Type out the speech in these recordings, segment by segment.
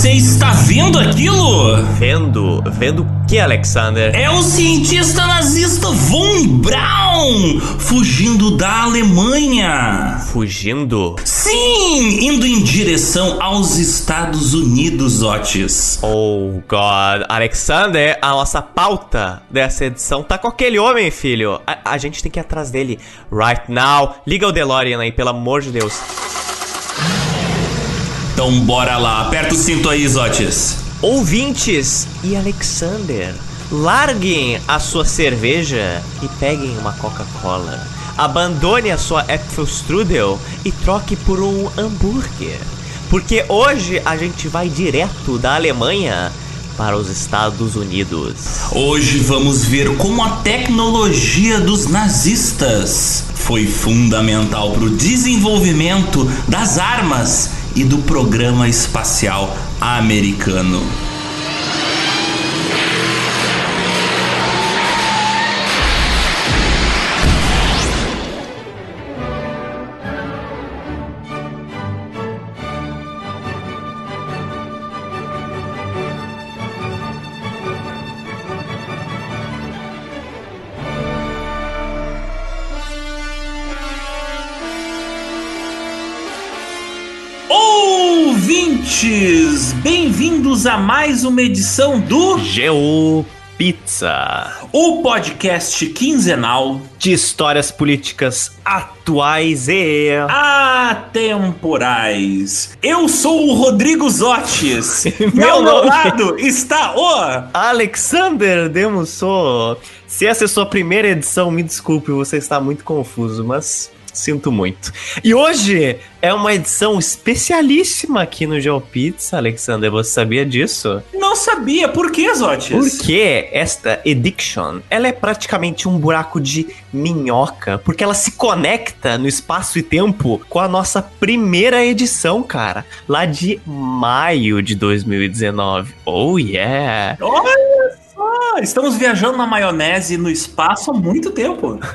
Você está vendo aquilo? Vendo? Vendo o que, Alexander? É o cientista nazista Von Braun fugindo da Alemanha. Fugindo? Sim, indo em direção aos Estados Unidos, Otis. Oh, God. Alexander, a nossa pauta dessa edição tá com aquele homem, filho. A, a gente tem que ir atrás dele right now. Liga o DeLorean aí, pelo amor de Deus. Então bora lá, aperta o cinto aí, Zotes. Ouvintes e Alexander, larguem a sua cerveja e peguem uma Coca-Cola. Abandone a sua Apfelstrudel e troque por um hambúrguer. Porque hoje a gente vai direto da Alemanha para os Estados Unidos. Hoje vamos ver como a tecnologia dos nazistas foi fundamental para o desenvolvimento das armas e do programa espacial americano. Bem-vindos a mais uma edição do Geo Pizza, o podcast quinzenal de histórias políticas atuais e atemporais. Eu sou o Rodrigo Zotes. Meu Ao meu lado está o Alexander Demusso. Se essa é a sua primeira edição, me desculpe, você está muito confuso, mas sinto muito. E hoje é uma edição especialíssima aqui no GeoPizza, Alexander. Você sabia disso? Não sabia, por que, Zotes? Porque esta Ediction, ela é praticamente um buraco de minhoca, porque ela se conecta no espaço e tempo com a nossa primeira edição, cara, lá de maio de 2019. Oh yeah! Olha só, estamos viajando na maionese no espaço há muito tempo.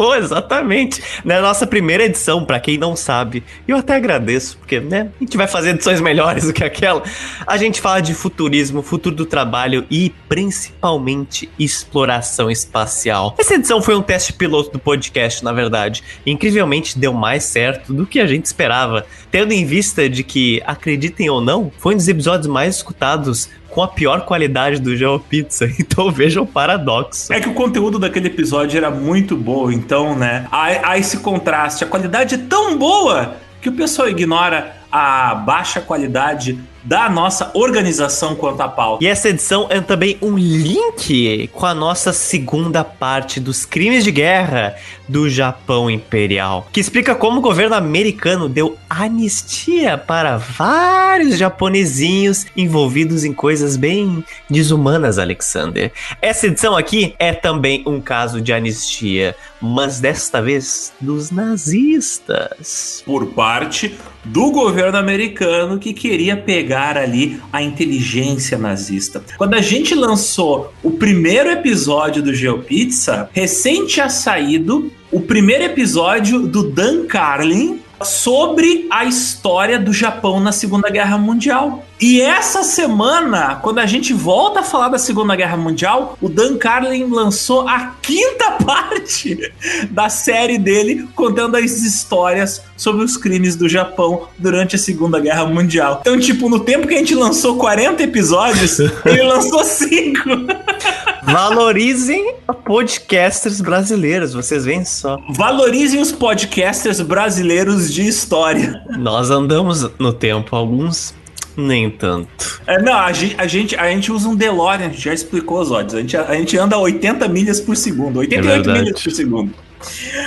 Oh, exatamente. Na nossa primeira edição, pra quem não sabe, eu até agradeço, porque, né, a gente vai fazer edições melhores do que aquela. A gente fala de futurismo, futuro do trabalho e principalmente exploração espacial. Essa edição foi um teste piloto do podcast, na verdade. Incrivelmente deu mais certo do que a gente esperava, tendo em vista de que, acreditem ou não, foi um dos episódios mais escutados com a pior qualidade do GeoPizza. Então vejam o paradoxo. É que o conteúdo daquele episódio era muito bom, então, né? Há, há esse contraste. A qualidade é tão boa que o pessoal ignora a baixa qualidade da nossa organização quanto à pauta. E essa edição é também um link com a nossa segunda parte dos crimes de guerra do Japão Imperial, que explica como o governo americano deu anistia para vários japonesinhos envolvidos em coisas bem desumanas, Alexander. Essa edição aqui é também um caso de anistia, mas desta vez dos nazistas. Por parte do governo americano que queria pegar ali a inteligência nazista. Quando a gente lançou o primeiro episódio do GeoPizza, recém tinha saído o primeiro episódio do Dan Carlin sobre a história do Japão na Segunda Guerra Mundial. E essa semana, quando a gente volta a falar da Segunda Guerra Mundial, o Dan Carlin lançou a quinta parte da série dele contando as histórias sobre os crimes do Japão durante a Segunda Guerra Mundial. Então, tipo, no tempo que a gente lançou 40 episódios, ele lançou 5. Valorizem podcasters brasileiros, vocês veem só. Valorizem os podcasters brasileiros de história. Nós andamos no tempo, alguns nem tanto. É, não, a gente, a, gente, a gente usa um DeLorean, a gente já explicou os odds. A gente, a gente anda a 80 milhas por segundo, 88 verdade. milhas por segundo.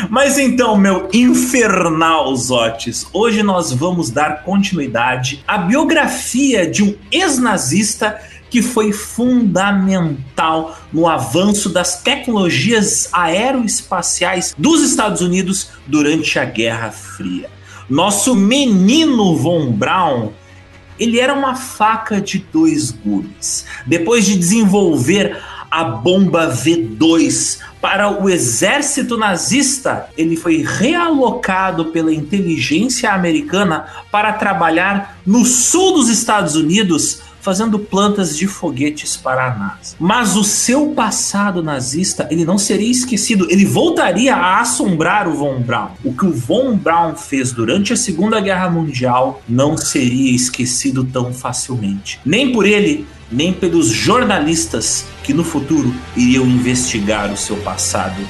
Mas então, meu infernal Zotes, hoje nós vamos dar continuidade à biografia de um ex-nazista que foi fundamental no avanço das tecnologias aeroespaciais dos Estados Unidos durante a Guerra Fria. Nosso menino Von Braun ele era uma faca de dois gumes. Depois de desenvolver a bomba V2 para o exército nazista. Ele foi realocado pela inteligência americana para trabalhar no sul dos Estados Unidos fazendo plantas de foguetes para a NASA. Mas o seu passado nazista, ele não seria esquecido, ele voltaria a assombrar o Von Braun. O que o Von Braun fez durante a Segunda Guerra Mundial não seria esquecido tão facilmente. Nem por ele, nem pelos jornalistas que no futuro iriam investigar o seu passado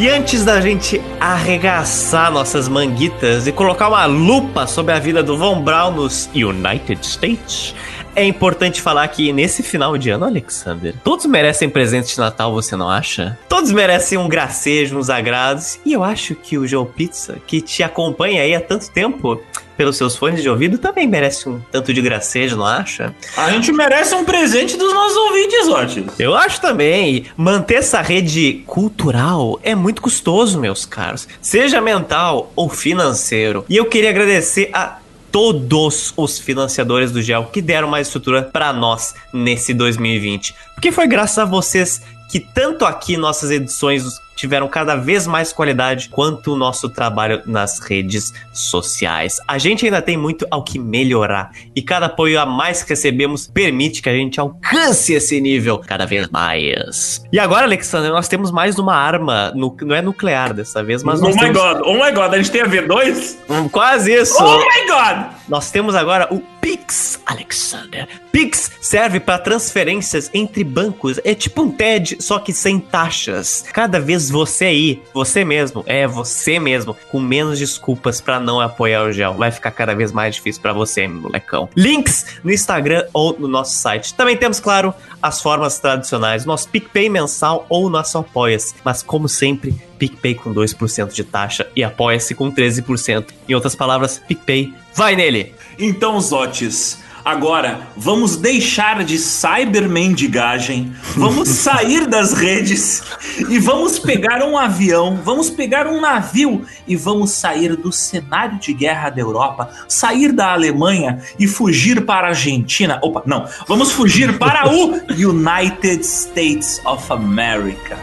E antes da gente arregaçar nossas manguitas e colocar uma lupa sobre a vida do Von Braun nos United States, é importante falar que nesse final de ano, Alexander, todos merecem presente de Natal, você não acha? Todos merecem um gracejo, uns agrados. E eu acho que o Joe Pizza, que te acompanha aí há tanto tempo, pelos seus fones de ouvido, também merece um tanto de gracejo, não acha? A gente merece um presente dos nossos ouvintes, ótimos. Eu acho também. Manter essa rede cultural é muito custoso, meus caros. Seja mental ou financeiro. E eu queria agradecer a todos os financiadores do GEL que deram mais estrutura para nós nesse 2020. Porque foi graças a vocês que tanto aqui nossas edições tiveram cada vez mais qualidade quanto o nosso trabalho nas redes sociais. A gente ainda tem muito ao que melhorar e cada apoio a mais que recebemos permite que a gente alcance esse nível cada vez mais. E agora, Alexandre, nós temos mais uma arma, no, não é nuclear dessa vez, mas Oh my temos... god, oh my god, a gente tem a V2? Hum, Quase isso! Oh my god! Nós temos agora o Pix, Alexander. Pix serve para transferências entre bancos. É tipo um TED, só que sem taxas. Cada vez você aí, você mesmo, é você mesmo, com menos desculpas para não apoiar o gel. Vai ficar cada vez mais difícil para você, molecão. Links no Instagram ou no nosso site. Também temos, claro, as formas tradicionais, nosso PicPay mensal ou nosso Apoia-se. Mas como sempre, PicPay com 2% de taxa e Apoia-se com 13%. Em outras palavras, PicPay, vai nele! Então, Zotes, agora vamos deixar de cybermendigagem, vamos sair das redes e vamos pegar um avião, vamos pegar um navio e vamos sair do cenário de guerra da Europa, sair da Alemanha e fugir para a Argentina. Opa, não, vamos fugir para o United States of America.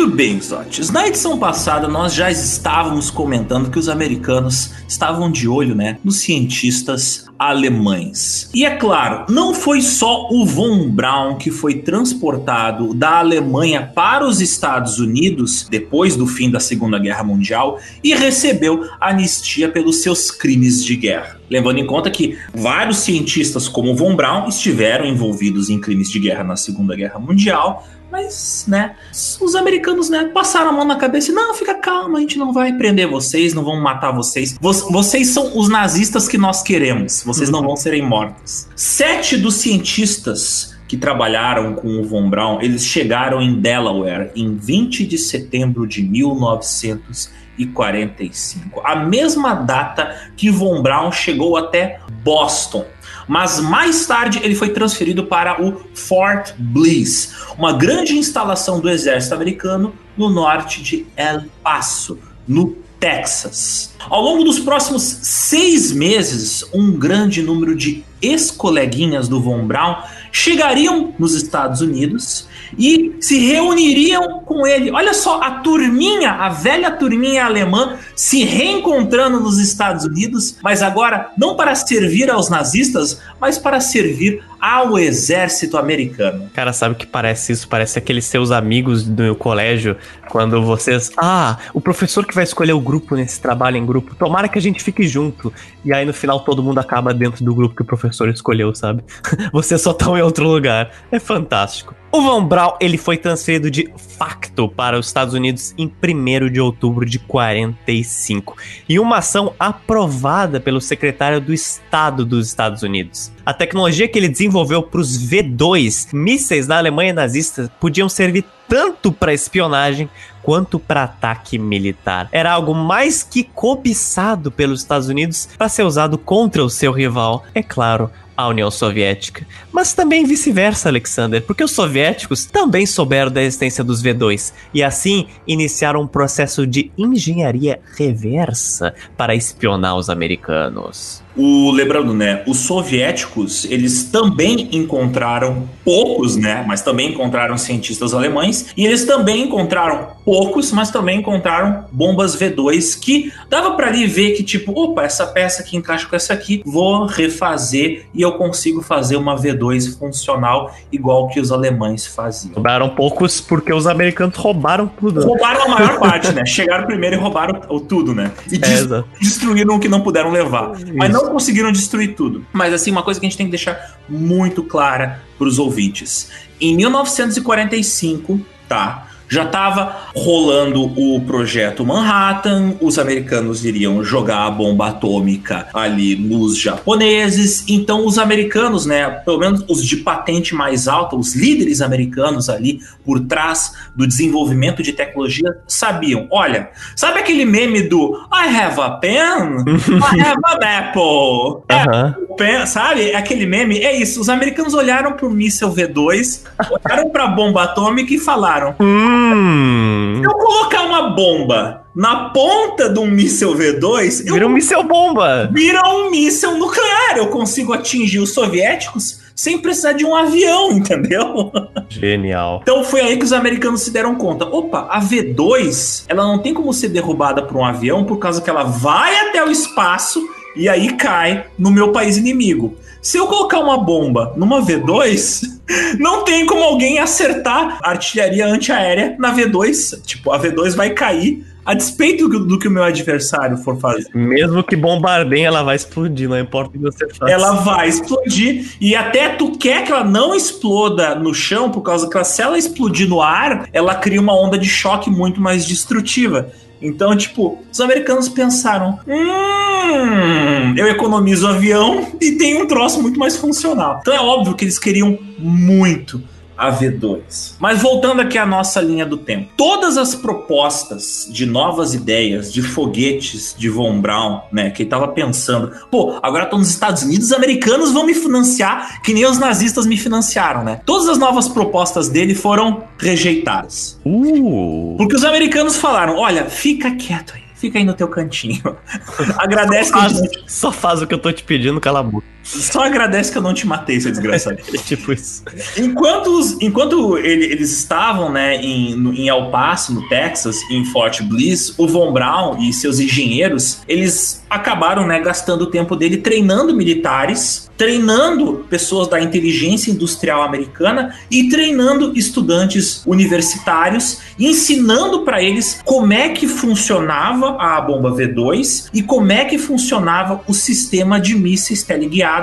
Muito bem, Zotes. Na edição passada, nós já estávamos comentando que os americanos estavam de olho, né, nos cientistas alemães. E é claro, não foi só o von Braun que foi transportado da Alemanha para os Estados Unidos depois do fim da Segunda Guerra Mundial e recebeu anistia pelos seus crimes de guerra. Levando em conta que vários cientistas como von Braun estiveram envolvidos em crimes de guerra na Segunda Guerra Mundial, mas, né, os americanos, né, passaram a mão na cabeça e, não, fica calma, a gente não vai prender vocês, não vão matar vocês. Vo vocês são os nazistas que nós queremos, vocês não vão serem mortos. Sete dos cientistas que trabalharam com o Von Braun, eles chegaram em Delaware em 20 de setembro de 1945. A mesma data que Von Braun chegou até Boston. Mas mais tarde ele foi transferido para o Fort Bliss, uma grande instalação do exército americano no norte de El Paso, no Texas. Ao longo dos próximos seis meses, um grande número de ex-coleguinhas do Von Braun chegariam nos Estados Unidos e se reuniriam com ele. Olha só, a turminha, a velha turminha alemã, se reencontrando nos Estados Unidos, mas agora não para servir aos nazistas, mas para servir ao exército americano. Cara, sabe o que parece isso? Parece aqueles seus amigos do colégio, quando vocês. Ah, o professor que vai escolher o grupo nesse trabalho em grupo, tomara que a gente fique junto. E aí no final todo mundo acaba dentro do grupo que o professor escolheu, sabe? Vocês só estão em outro lugar. É fantástico. O Von Braun ele foi transferido de facto para os Estados Unidos em 1 de outubro de 45, em uma ação aprovada pelo secretário do Estado dos Estados Unidos. A tecnologia que ele desenvolveu para os V2 mísseis na Alemanha nazista podiam servir tanto para espionagem quanto para ataque militar. Era algo mais que cobiçado pelos Estados Unidos para ser usado contra o seu rival, é claro, a União Soviética. Mas também vice-versa, Alexander, porque os soviéticos também souberam da existência dos V2 e assim iniciaram um processo de engenharia reversa para espionar os americanos. O, lembrando, né, os soviéticos, eles também encontraram poucos, né, mas também encontraram cientistas alemães, e eles também encontraram poucos, mas também encontraram bombas V2 que dava para ali ver que tipo, opa, essa peça aqui encaixa com essa aqui, vou refazer e eu consigo fazer uma V2 funcional igual que os alemães faziam. Sobraram poucos porque os americanos roubaram tudo. Roubaram a maior parte, né? Chegaram primeiro e roubaram o, tudo, né? E é, destruíram o que não puderam levar. Isso. Mas não conseguiram destruir tudo. Mas assim, uma coisa que a gente tem que deixar muito clara para os ouvintes. Em 1945, tá? Já estava rolando o projeto Manhattan, os americanos iriam jogar a bomba atômica ali nos japoneses, então os americanos, né, pelo menos os de patente mais alta, os líderes americanos ali por trás do desenvolvimento de tecnologia, sabiam, olha, sabe aquele meme do I have a pen, I have an apple, é, pen, sabe? Aquele meme, é isso, os americanos olharam pro míssil V2, olharam pra bomba atômica e falaram... Hum. Hum. Se eu colocar uma bomba na ponta de um míssil V2. Vira um míssil bomba. Vira um míssil nuclear. Eu consigo atingir os soviéticos sem precisar de um avião, entendeu? Genial. Então foi aí que os americanos se deram conta. Opa, a V2, ela não tem como ser derrubada por um avião por causa que ela vai até o espaço e aí cai no meu país inimigo. Se eu colocar uma bomba numa V2, não tem como alguém acertar a artilharia antiaérea na V2. Tipo, a V2 vai cair a despeito do, do, que o meu adversário for fazer. Mesmo que bombardeie, ela vai explodir, não importa o que você faça. Ela vai explodir e até tu quer que ela não exploda no chão, por causa que se ela explodir no ar, ela cria uma onda de choque muito mais destrutiva. Então, tipo, os americanos pensaram: hum, eu economizo o avião e tenho um troço muito mais funcional. Então é óbvio que eles queriam muito a V2. Mas voltando aqui à nossa linha do tempo. Todas as propostas de novas ideias, de foguetes de Von Braun, né, que ele tava pensando, pô, agora tô nos Estados Unidos, os americanos vão me financiar que nem os nazistas me financiaram, né? Todas as novas propostas dele foram rejeitadas. Uh. Porque os americanos falaram, olha, fica quieto aí fica aí no teu cantinho. Agradece só faz, que só faz o que eu tô te pedindo, cala a boca. Só agradece que eu não te matei, seu desgraçado. é tipo isso. Enquanto, os, enquanto ele, eles estavam né, em, no, em El Paso, no Texas, em Fort Bliss, o Von Braun e seus engenheiros, eles acabaram né, gastando o tempo dele treinando militares, treinando pessoas da inteligência industrial americana e treinando estudantes universitários, ensinando para eles como é que funcionava a bomba V2 e como é que funcionava o sistema de mísseis teleguiados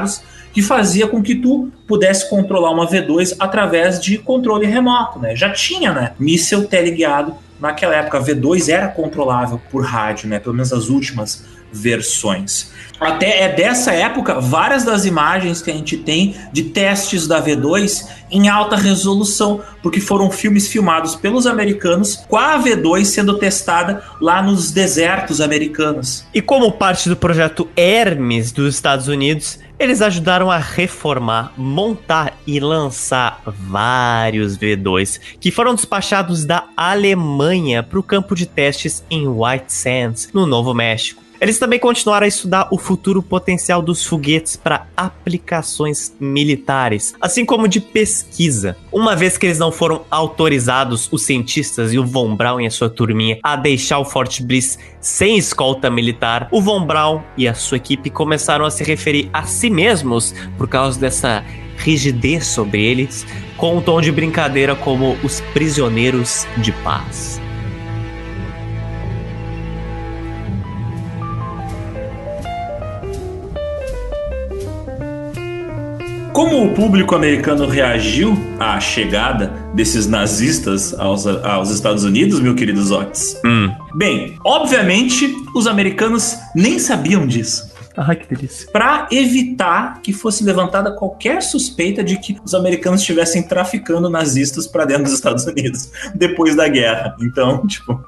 que fazia com que tu pudesse controlar uma V2 através de controle remoto, né? Já tinha, né, míssil teleguiado naquela época. A V2 era controlável por rádio, né? Pelo menos as últimas versões. Até é dessa época várias das imagens que a gente tem de testes da V2 em alta resolução, porque foram filmes filmados pelos americanos com a V2 sendo testada lá nos desertos americanos. E como parte do projeto Hermes dos Estados Unidos, eles ajudaram a reformar, montar e lançar vários V2 que foram despachados da Alemanha para o campo de testes em White Sands, no Novo México. Eles também continuaram a estudar o futuro potencial dos foguetes para aplicações militares, assim como de pesquisa. Uma vez que eles não foram autorizados, os cientistas e o Von Braun e a sua turminha, a deixar o Fort Bliss sem escolta militar, o Von Braun e a sua equipe começaram a se referir a si mesmos por causa dessa rigidez sobre eles, com um tom de brincadeira como os prisioneiros de paz. Como o público americano reagiu à chegada desses nazistas aos, aos Estados Unidos, meu querido Otis? Hum. Bem, obviamente os americanos nem sabiam disso. Ai, que delícia. Para evitar que fosse levantada qualquer suspeita de que os americanos estivessem traficando nazistas para dentro dos Estados Unidos depois da guerra. Então, tipo.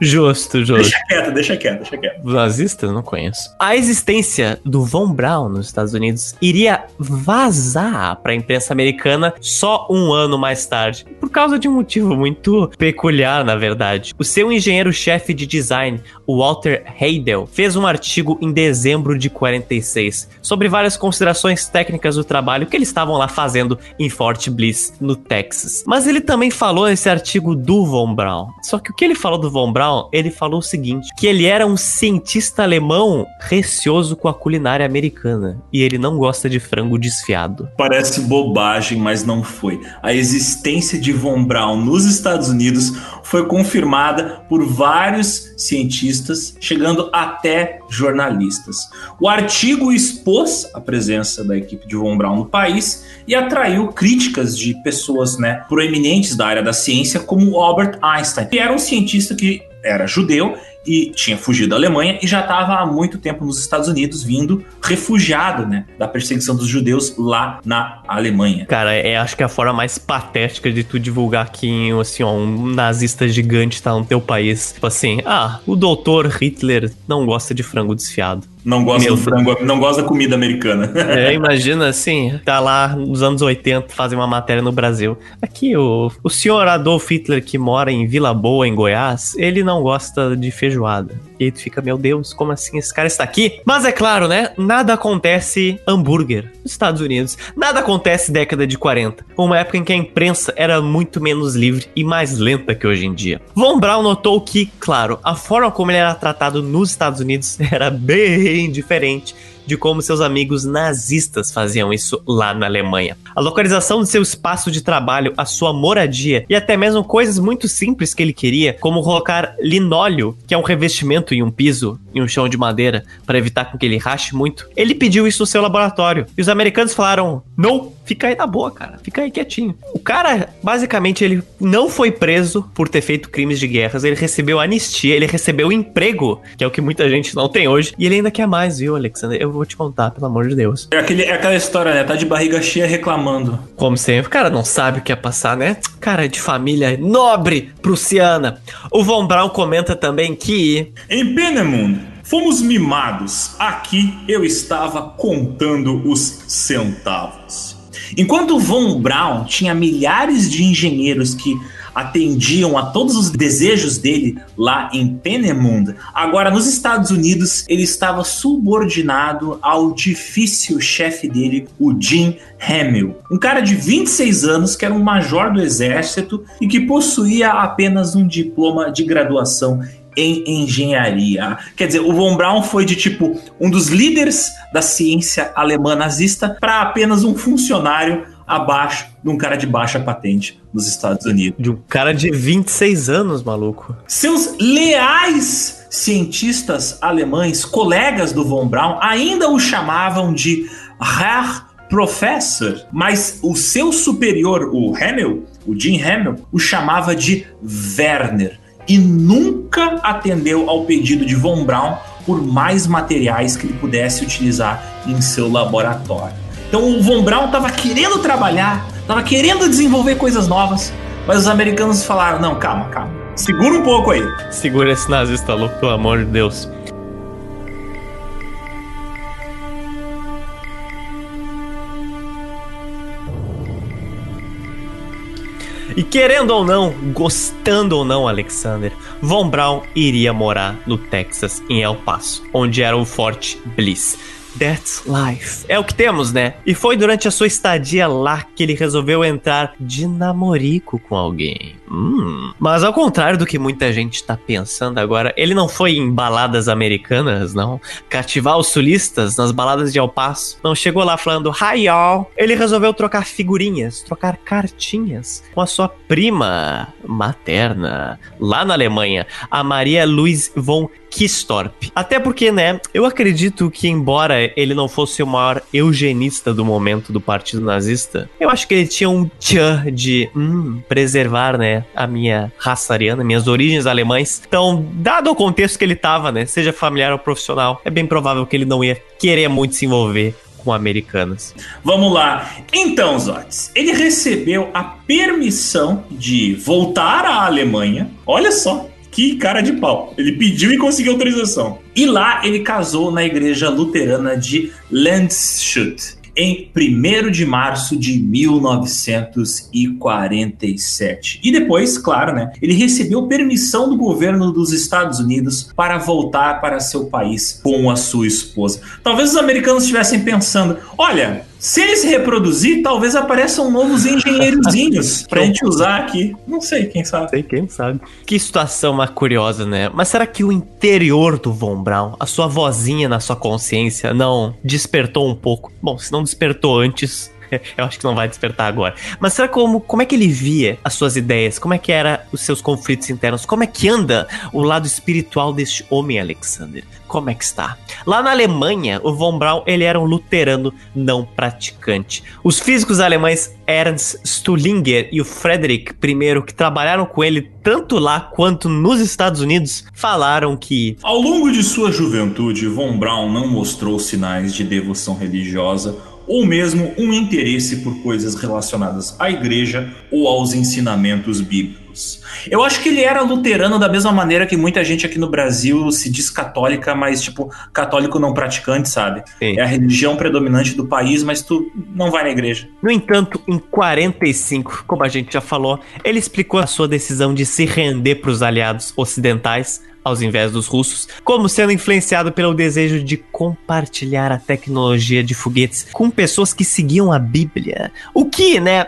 Justo, justo. Deixa quieto, deixa quieto, deixa quieto. Nazistas? Não conheço. A existência do Von Braun nos Estados Unidos iria vazar para a imprensa americana só um ano mais tarde, por causa de um motivo muito peculiar, na verdade. O seu engenheiro-chefe de design, o Walter Heidel, fez um artigo em dezembro de 46 sobre várias considerações técnicas do trabalho que eles estavam lá fazendo em Fort Bliss, no Texas. Mas ele também falou nesse artigo do Von Braun. Só que o que ele falou do Von Braun, ele falou o seguinte, que ele era um cientista alemão receoso com a culinária americana e ele não gosta de frango desfiado. Parece bobagem, mas não foi. A existência de Von Braun nos Estados Unidos foi confirmada por vários cientistas, chegando até jornalistas. O artigo expôs a presença da equipe de Von Braun no país e atraiu críticas de pessoas né, proeminentes da área da ciência, como Albert Einstein, que era um cientista que era judeu e tinha fugido da Alemanha e já estava há muito tempo nos Estados Unidos, vindo refugiado, né, da perseguição dos judeus lá na Alemanha. Cara, é acho que é a forma mais patética de tu divulgar que assim, ó, um nazista gigante tá no teu país. Tipo assim, ah, o doutor Hitler não gosta de frango desfiado. Não gosta Meu do frango, não gosta da comida americana. É, imagina assim, tá lá nos anos 80, fazer uma matéria no Brasil. Aqui, o, o senhor Adolf Hitler, que mora em Vila Boa, em Goiás, ele não gosta de feijoada. E aí tu fica, meu Deus, como assim esse cara está aqui? Mas é claro, né? Nada acontece hambúrguer nos Estados Unidos. Nada acontece década de 40. Uma época em que a imprensa era muito menos livre e mais lenta que hoje em dia. Von Braun notou que, claro, a forma como ele era tratado nos Estados Unidos era bem bem diferente de como seus amigos nazistas faziam isso lá na Alemanha. A localização de seu espaço de trabalho, a sua moradia e até mesmo coisas muito simples que ele queria, como colocar linóleo, que é um revestimento em um piso, em um chão de madeira, para evitar com que ele rache muito. Ele pediu isso no seu laboratório. E os americanos falaram: "Não, fica aí na boa, cara. Fica aí quietinho". O cara, basicamente, ele não foi preso por ter feito crimes de guerras, ele recebeu anistia, ele recebeu emprego, que é o que muita gente não tem hoje, e ele ainda quer mais, viu, Alexander? Eu vou te contar, pelo amor de Deus. É, aquele, é aquela história, né? Tá de barriga cheia reclamando. Como sempre, o cara não sabe o que é passar, né? Cara de família nobre prussiana. O Von Braun comenta também que. Em Penemund, fomos mimados. Aqui eu estava contando os centavos. Enquanto Von Braun tinha milhares de engenheiros que atendiam a todos os desejos dele lá em Penemund. Agora, nos Estados Unidos, ele estava subordinado ao difícil chefe dele, o Jim Hamill. Um cara de 26 anos que era um major do exército e que possuía apenas um diploma de graduação em engenharia. Quer dizer, o Von Braun foi de tipo um dos líderes da ciência alemã nazista para apenas um funcionário abaixo de um cara de baixa patente nos Estados Unidos. De um cara de 26 anos, maluco. Seus leais cientistas alemães, colegas do Von Braun, ainda o chamavam de Herr Professor, mas o seu superior, o Hamel, o Jim Hamel, o chamava de Werner e nunca atendeu ao pedido de Von Braun por mais materiais que ele pudesse utilizar em seu laboratório. Então o Von Braun estava querendo trabalhar, estava querendo desenvolver coisas novas, mas os americanos falaram: não, calma, calma, segura um pouco aí. Segura esse nazista louco, pelo amor de Deus. E querendo ou não, gostando ou não, Alexander, Von Braun iria morar no Texas, em El Paso, onde era o Forte Bliss. That's life. É o que temos, né? E foi durante a sua estadia lá que ele resolveu entrar de namorico com alguém. Hum. Mas ao contrário do que muita gente tá pensando agora, ele não foi em baladas americanas, não. Cativar os sulistas nas baladas de El Paso. Não chegou lá falando hi y'all. Ele resolveu trocar figurinhas, trocar cartinhas com a sua prima materna lá na Alemanha, a Maria Louise von Kistorp. Até porque, né, eu acredito que, embora ele não fosse o maior eugenista do momento do partido nazista, eu acho que ele tinha um tchan de hum, preservar, né, a minha raça ariana, minhas origens alemães. Então, dado o contexto que ele tava, né, seja familiar ou profissional, é bem provável que ele não ia querer muito se envolver com americanas. Vamos lá. Então, Zotes, ele recebeu a permissão de voltar à Alemanha. Olha só, que cara de pau. Ele pediu e conseguiu autorização. E lá ele casou na igreja luterana de Landshut, em 1 de março de 1947. E depois, claro, né, ele recebeu permissão do governo dos Estados Unidos para voltar para seu país com a sua esposa. Talvez os americanos estivessem pensando: olha, se ele se reproduzir, talvez apareçam novos engenheirozinhos pra gente usar aqui. Não sei, quem sabe. Sei quem sabe. Que situação mais curiosa, né? Mas será que o interior do Von Braun, a sua vozinha na sua consciência, não despertou um pouco? Bom, se não despertou antes, eu acho que não vai despertar agora. Mas será como, como é que ele via as suas ideias? Como é que era os seus conflitos internos? Como é que anda o lado espiritual deste homem, Alexander? Como é que está? Lá na Alemanha, o von Braun ele era um luterano não praticante. Os físicos alemães Ernst Stullinger e o Frederick I, que trabalharam com ele tanto lá quanto nos Estados Unidos, falaram que ao longo de sua juventude, von Braun não mostrou sinais de devoção religiosa ou mesmo um interesse por coisas relacionadas à igreja ou aos ensinamentos bíblicos. Eu acho que ele era luterano da mesma maneira que muita gente aqui no Brasil se diz católica, mas tipo, católico não praticante, sabe? Sim. É a religião predominante do país, mas tu não vai na igreja. No entanto, em 45, como a gente já falou, ele explicou a sua decisão de se render para os aliados ocidentais aos invés dos russos, como sendo influenciado pelo desejo de compartilhar a tecnologia de foguetes com pessoas que seguiam a Bíblia. O que, né?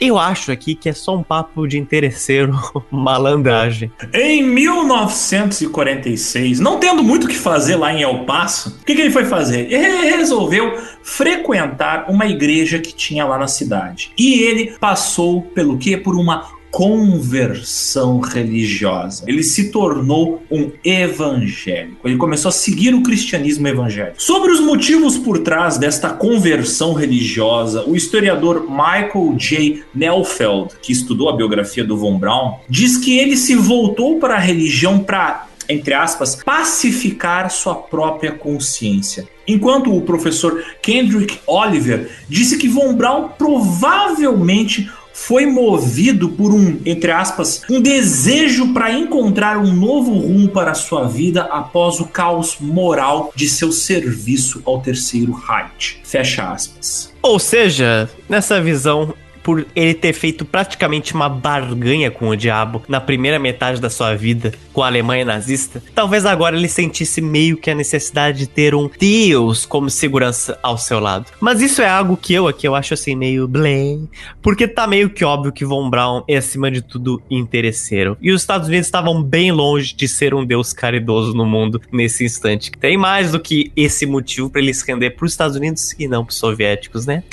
Eu acho aqui que é só um papo de interesseiro, malandragem. Em 1946, não tendo muito o que fazer lá em El Paso, o que, que ele foi fazer? Ele resolveu frequentar uma igreja que tinha lá na cidade. E ele passou pelo quê? Por uma conversão religiosa. Ele se tornou um evangélico. Ele começou a seguir o cristianismo evangélico. Sobre os motivos por trás desta conversão religiosa, o historiador Michael J. Nelfeld, que estudou a biografia do Von Braun, diz que ele se voltou para a religião para entre aspas, pacificar sua própria consciência. Enquanto o professor Kendrick Oliver disse que Von Braun provavelmente foi movido por um, entre aspas, um desejo para encontrar um novo rumo para sua vida após o caos moral de seu serviço ao terceiro Reich. Fecha aspas. Ou seja, nessa visão, por ele ter feito praticamente uma barganha com o diabo na primeira metade da sua vida com a Alemanha nazista, talvez agora ele sentisse meio que a necessidade de ter um Deus como segurança ao seu lado. Mas isso é algo que eu aqui eu acho assim meio blém, porque tá meio que óbvio que Von Braun é acima de tudo interesseiro. E os Estados Unidos estavam bem longe de ser um Deus caridoso no mundo nesse instante. Tem mais do que esse motivo para ele se render para os Estados Unidos e não para os soviéticos, né?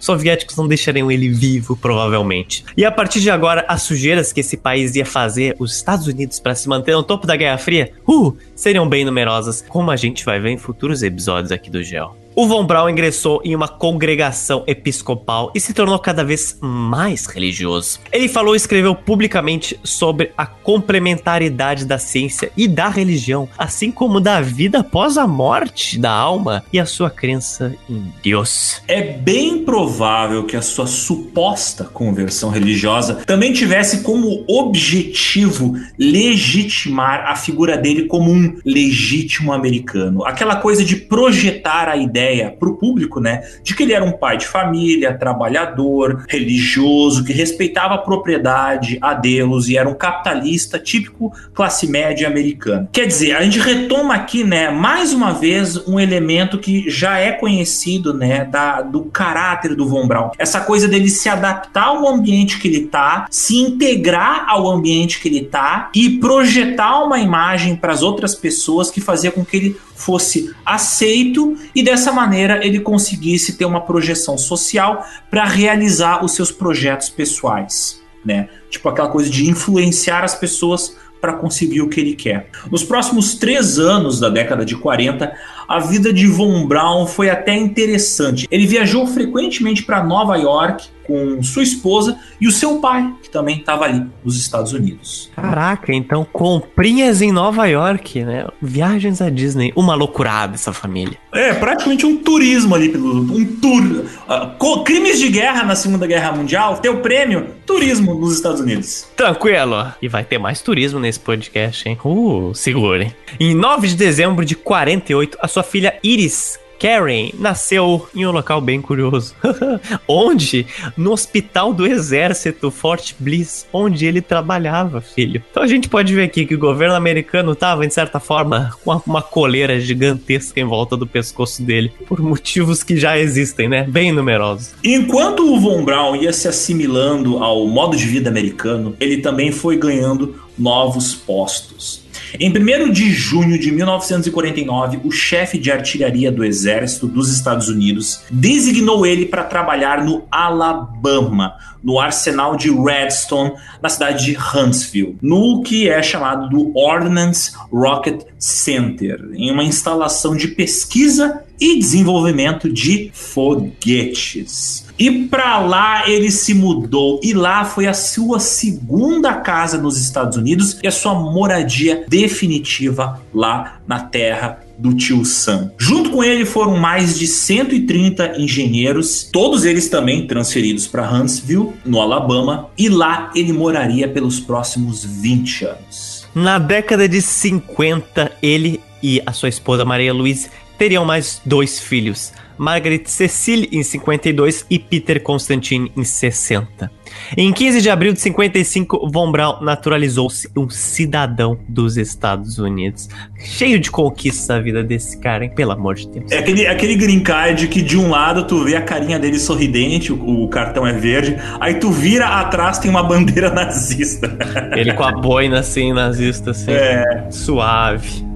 Soviéticos não deixariam ele vivo, provavelmente. E a partir de agora, as sujeiras que esse país ia fazer, os Estados Unidos, para se manter no topo da Guerra Fria, uh, seriam bem numerosas, como a gente vai ver em futuros episódios aqui do Gel. O Von Braun ingressou em uma congregação episcopal e se tornou cada vez mais religioso. Ele falou e escreveu publicamente sobre a complementaridade da ciência e da religião, assim como da vida após a morte da alma e a sua crença em Deus. É bem provável que a sua suposta conversão religiosa também tivesse como objetivo legitimar a figura dele como um legítimo americano. Aquela coisa de projetar a ideia ideia para o público, né, de que ele era um pai de família, trabalhador, religioso, que respeitava a propriedade, a Deus e era um capitalista típico classe média americana. Quer dizer, a gente retoma aqui, né, mais uma vez um elemento que já é conhecido, né, da, do caráter do Von Braun. Essa coisa dele se adaptar ao ambiente que ele tá, se integrar ao ambiente que ele tá e projetar uma imagem para as outras pessoas que fazia com que ele fosse aceito e dessa maneira ele conseguisse ter uma projeção social para realizar os seus projetos pessoais, né? Tipo aquela coisa de influenciar as pessoas para conseguir o que ele quer. Nos próximos três anos da década de 40, a vida de Von Braun foi até interessante. Ele viajou frequentemente para Nova York com sua esposa e o seu pai, que também estava ali nos Estados Unidos. Caraca, então comprinhas em Nova York, né? Viagens à Disney, uma loucurada essa família. É, praticamente um turismo ali, um tour. Uh, crimes de guerra na Segunda Guerra Mundial, teu prêmio, turismo nos Estados Unidos. Tranquilo. E vai ter mais turismo nesse podcast, hein? Uh, segurem. Em 9 de dezembro de 48, a sua filha Iris Karen nasceu em um local bem curioso. onde? No hospital do exército, Fort Bliss, onde ele trabalhava, filho. Então a gente pode ver aqui que o governo americano estava, de certa forma, com uma coleira gigantesca em volta do pescoço dele, por motivos que já existem, né? Bem numerosos. Enquanto o Von Braun ia se assimilando ao modo de vida americano, ele também foi ganhando novos postos. Em 1 de junho de 1949, o chefe de artilharia do exército dos Estados Unidos designou ele para trabalhar no Alabama, no arsenal de Redstone, na cidade de Huntsville, no que é chamado do Ordnance Rocket Center, em uma instalação de pesquisa e desenvolvimento de foguetes. E para lá ele se mudou e lá foi a sua segunda casa nos Estados Unidos e a sua moradia definitiva lá na terra do tio Sam. Junto com ele foram mais de 130 engenheiros, todos eles também transferidos para Huntsville, no Alabama, e lá ele moraria pelos próximos 20 anos. Na década de 50, ele e a sua esposa Maria Luiz teriam mais dois filhos, Margaret Cecile em 52 e Peter Constantine em 60. Em 15 de abril de 55, Von Braun naturalizou-se um cidadão dos Estados Unidos. Cheio de conquistas a vida desse cara, hein? Pelo amor de Deus. É aquele, aquele green card que de um lado tu vê a carinha dele sorridente, o, o cartão é verde, aí tu vira atrás tem uma bandeira nazista. Ele com a boina assim, nazista, assim. É. Suave.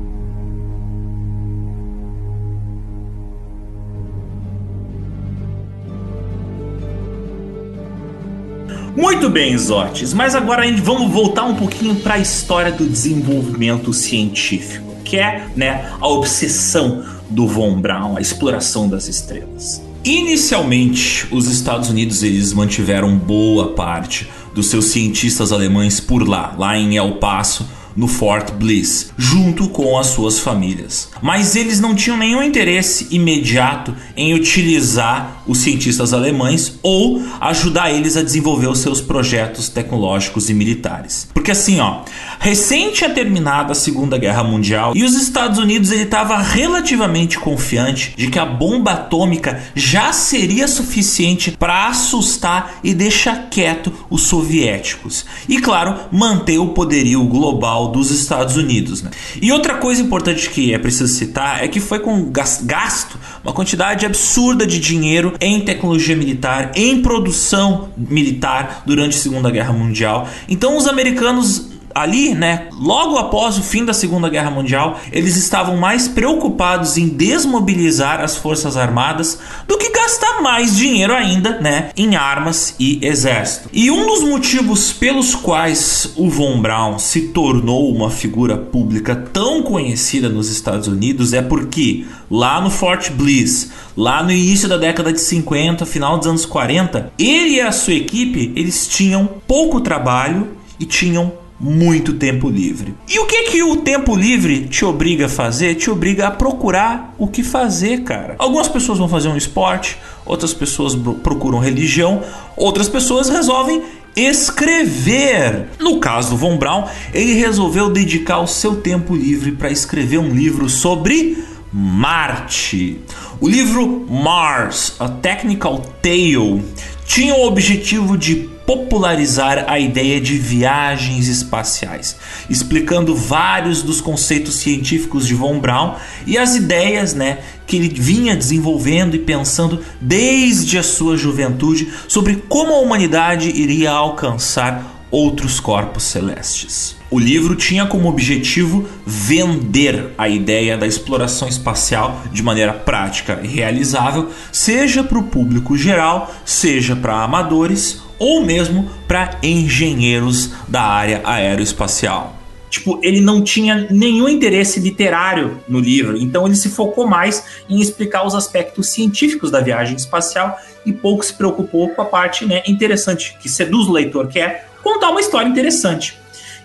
Muito bem, Zotes, mas agora a gente vamos voltar um pouquinho para a história do desenvolvimento científico, que é né, a obsessão do Von Braun, a exploração das estrelas. Inicialmente, os Estados Unidos eles mantiveram boa parte dos seus cientistas alemães por lá, lá em El Paso, no Fort Bliss, junto com as suas famílias. Mas eles não tinham nenhum interesse imediato em utilizar os cientistas alemães ou ajudar eles a desenvolver os seus projetos tecnológicos e militares. Porque assim, ó, recente tinha terminado a Segunda Guerra Mundial e os Estados Unidos ele estava relativamente confiante de que a bomba atômica já seria suficiente para assustar e deixar quieto os soviéticos. E claro, manter o poderio global dos Estados Unidos. Né? E outra coisa importante que é preciso citar é que foi com gasto uma quantidade absurda de dinheiro em tecnologia militar, em produção militar durante a Segunda Guerra Mundial. Então os americanos ali, né, logo após o fim da Segunda Guerra Mundial, eles estavam mais preocupados em desmobilizar as forças armadas do que gastar mais dinheiro ainda, né, em armas e exército. E um dos motivos pelos quais o Von Braun se tornou uma figura pública tão conhecida nos Estados Unidos é porque lá no Fort Bliss, lá no início da década de 50, final dos anos 40, ele e a sua equipe, eles tinham pouco trabalho e tinham muito tempo livre. E o que que o tempo livre te obriga a fazer? Te obriga a procurar o que fazer, cara. Algumas pessoas vão fazer um esporte, outras pessoas procuram religião, outras pessoas resolvem escrever. No caso do Von Braun, ele resolveu dedicar o seu tempo livre para escrever um livro sobre Marte. O livro Mars, A Technical Tale, tinha o objetivo de popularizar a ideia de viagens espaciais, explicando vários dos conceitos científicos de Von Braun e as ideias, né, que ele vinha desenvolvendo e pensando desde a sua juventude sobre como a humanidade iria alcançar outros corpos celestes. O livro tinha como objetivo vender a ideia da exploração espacial de maneira prática e realizável, seja para o público geral, seja para amadores ou mesmo para engenheiros da área aeroespacial. Tipo, ele não tinha nenhum interesse literário no livro, então ele se focou mais em explicar os aspectos científicos da viagem espacial e pouco se preocupou com a parte né, interessante, que seduz o leitor, que é contar uma história interessante.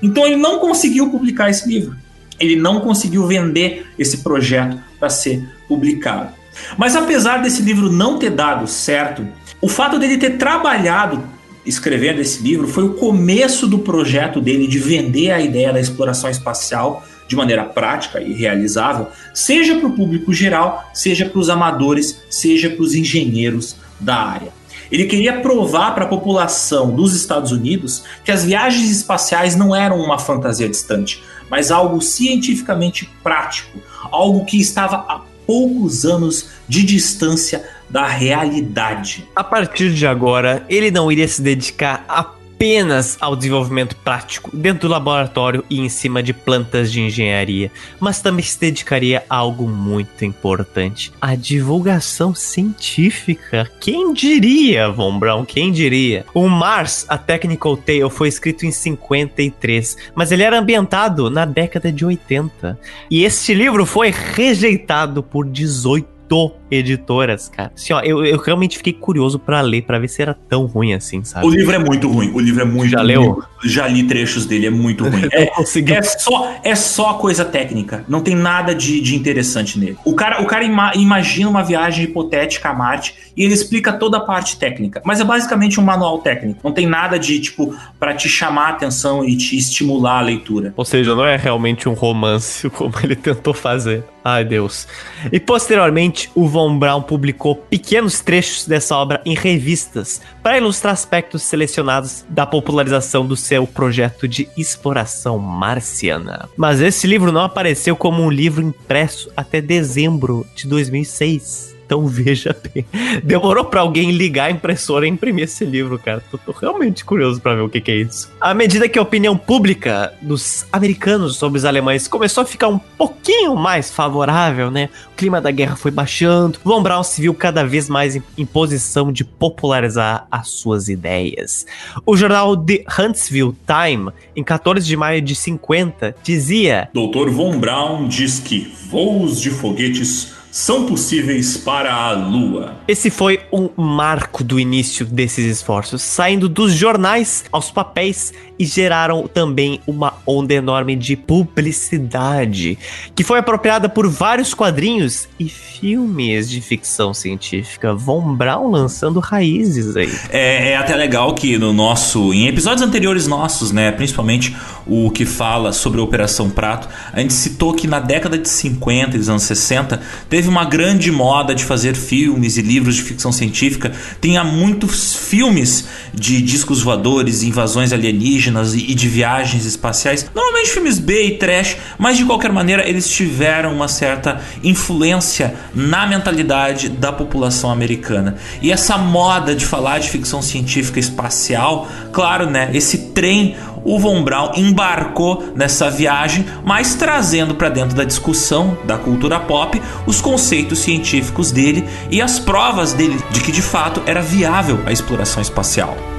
Então ele não conseguiu publicar esse livro. Ele não conseguiu vender esse projeto para ser publicado. Mas apesar desse livro não ter dado certo, o fato dele ter trabalhado escrevendo esse livro foi o começo do projeto dele de vender a ideia da exploração espacial de maneira prática e realizável, seja para o público geral, seja para os amadores, seja para os engenheiros da área. Ele queria provar para a população dos Estados Unidos que as viagens espaciais não eram uma fantasia distante, mas algo cientificamente prático, algo que estava a poucos anos de distância da realidade. A partir de agora, ele não iria se dedicar a apenas ao desenvolvimento prático dentro do laboratório e em cima de plantas de engenharia, mas também se dedicaria a algo muito importante: a divulgação científica. Quem diria, Von Braun? Quem diria? O Mars, a Technical Tale, foi escrito em 53, mas ele era ambientado na década de 80. E este livro foi rejeitado por 18 editoras, cara. Assim, ó, eu, eu realmente fiquei curioso para ler, para ver se era tão ruim assim, sabe? O livro é muito ruim. O livro é muito Já ruim. leu? Já li trechos dele, é muito ruim. É, é só, é só coisa técnica. Não tem nada de, de interessante nele. O cara, o cara ima imagina uma viagem hipotética a Marte e ele explica toda a parte técnica. Mas é basicamente um manual técnico. Não tem nada de, tipo, para te chamar a atenção e te estimular a leitura. Ou seja, não é realmente um romance como ele tentou fazer. Ai, Deus. E posteriormente, o Von Braun publicou pequenos trechos dessa obra em revistas para ilustrar aspectos selecionados da popularização do seu projeto de exploração marciana. Mas esse livro não apareceu como um livro impresso até dezembro de 2006. Então veja bem. Demorou para alguém ligar a impressora e imprimir esse livro, cara. Tô, tô realmente curioso para ver o que, que, é isso. À medida que a opinião pública dos americanos sobre os alemães começou a ficar um pouquinho mais favorável, né? O clima da guerra foi baixando. Von Braun se viu cada vez mais em, em posição de popularizar as suas ideias. O jornal The Huntsville Time, em 14 de maio de 50, dizia: Dr. Von Braun diz que voos de foguetes são possíveis para a Lua. Esse foi um marco do início desses esforços, saindo dos jornais aos papéis e geraram também uma onda enorme de publicidade, que foi apropriada por vários quadrinhos e filmes de ficção científica. Von Braun lançando raízes aí. É, é até legal que no nosso, em episódios anteriores nossos, né, principalmente o que fala sobre a Operação Prato, a gente citou que na década de 50 e dos anos 60 teve uma grande moda de fazer filmes e livros de ficção científica. Tinha muitos filmes de discos voadores, invasões alienígenas e de viagens espaciais. Normalmente filmes B e trash, mas de qualquer maneira eles tiveram uma certa influência na mentalidade da população americana. E essa moda de falar de ficção científica espacial, claro, né? Esse trem o Von Braun embarcou nessa viagem, mas trazendo para dentro da discussão da cultura pop os conceitos científicos dele e as provas dele de que de fato era viável a exploração espacial.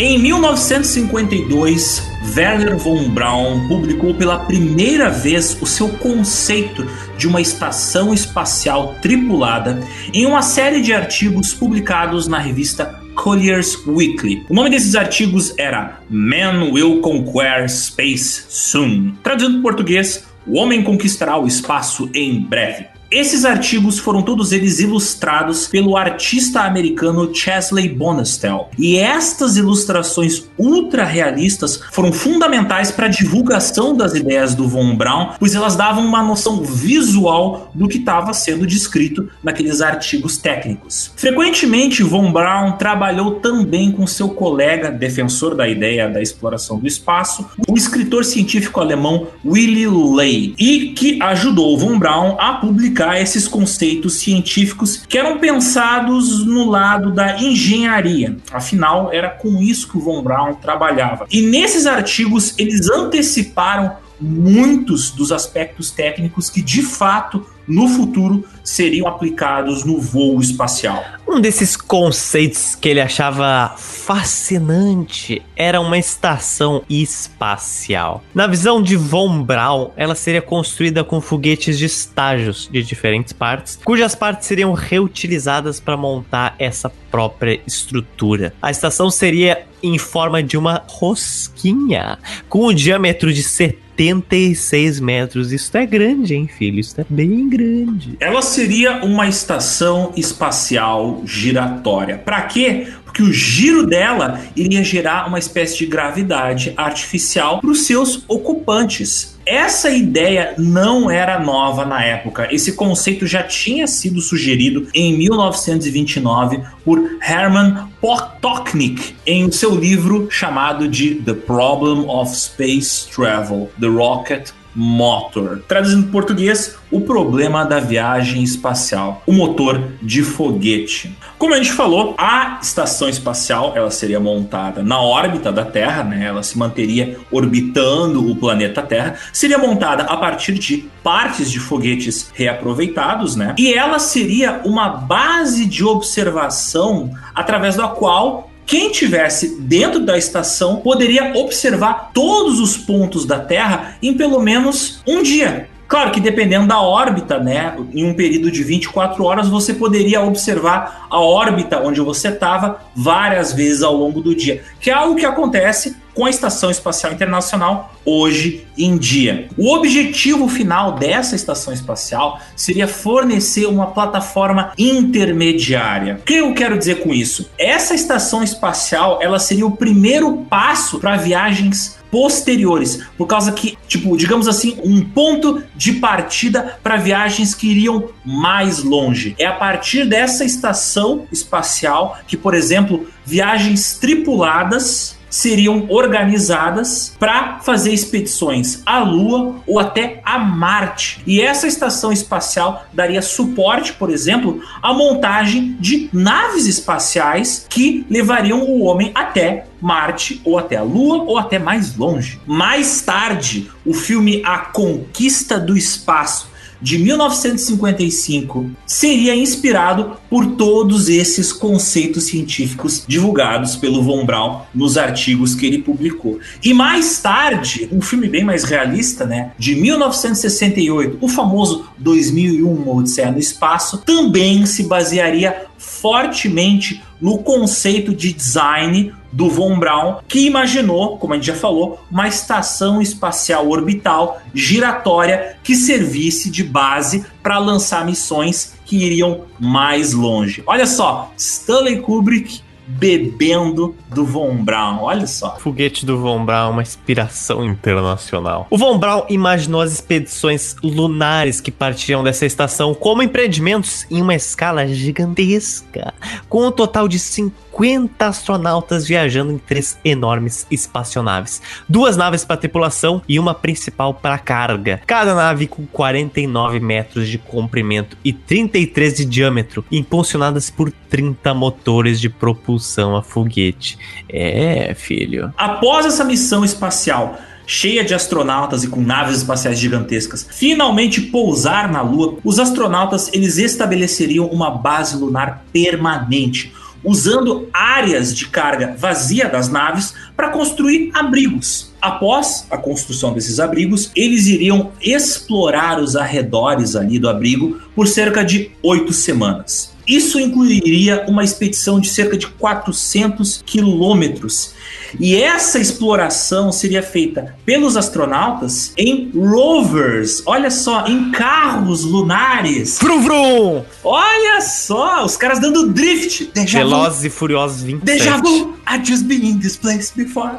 Em 1952, Werner von Braun publicou pela primeira vez o seu conceito de uma estação espacial tripulada em uma série de artigos publicados na revista Collier's Weekly. O nome desses artigos era Man Will Conquer Space Soon. Traduzindo para português, O Homem Conquistará o Espaço em Breve. Esses artigos foram todos eles ilustrados pelo artista americano Chesley Bonestell. E estas ilustrações ultra realistas foram fundamentais para a divulgação das ideias do Von Braun, pois elas davam uma noção visual do que estava sendo descrito naqueles artigos técnicos. Frequentemente, Von Braun trabalhou também com seu colega, defensor da ideia da exploração do espaço, o escritor científico alemão Willy Ley, e que ajudou Von Braun a publicar esses conceitos científicos que eram pensados no lado da engenharia. Afinal, era com isso que o Von Braun trabalhava. E nesses artigos eles anteciparam muitos dos aspectos técnicos que de fato no futuro seriam aplicados no voo espacial. Um desses conceitos que ele achava fascinante era uma estação espacial. Na visão de Von Braun, ela seria construída com foguetes de estágios de diferentes partes, cujas partes seriam reutilizadas para montar essa própria estrutura. A estação seria em forma de uma rosquinha, com um diâmetro de 76 metros. Isso é grande, hein, filho? Isso é bem grande. Ela seria uma estação espacial giratória. Para quê? Porque o giro dela iria gerar uma espécie de gravidade artificial para os seus ocupantes. Essa ideia não era nova na época. Esse conceito já tinha sido sugerido em 1929 por Hermann Potoknik em seu livro chamado de The Problem of Space Travel: The Rocket Motor. Traduzindo em português, o problema da viagem espacial, o motor de foguete. Como a gente falou, a estação espacial ela seria montada na órbita da Terra, né? Ela se manteria orbitando o planeta Terra, seria montada a partir de partes de foguetes reaproveitados, né? E ela seria uma base de observação através da qual quem tivesse dentro da estação poderia observar todos os pontos da Terra em pelo menos um dia. Claro que dependendo da órbita, né, em um período de 24 horas você poderia observar a órbita onde você estava várias vezes ao longo do dia, que é algo que acontece com a Estação Espacial Internacional hoje em dia. O objetivo final dessa estação espacial seria fornecer uma plataforma intermediária. O que eu quero dizer com isso? Essa estação espacial, ela seria o primeiro passo para viagens posteriores, por causa que, tipo, digamos assim, um ponto de partida para viagens que iriam mais longe. É a partir dessa estação espacial que, por exemplo, viagens tripuladas seriam organizadas para fazer expedições à Lua ou até a Marte. E essa estação espacial daria suporte, por exemplo, à montagem de naves espaciais que levariam o homem até Marte ou até a Lua ou até mais longe. Mais tarde, o filme A Conquista do Espaço de 1955 seria inspirado por todos esses conceitos científicos divulgados pelo Von Braun nos artigos que ele publicou. E mais tarde, um filme bem mais realista, né, de 1968, o famoso 2001 Odisseia no Espaço, também se basearia fortemente no conceito de design do Von Braun, que imaginou, como a gente já falou, uma estação espacial orbital giratória que servisse de base para lançar missões que iriam mais longe. Olha só, Stanley Kubrick bebendo do Von Braun. Olha só. Foguete do Von Braun, uma inspiração internacional. O Von Braun imaginou as expedições lunares que partiam dessa estação como empreendimentos em uma escala gigantesca, com um total de 50 astronautas viajando em três enormes espaçonaves. Duas naves para tripulação e uma principal para carga. Cada nave com 49 metros de comprimento e 33 de diâmetro, impulsionadas por 30 motores de propulsão a foguete. É, filho. Após essa missão espacial cheia de astronautas e com naves espaciais gigantescas, finalmente pousar na Lua, os astronautas eles estabeleceriam uma base lunar permanente, usando áreas de carga vazia das naves para construir abrigos. Após a construção desses abrigos, eles iriam explorar os arredores ali do abrigo por cerca de oito semanas. Isso incluiria uma expedição de cerca de 400 quilômetros. E essa exploração seria feita pelos astronautas em rovers, olha só, em carros lunares. Vrum, vrum. Olha só, os caras dando drift. Deja Velozes e Furiosos 27. Deja vu, I just been in this place before.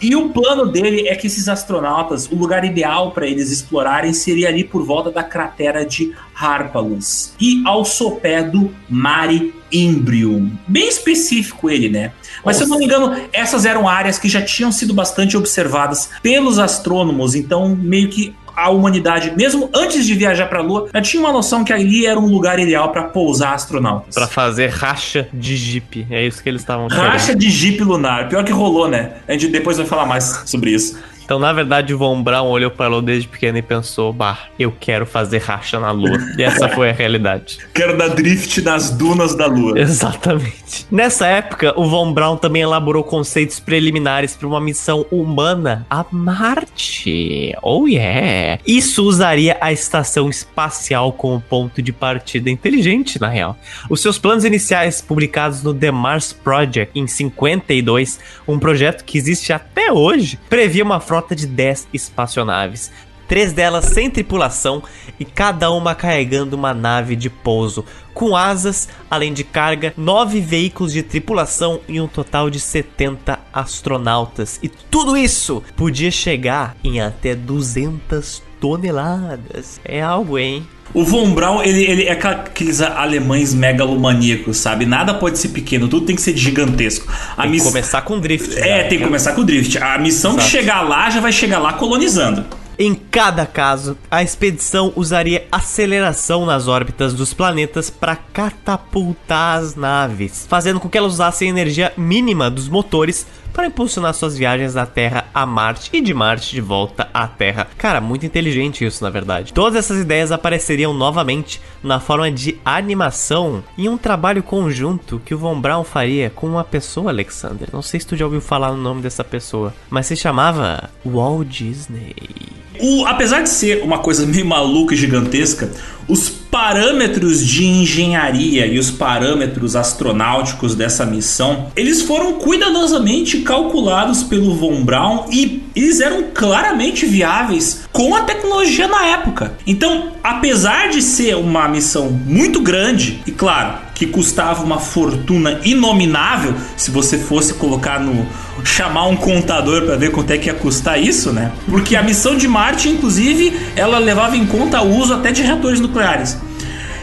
E o plano dele é que esses astronautas, o lugar ideal para eles explorarem seria ali por volta da cratera de Harpalus e ao sopé do Mare Imbrium. Bem específico ele, né? Mas Nossa. se eu não me engano, essas eram áreas que já tinham sido bastante observadas pelos astrônomos, então meio que a humanidade, mesmo antes de viajar para a Lua, já tinha uma noção que ali era um lugar ideal para pousar astronautas. Para fazer racha de Jeep. É isso que eles estavam Racha de Jeep lunar. Pior que rolou, né? A gente depois vai falar mais sobre isso. Então, na verdade, o Von Braun olhou para a Lua desde pequeno e pensou: bah, eu quero fazer racha na Lua. E essa foi a realidade. Quero dar drift nas dunas da Lua. Exatamente. Nessa época, o Von Braun também elaborou conceitos preliminares para uma missão humana a Marte. Oh yeah! Isso usaria a estação espacial como ponto de partida inteligente, na real. Os seus planos iniciais, publicados no The Mars Project em 52, um projeto que existe até hoje, previa uma frota de 10 espaçonaves, três delas sem tripulação e cada uma carregando uma nave de pouso, com asas, além de carga, nove veículos de tripulação e um total de 70 astronautas. E tudo isso podia chegar em até 200 toneladas. É algo, hein? O Von Braun, ele, ele é aqueles alemães megalomaníacos, sabe? Nada pode ser pequeno, tudo tem que ser gigantesco. A tem miss... que começar com drift. É, já. tem que começar com drift. A missão Exato. de chegar lá já vai chegar lá colonizando. Em cada caso, a expedição usaria aceleração nas órbitas dos planetas para catapultar as naves, fazendo com que elas usassem energia mínima dos motores para impulsionar suas viagens da Terra a Marte e de Marte de volta à Terra. Cara, muito inteligente isso, na verdade. Todas essas ideias apareceriam novamente na forma de animação em um trabalho conjunto que o Von Braun faria com uma pessoa, Alexander. Não sei se tu já ouviu falar no nome dessa pessoa, mas se chamava Walt Disney. O, apesar de ser uma coisa meio maluca e gigantesca, os parâmetros de engenharia e os parâmetros astronáuticos dessa missão, eles foram cuidadosamente calculados pelo Von Braun e eles eram claramente viáveis com a tecnologia na época. Então, apesar de ser uma missão muito grande e claro, que custava uma fortuna inominável, se você fosse colocar no chamar um contador para ver quanto é que ia custar isso, né? Porque a missão de Marte, inclusive, ela levava em conta o uso até de reatores nucleares.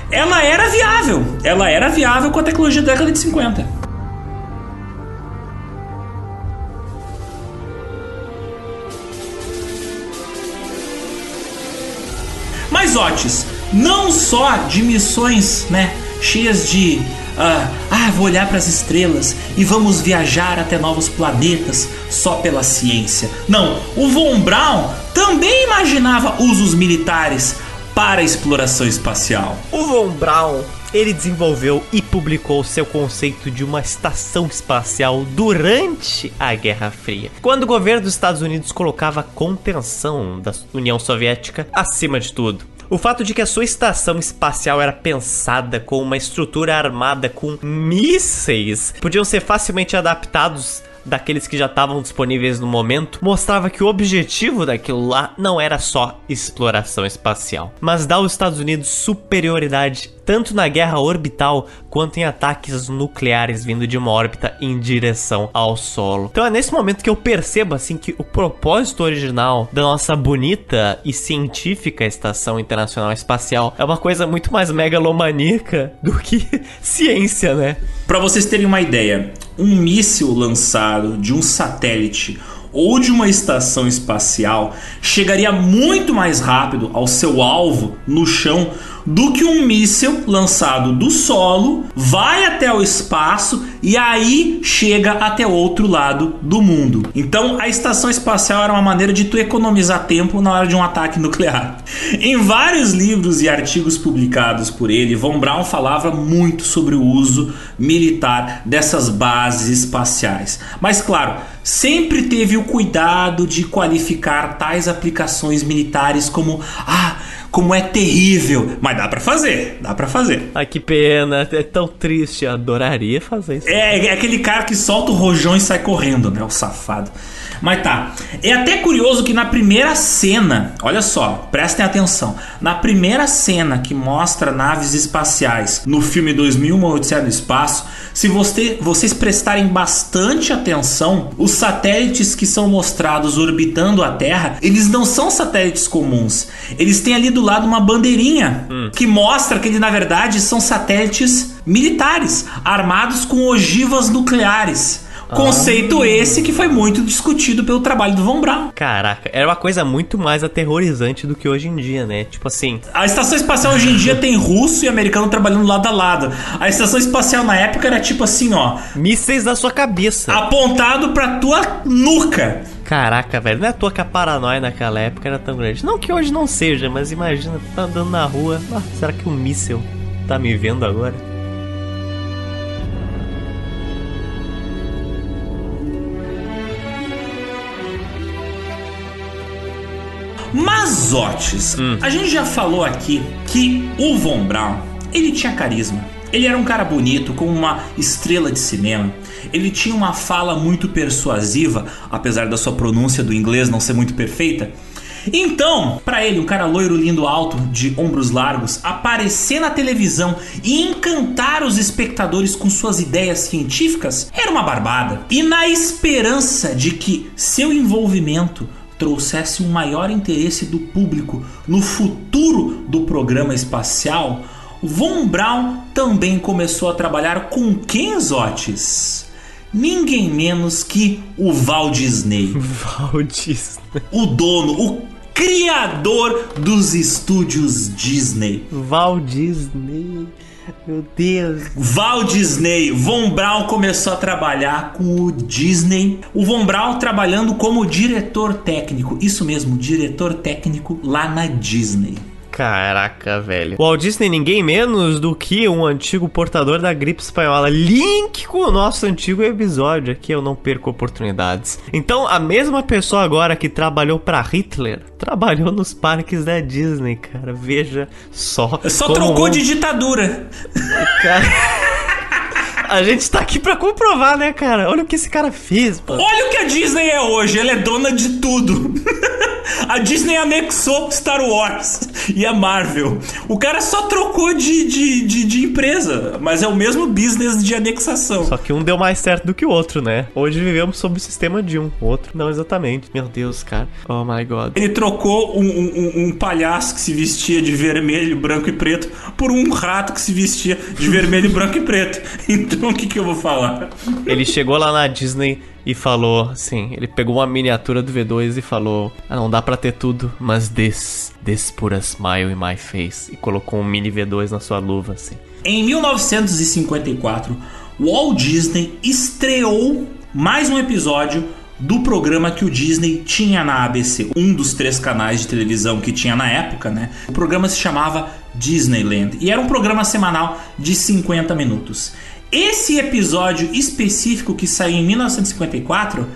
Ela era viável, ela era viável com a tecnologia da década de 50. Mas Otis, não só de missões, né, cheias de ah, ah, vou olhar para as estrelas e vamos viajar até novos planetas só pela ciência. Não, o Von Braun também imaginava usos militares para a exploração espacial. O Von Braun ele desenvolveu e publicou seu conceito de uma estação espacial durante a Guerra Fria, quando o governo dos Estados Unidos colocava a contenção da União Soviética acima de tudo. O fato de que a sua estação espacial era pensada com uma estrutura armada com mísseis podiam ser facilmente adaptados daqueles que já estavam disponíveis no momento, mostrava que o objetivo daquilo lá não era só exploração espacial, mas dar aos Estados Unidos superioridade tanto na guerra orbital quanto em ataques nucleares vindo de uma órbita em direção ao solo. Então é nesse momento que eu percebo assim que o propósito original da nossa bonita e científica estação internacional espacial é uma coisa muito mais megalomaníaca do que ciência, né? Para vocês terem uma ideia, um míssil lançado de um satélite ou de uma estação espacial chegaria muito mais rápido ao seu alvo no chão do que um míssil lançado do solo, vai até o espaço e aí chega até outro lado do mundo. Então a estação espacial era uma maneira de tu economizar tempo na hora de um ataque nuclear. Em vários livros e artigos publicados por ele, Von Braun falava muito sobre o uso militar dessas bases espaciais. Mas claro, sempre teve o cuidado de qualificar tais aplicações militares como ah, como é terrível. Mas dá para fazer, dá para fazer. Ai, que pena, é tão triste. Eu adoraria fazer isso. É, é aquele cara que solta o rojão e sai correndo, né? O safado. Mas tá. É até curioso que na primeira cena, olha só, prestem atenção. Na primeira cena que mostra naves espaciais no filme 2001 Odisseia no Espaço, se você, vocês prestarem bastante atenção, os satélites que são mostrados orbitando a Terra, eles não são satélites comuns. Eles têm ali do lado uma bandeirinha hum. que mostra que eles na verdade são satélites militares, armados com ogivas nucleares. Conceito esse que foi muito discutido pelo trabalho do Von Braun. Caraca, era uma coisa muito mais aterrorizante do que hoje em dia, né? Tipo assim. A estação espacial hoje em dia tem russo e americano trabalhando lado a lado. A estação espacial na época era tipo assim, ó. Mísseis da sua cabeça. Apontado pra tua nuca. Caraca, velho, não é à toa que a paranoia naquela época era tão grande. Não que hoje não seja, mas imagina, tá andando na rua. Ah, será que um míssil tá me vendo agora? Mazotes. Hum. A gente já falou aqui que o Von Braun, ele tinha carisma. Ele era um cara bonito, com uma estrela de cinema. Ele tinha uma fala muito persuasiva, apesar da sua pronúncia do inglês não ser muito perfeita. Então, para ele, um cara loiro, lindo, alto, de ombros largos, aparecer na televisão e encantar os espectadores com suas ideias científicas era uma barbada. E na esperança de que seu envolvimento trouxesse um maior interesse do público no futuro do programa espacial, Von Braun também começou a trabalhar com quem, Zotes? Ninguém menos que o Walt Disney. Walt Disney. O dono, o criador dos estúdios Disney. Walt Disney. Meu Deus. Walt Disney. Von Braun começou a trabalhar com o Disney. O Von Braun trabalhando como diretor técnico. Isso mesmo, diretor técnico lá na Disney. Caraca, velho. Walt Disney ninguém menos do que um antigo portador da gripe espanhola. Link com o nosso antigo episódio aqui, eu não perco oportunidades. Então, a mesma pessoa agora que trabalhou para Hitler, trabalhou nos parques da Disney, cara. Veja só. Só trocou de ditadura. Cara... A gente tá aqui pra comprovar, né, cara? Olha o que esse cara fez, pô. Olha o que a Disney é hoje, ela é dona de tudo. a Disney anexou Star Wars e a Marvel. O cara só trocou de, de, de, de, empresa, mas é o mesmo business de anexação. Só que um deu mais certo do que o outro, né? Hoje vivemos sob o sistema de um, o outro não exatamente. Meu Deus, cara. Oh my god. Ele trocou um, um, um palhaço que se vestia de vermelho, branco e preto por um rato que se vestia de vermelho, branco e preto. Então então o que, que eu vou falar? Ele chegou lá na Disney e falou assim: ele pegou uma miniatura do V2 e falou: ah, não dá pra ter tudo, mas this, this put a smile in my face. E colocou um mini V2 na sua luva, assim. Em 1954, Walt Disney estreou mais um episódio do programa que o Disney tinha na ABC, um dos três canais de televisão que tinha na época, né? O programa se chamava Disneyland e era um programa semanal de 50 minutos. Esse episódio específico que saiu em 1954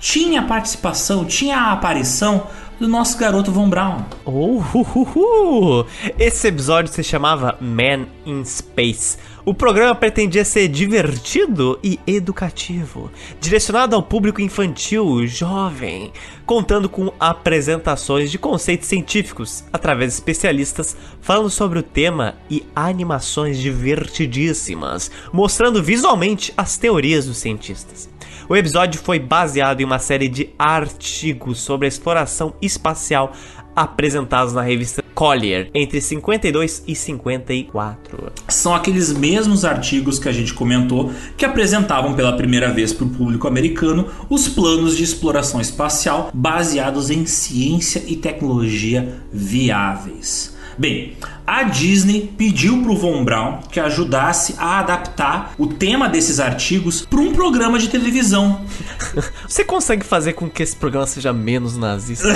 tinha participação, tinha a aparição do nosso garoto Von Braun. Oh, uh, uh, uh. Esse episódio se chamava Man in Space. O programa pretendia ser divertido e educativo, direcionado ao público infantil jovem, contando com apresentações de conceitos científicos através de especialistas falando sobre o tema e animações divertidíssimas, mostrando visualmente as teorias dos cientistas. O episódio foi baseado em uma série de artigos sobre a exploração espacial apresentados na revista Collier entre 52 e 54. São aqueles mesmos artigos que a gente comentou que apresentavam pela primeira vez para o público americano os planos de exploração espacial baseados em ciência e tecnologia viáveis. Bem, a Disney pediu para o Von Braun que ajudasse a adaptar o tema desses artigos para um programa de televisão. Você consegue fazer com que esse programa seja menos nazista?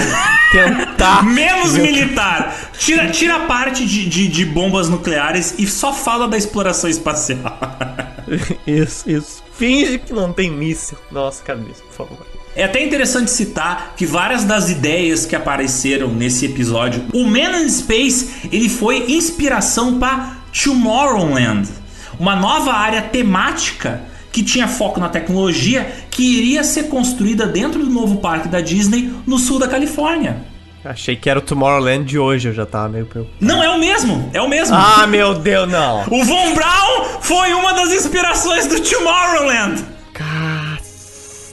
Tentar. menos militar. Tira, tira a parte de, de, de bombas nucleares e só fala da exploração espacial. isso, isso. Finge que não tem míssil. Nossa, cabeça, por favor. É até interessante citar que várias das ideias que apareceram nesse episódio, o Man in Space, ele foi inspiração para Tomorrowland, uma nova área temática que tinha foco na tecnologia que iria ser construída dentro do novo parque da Disney no sul da Califórnia. Achei que era o Tomorrowland de hoje, eu já tava meio preocupado. Não, é o mesmo, é o mesmo. Ah, meu Deus, não. O Von Braun foi uma das inspirações do Tomorrowland. Cara,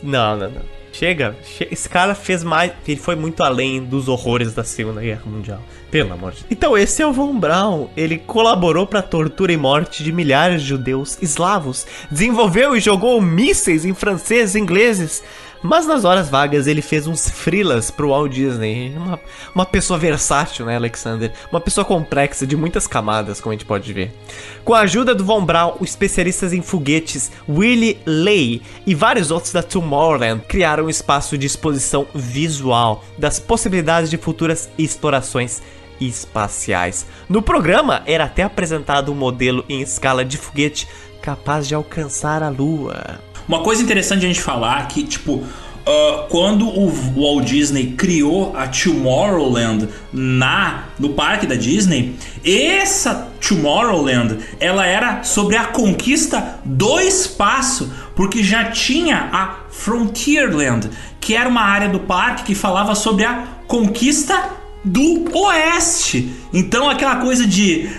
não, não, não. Chega, esse cara fez mais. Ele foi muito além dos horrores da Segunda Guerra Mundial. Pelo amor de Deus. Então, esse é o Von Braun. Ele colaborou para a tortura e morte de milhares de judeus eslavos. Desenvolveu e jogou mísseis em franceses e ingleses Mas nas horas vagas ele fez uns frilas pro Walt Disney. Uma, uma pessoa versátil, né, Alexander? Uma pessoa complexa, de muitas camadas, como a gente pode ver. Com a ajuda do Von Braun, os especialistas em foguetes Willie Lay e vários outros da Tomorrowland criaram um espaço de exposição visual das possibilidades de futuras explorações espaciais. No programa era até apresentado um modelo em escala de foguete capaz de alcançar a Lua. Uma coisa interessante a gente falar que, tipo, Uh, quando o Walt Disney criou a Tomorrowland na no parque da Disney, essa Tomorrowland ela era sobre a conquista do espaço, porque já tinha a Frontierland, que era uma área do parque que falava sobre a conquista do Oeste. Então aquela coisa de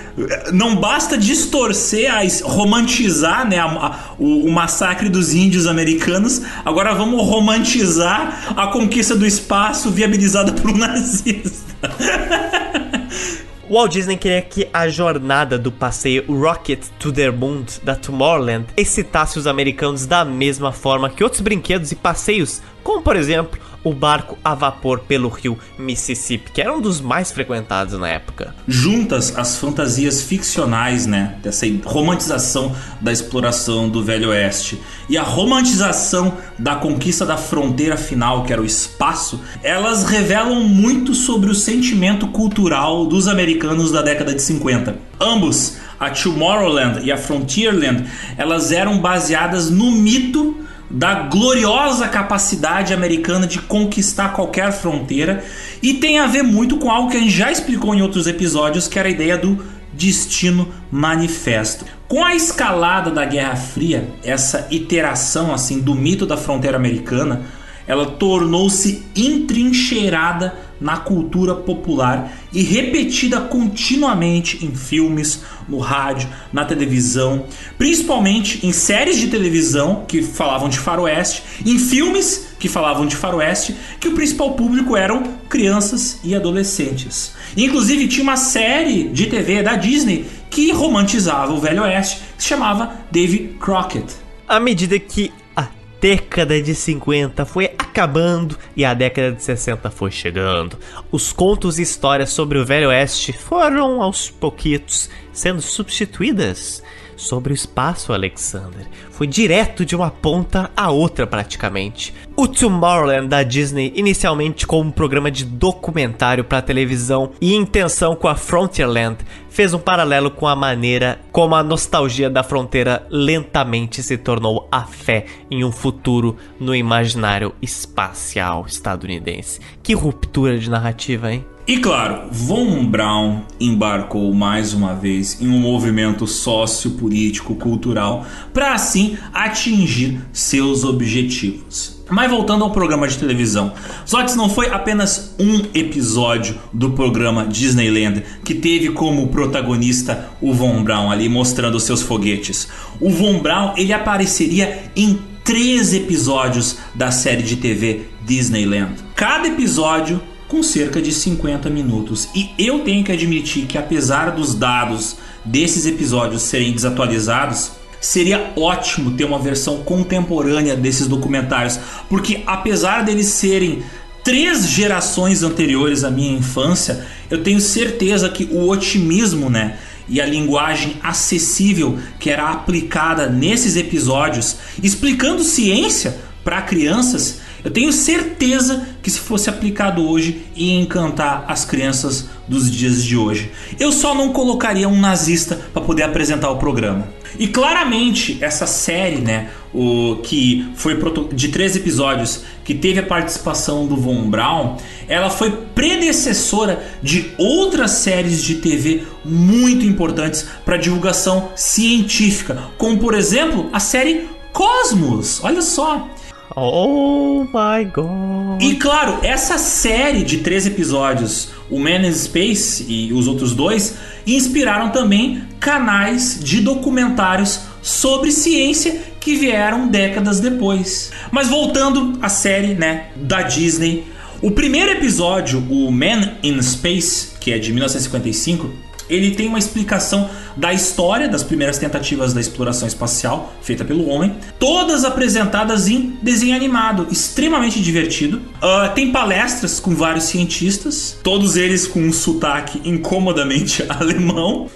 não basta distorcer, romantizar né, a, a, o, o, massacre dos índios americanos, agora vamos romantizar a conquista do espaço viabilizada por um nazista. Walt Disney queria que a jornada do passeio Rocket to the Moon da Tomorrowland excitasse os americanos da mesma forma que outros brinquedos e passeios, como por exemplo o barco a vapor pelo rio Mississippi, que era um dos mais frequentados na época. Juntas as fantasias ficcionais, né, dessa romantização da exploração do Velho Oeste e a romantização da conquista da fronteira final, que era o espaço, elas revelam muito sobre o sentimento cultural dos americanos da década de 50. Ambos, a Tomorrowland e a Frontierland, elas eram baseadas no mito da gloriosa capacidade americana de conquistar qualquer fronteira e tem a ver muito com algo que a gente já explicou em outros episódios, que era a ideia do destino manifesto. Com a escalada da Guerra Fria, essa iteração assim do mito da fronteira americana, ela tornou-se entrincheirada na cultura popular e repetida continuamente em filmes, no rádio, na televisão, principalmente em séries de televisão que falavam de faroeste, em filmes que falavam de faroeste, que o principal público eram crianças e adolescentes. Inclusive tinha uma série de TV da Disney que romantizava o Velho Oeste, que se chamava Davy Crockett. À medida que década de 50 foi acabando e a década de 60 foi chegando. Os contos e histórias sobre o Velho Oeste foram aos pouquitos sendo substituídas sobre o espaço, Alexander. Foi direto de uma ponta a outra praticamente. O Tomorrowland da Disney, inicialmente como um programa de documentário para televisão e intenção com a Frontierland, fez um paralelo com a maneira como a nostalgia da fronteira lentamente se tornou a fé em um futuro no imaginário espacial estadunidense. Que ruptura de narrativa, hein? E claro, Von Braun embarcou mais uma vez em um movimento sociopolítico cultural para assim atingir seus objetivos. Mas voltando ao programa de televisão, Zox não foi apenas um episódio do programa Disneyland que teve como protagonista o Von Braun ali mostrando seus foguetes. O Von Braun ele apareceria em três episódios da série de TV Disneyland. Cada episódio com cerca de 50 minutos. E eu tenho que admitir que, apesar dos dados desses episódios serem desatualizados, seria ótimo ter uma versão contemporânea desses documentários, porque apesar deles serem três gerações anteriores à minha infância, eu tenho certeza que o otimismo, né? E a linguagem acessível que era aplicada nesses episódios, explicando ciência para crianças, eu tenho certeza que se fosse aplicado hoje ia encantar as crianças dos dias de hoje. Eu só não colocaria um nazista para poder apresentar o programa. E claramente essa série, né, o que foi de três episódios, que teve a participação do Von Braun, ela foi predecessora de outras séries de TV muito importantes para divulgação científica, como por exemplo a série Cosmos. Olha só, Oh my god. E claro, essa série de três episódios, o Man in Space e os outros dois, inspiraram também canais de documentários sobre ciência que vieram décadas depois. Mas voltando à série, né, da Disney, o primeiro episódio, o Man in Space, que é de 1955, ele tem uma explicação da história das primeiras tentativas da exploração espacial feita pelo homem, todas apresentadas em desenho animado, extremamente divertido. Uh, tem palestras com vários cientistas, todos eles com um sotaque incomodamente alemão,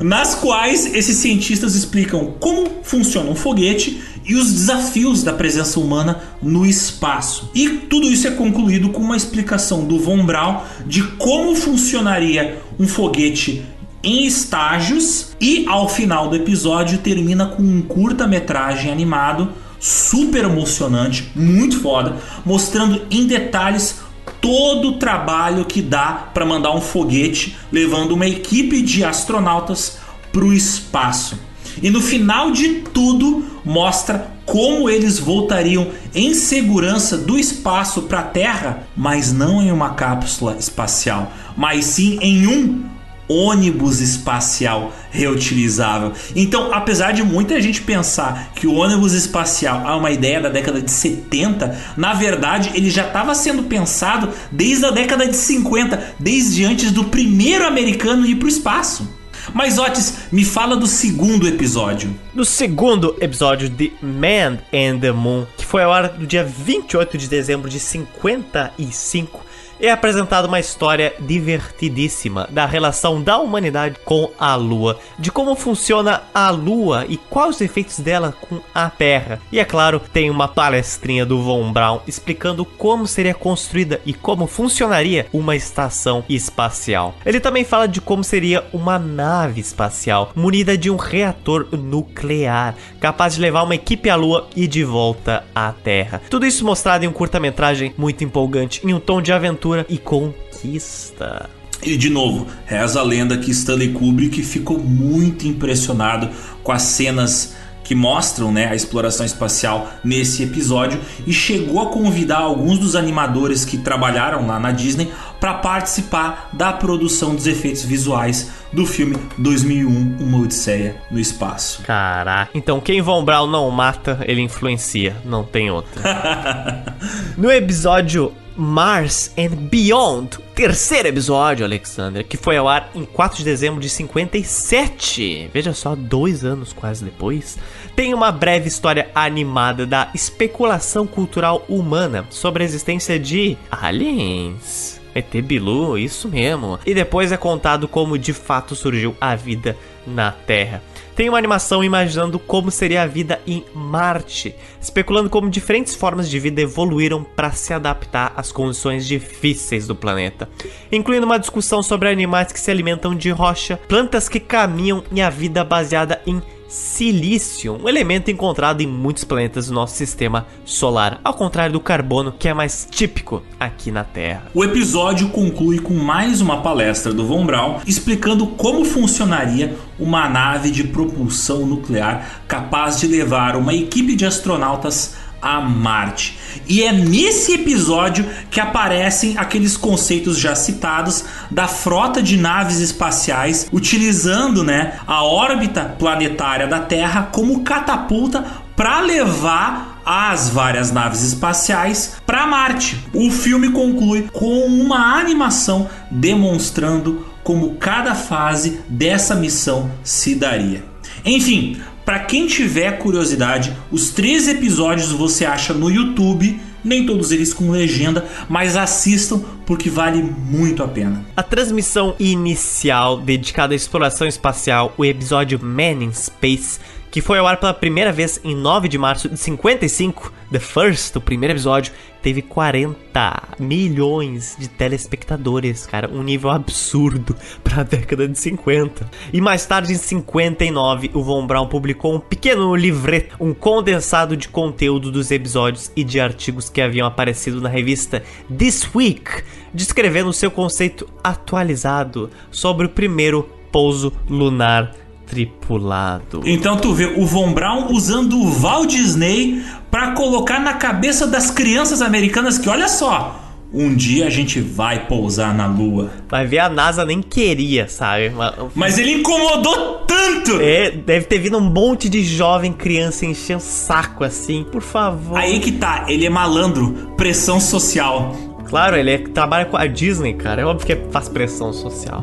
nas quais esses cientistas explicam como funciona um foguete e os desafios da presença humana no espaço. E tudo isso é concluído com uma explicação do Von Braun de como funcionaria um foguete em estágios e ao final do episódio termina com um curta-metragem animado super emocionante, muito foda, mostrando em detalhes todo o trabalho que dá para mandar um foguete levando uma equipe de astronautas para o espaço. E no final de tudo, mostra como eles voltariam em segurança do espaço para a Terra, mas não em uma cápsula espacial, mas sim em um ônibus espacial reutilizável. Então, apesar de muita gente pensar que o ônibus espacial é uma ideia da década de 70, na verdade ele já estava sendo pensado desde a década de 50, desde antes do primeiro americano ir para o espaço. Mas Otis, me fala do segundo episódio. Do segundo episódio de Man and the Moon, que foi ao ar no dia 28 de dezembro de 55 é apresentada uma história divertidíssima da relação da humanidade com a Lua, de como funciona a Lua e quais os efeitos dela com a Terra. E é claro, tem uma palestrinha do Von Braun explicando como seria construída e como funcionaria uma estação espacial. Ele também fala de como seria uma nave espacial munida de um reator nuclear, capaz de levar uma equipe à Lua e de volta à Terra. Tudo isso mostrado em um curta-metragem muito empolgante, em um tom de aventura aventura e conquista. E de novo, reza a lenda que Stanley Kubrick ficou muito impressionado com as cenas que mostram né, a exploração espacial nesse episódio e chegou a convidar alguns dos animadores que trabalharam lá na Disney para participar da produção dos efeitos visuais do filme 2001 Uma Odisseia no Espaço. Caraca, então quem Von Braun não mata, ele influencia, não tem outra. no episódio Mars and Beyond, terceiro episódio, Alexander, que foi ao ar em 4 de dezembro de 57. Veja só, dois anos quase depois. Tem uma breve história animada da especulação cultural humana sobre a existência de aliens. ET Bilu, isso mesmo. E depois é contado como de fato surgiu a vida na Terra. Tem uma animação imaginando como seria a vida em Marte, especulando como diferentes formas de vida evoluíram para se adaptar às condições difíceis do planeta, incluindo uma discussão sobre animais que se alimentam de rocha, plantas que caminham e a vida baseada em silício, um elemento encontrado em muitos planetas do nosso sistema solar, ao contrário do carbono, que é mais típico aqui na Terra. O episódio conclui com mais uma palestra do Von Braun explicando como funcionaria uma nave de propulsão nuclear capaz de levar uma equipe de astronautas a Marte. E é nesse episódio que aparecem aqueles conceitos já citados da frota de naves espaciais utilizando, né, a órbita planetária da Terra como catapulta para levar as várias naves espaciais para Marte. O filme conclui com uma animação demonstrando como cada fase dessa missão se daria. Enfim, para quem tiver curiosidade, os três episódios você acha no YouTube, nem todos eles com legenda, mas assistam porque vale muito a pena. A transmissão inicial dedicada à exploração espacial, o episódio Man in Space, que foi ao ar pela primeira vez em 9 de março de 55, The First, o primeiro episódio, teve 40 milhões de telespectadores, cara, um nível absurdo para a década de 50. E mais tarde, em 59, o Von Braun publicou um pequeno livreto, um condensado de conteúdo dos episódios e de artigos que haviam aparecido na revista This Week, descrevendo seu conceito atualizado sobre o primeiro pouso lunar tripulado. Então tu vê o Von Braun usando o Walt Disney para colocar na cabeça das crianças americanas que olha só, um dia a gente vai pousar na lua. Vai ver, a NASA nem queria, sabe? Mas ele incomodou tanto! É, deve ter vindo um monte de jovem criança encher o saco assim, por favor. Aí que tá, ele é malandro, pressão social. Claro, ele é, trabalha com a Disney, cara. É óbvio que faz pressão social.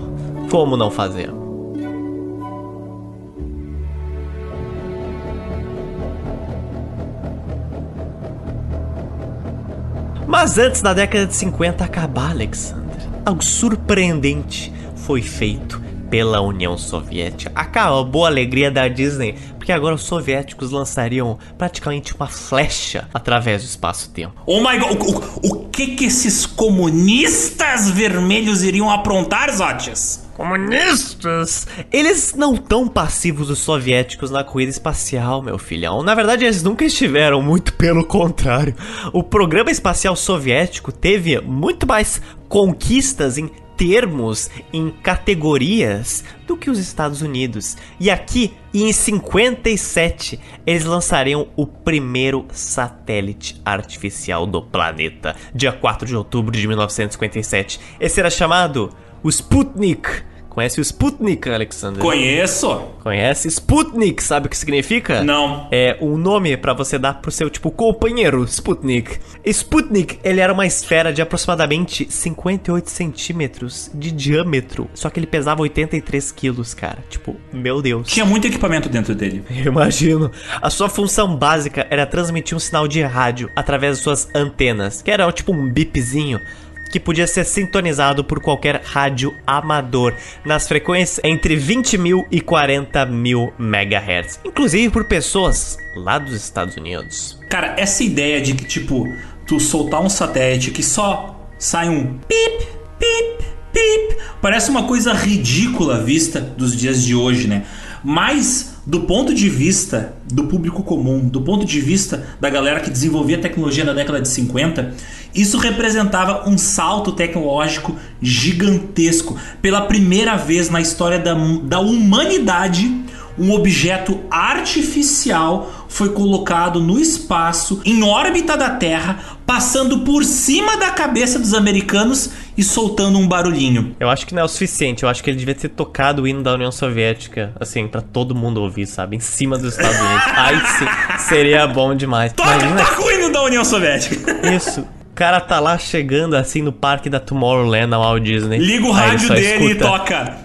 Como não fazer? Mas antes da década de 50 acabar, Alexander, algo surpreendente foi feito pela União Soviética. Acabou a alegria da Disney, porque agora os soviéticos lançariam praticamente uma flecha através do espaço-tempo. Oh my god, o, o, o, que que esses comunistas vermelhos iriam aprontar, Zotias? Comunistas! Eles não tão passivos os soviéticos na corrida espacial, meu filhão. Na verdade, eles nunca estiveram, muito pelo contrário. O programa espacial soviético teve muito mais conquistas em termos, em categorias do que os Estados Unidos. E aqui, em 57, eles lançariam o primeiro satélite artificial do planeta, dia 4 de outubro de 1957. Esse era chamado o Sputnik Conhece o Sputnik, Alexander? Conheço. Conhece? Sputnik, sabe o que significa? Não. É um nome para você dar pro seu, tipo, companheiro, Sputnik. Sputnik, ele era uma esfera de aproximadamente 58 centímetros de diâmetro. Só que ele pesava 83 quilos, cara. Tipo, meu Deus. Tinha muito equipamento dentro dele. Eu imagino. A sua função básica era transmitir um sinal de rádio através de suas antenas, que era tipo um bipzinho que podia ser sintonizado por qualquer rádio amador nas frequências entre 20 mil e 40 mil megahertz, inclusive por pessoas lá dos Estados Unidos. Cara, essa ideia de que, tipo, tu soltar um satélite que só sai um pip, pip, pip, parece uma coisa ridícula vista dos dias de hoje, né? Mas do ponto de vista do público comum, do ponto de vista da galera que desenvolvia tecnologia na década de 50, isso representava um salto tecnológico gigantesco. Pela primeira vez na história da, da humanidade, um objeto artificial foi colocado no espaço, em órbita da Terra, passando por cima da cabeça dos americanos e soltando um barulhinho. Eu acho que não é o suficiente, eu acho que ele devia ter tocado o hino da União Soviética, assim, para todo mundo ouvir, sabe? Em cima dos Estados Unidos. Aí sim, seria bom demais. Toca, Imagina... toca o hino da União Soviética. Isso cara tá lá chegando assim no parque da Tomorrowland, na Walt Disney. Liga o rádio dele escuta. e toca.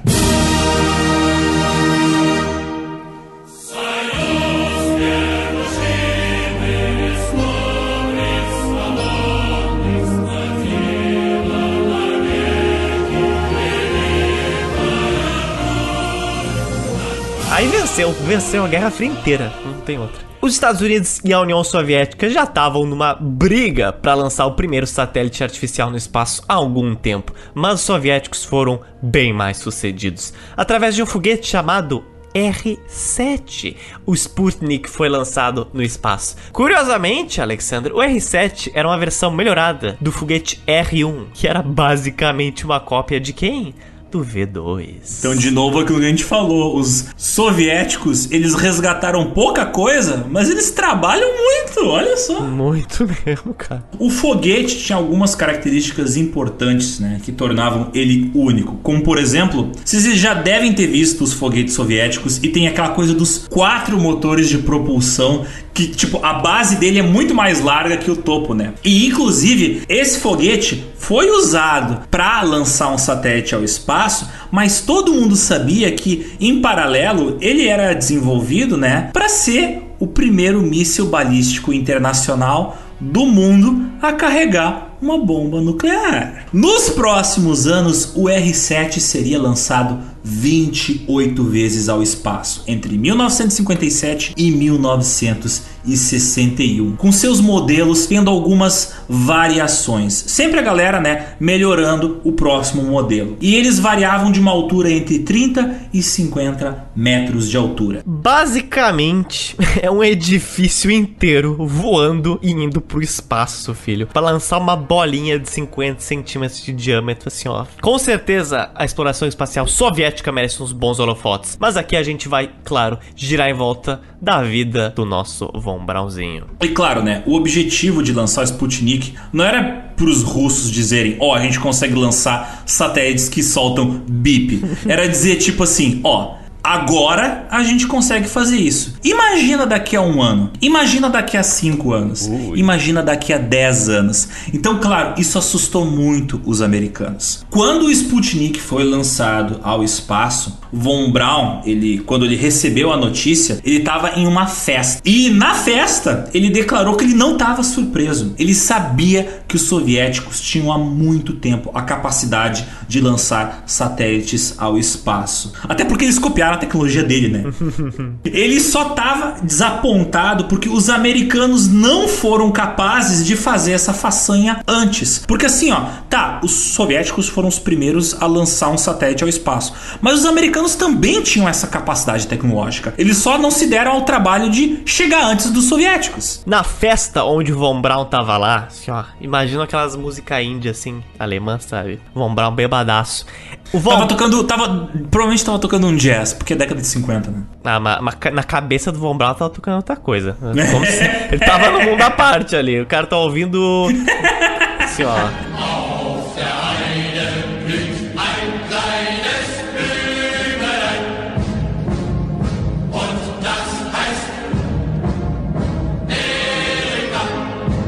Aí venceu, venceu a Guerra Fria inteira, não tem outra. Os Estados Unidos e a União Soviética já estavam numa briga para lançar o primeiro satélite artificial no espaço há algum tempo, mas os soviéticos foram bem mais sucedidos. Através de um foguete chamado R7. O Sputnik foi lançado no espaço. Curiosamente, Alexander, o R7 era uma versão melhorada do foguete R1, que era basicamente uma cópia de quem? Do V2. Então, de novo, aquilo que a gente falou: os soviéticos eles resgataram pouca coisa, mas eles trabalham muito, olha só. Muito mesmo, cara. O foguete tinha algumas características importantes, né, que tornavam ele único. Como, por exemplo, vocês já devem ter visto os foguetes soviéticos e tem aquela coisa dos quatro motores de propulsão que, tipo, a base dele é muito mais larga que o topo, né? E, inclusive, esse foguete foi usado para lançar um satélite ao espaço, mas todo mundo sabia que, em paralelo, ele era desenvolvido, né, para ser o primeiro míssil balístico internacional do mundo a carregar uma bomba nuclear. Nos próximos anos, o R-7 seria lançado 28 vezes ao espaço entre 1957 e 1961, com seus modelos tendo algumas variações. Sempre a galera, né, melhorando o próximo modelo. E eles variavam de uma altura entre 30 e 50 metros de altura. Basicamente, é um edifício inteiro voando e indo pro espaço, filho, para lançar uma bolinha de 50 centímetros de diâmetro assim, ó. Com certeza, a exploração espacial soviética Soviética merece uns bons holofotes. Mas aqui a gente vai, claro, girar em volta da vida do nosso Von Braunzinho. E claro, né? O objetivo de lançar o Sputnik não era para os russos dizerem, ó, oh, a gente consegue lançar satélites que soltam bip. Era dizer tipo assim, ó, oh, Agora a gente consegue fazer isso. Imagina daqui a um ano. Imagina daqui a cinco anos. Ui. Imagina daqui a dez anos. Então, claro, isso assustou muito os americanos. Quando o Sputnik foi lançado ao espaço, Von Braun, ele, quando ele recebeu a notícia, ele estava em uma festa. E na festa, ele declarou que ele não estava surpreso. Ele sabia que os soviéticos tinham há muito tempo a capacidade de lançar satélites ao espaço. Até porque eles copiaram a tecnologia dele, né? ele só estava desapontado porque os americanos não foram capazes de fazer essa façanha antes. Porque assim, ó, tá, os soviéticos foram os primeiros a lançar um satélite ao espaço, mas os americanos também tinham essa capacidade tecnológica. Eles só não se deram ao trabalho de chegar antes dos soviéticos. Na festa onde o Von Braun tava lá, assim, ó, imagina aquelas músicas índias assim, alemã, sabe? Von Braun bebadaço. O Von... Tava tocando, tava, provavelmente tava tocando um jazz, porque é década de 50, né? Ah, mas, mas na cabeça do Von Braun tava tocando outra coisa. ele tava no mundo à parte ali. O cara tá ouvindo. Assim, ó.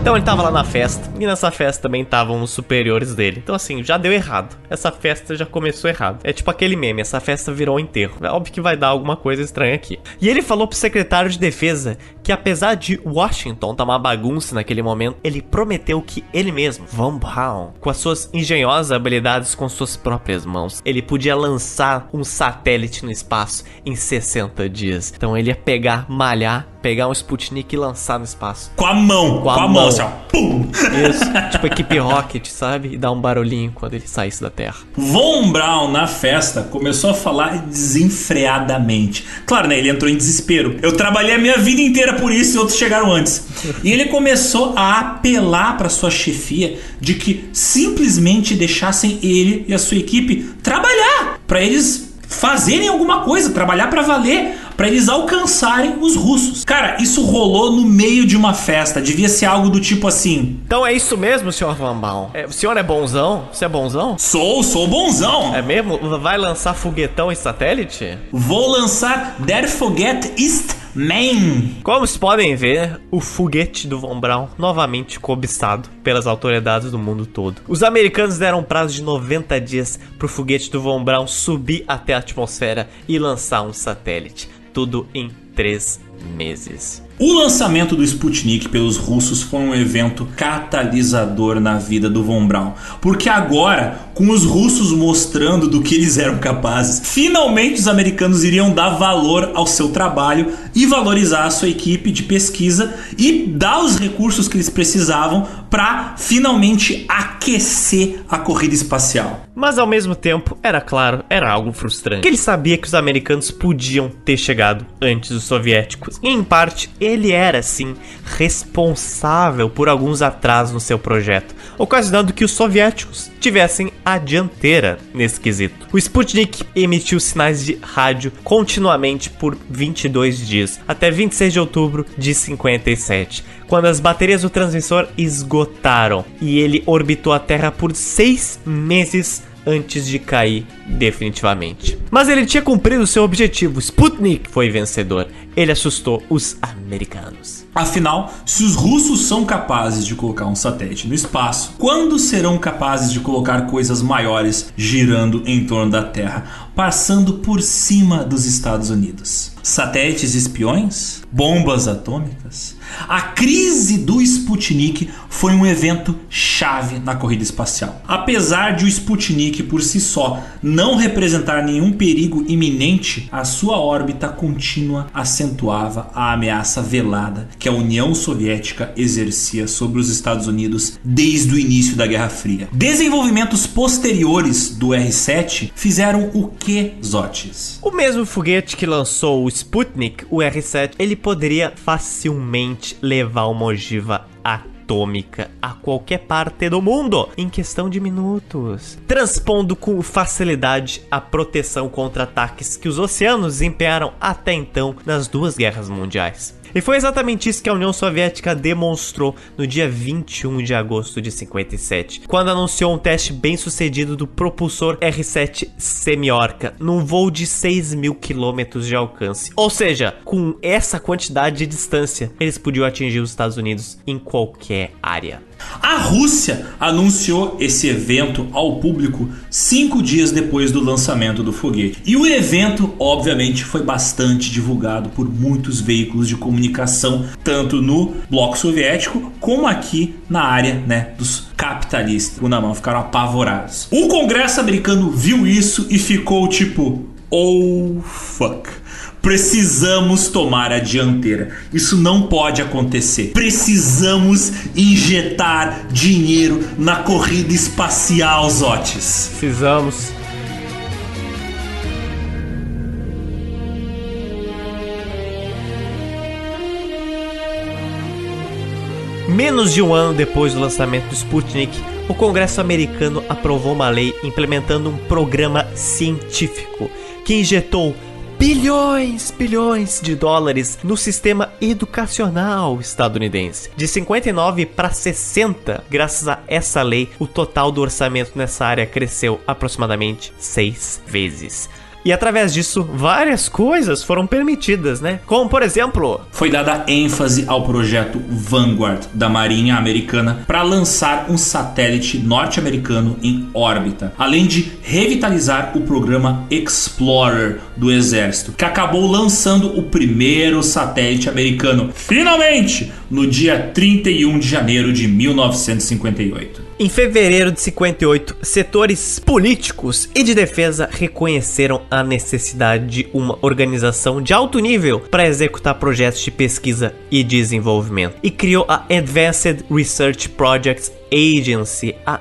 Então ele tava lá na festa, e nessa festa também estavam os superiores dele. Então assim, já deu errado. Essa festa já começou errado. É tipo aquele meme, essa festa virou um enterro. É óbvio que vai dar alguma coisa estranha aqui. E ele falou pro secretário de defesa que apesar de Washington tá uma bagunça naquele momento, ele prometeu que ele mesmo, Von Braun, com as suas engenhosas habilidades com suas próprias mãos, ele podia lançar um satélite no espaço em 60 dias. Então ele ia pegar, malhar pegar um Sputnik e lançar no espaço. Com a mão, com, com a, mão, mão assim, ó. Pum! Isso, tipo equipe Rocket, sabe? E dar um barulhinho quando ele saísse da Terra. Von Braun, na festa, começou a falar desenfreadamente. Claro, né? Ele entrou em desespero. Eu trabalhei a minha vida inteira por isso e outros chegaram antes. E ele começou a apelar para sua chefia de que simplesmente deixassem ele e a sua equipe trabalhar. para eles fazerem alguma coisa, trabalhar para valer para eles alcançarem os russos. Cara, isso rolou no meio de uma festa. Devia ser algo do tipo assim. Então é isso mesmo, senhor Van Baal? É, o senhor é bonzão? Você é bonzão? Sou, sou bonzão. É mesmo? Vai lançar foguetão e satélite? Vou lançar Der Foguet East Man. Como vocês podem ver, o foguete do Von Braun novamente cobiçado pelas autoridades do mundo todo. Os americanos deram um prazo de 90 dias para o foguete do Von Braun subir até a atmosfera e lançar um satélite tudo em três meses. O lançamento do Sputnik pelos russos foi um evento catalisador na vida do Von Braun, porque agora, com os russos mostrando do que eles eram capazes, finalmente os americanos iriam dar valor ao seu trabalho e valorizar a sua equipe de pesquisa e dar os recursos que eles precisavam para finalmente aquecer a corrida espacial. Mas ao mesmo tempo, era claro, era algo frustrante. Ele sabia que os americanos podiam ter chegado antes dos soviéticos. E em parte, ele era sim responsável por alguns atrasos no seu projeto, ocasionando que os soviéticos tivessem a dianteira nesse quesito. O Sputnik emitiu sinais de rádio continuamente por 22 dias, até 26 de outubro de 57, quando as baterias do transmissor esgotaram e ele orbitou a Terra por seis meses antes de cair definitivamente. Mas ele tinha cumprido seu objetivo. Sputnik foi vencedor. Ele assustou os americanos. Afinal, se os russos são capazes de colocar um satélite no espaço, quando serão capazes de colocar coisas maiores girando em torno da Terra, passando por cima dos Estados Unidos? Satélites espiões? Bombas atômicas? A crise do Sputnik foi um evento chave na corrida espacial. Apesar de o Sputnik por si só não representar nenhum perigo iminente, a sua órbita contínua acentuava a ameaça velada que a União Soviética exercia sobre os Estados Unidos desde o início da Guerra Fria. Desenvolvimentos posteriores do R-7 fizeram o que, Zotes? O mesmo foguete que lançou o Sputnik, o R-7, ele poderia facilmente levar uma ogiva atômica a qualquer parte do mundo em questão de minutos, transpondo com facilidade a proteção contra ataques que os oceanos desempenharam até então nas duas guerras mundiais. E foi exatamente isso que a União Soviética demonstrou no dia 21 de agosto de 57, quando anunciou um teste bem sucedido do propulsor R-7 Semiorca num voo de 6 mil quilômetros de alcance. Ou seja, com essa quantidade de distância, eles podiam atingir os Estados Unidos em qualquer área. A Rússia anunciou esse evento ao público cinco dias depois do lançamento do foguete. E o evento, obviamente, foi bastante divulgado por muitos veículos de comunicação, tanto no bloco soviético como aqui na área né, dos capitalistas. Na mão, ficaram apavorados. O Congresso americano viu isso e ficou tipo: oh fuck. Precisamos tomar a dianteira. Isso não pode acontecer. Precisamos injetar dinheiro na corrida espacial, Zotes. Precisamos. Menos de um ano depois do lançamento do Sputnik, o Congresso americano aprovou uma lei implementando um programa científico que injetou bilhões, bilhões de dólares no sistema educacional estadunidense. De 59 para 60, graças a essa lei, o total do orçamento nessa área cresceu aproximadamente seis vezes. E através disso, várias coisas foram permitidas, né? Como, por exemplo, foi dada ênfase ao projeto Vanguard da Marinha Americana para lançar um satélite norte-americano em órbita, além de revitalizar o programa Explorer do Exército, que acabou lançando o primeiro satélite americano, finalmente, no dia 31 de janeiro de 1958. Em fevereiro de 58, setores políticos e de defesa reconheceram a necessidade de uma organização de alto nível para executar projetos de pesquisa e desenvolvimento. E criou a Advanced Research Projects Agency, a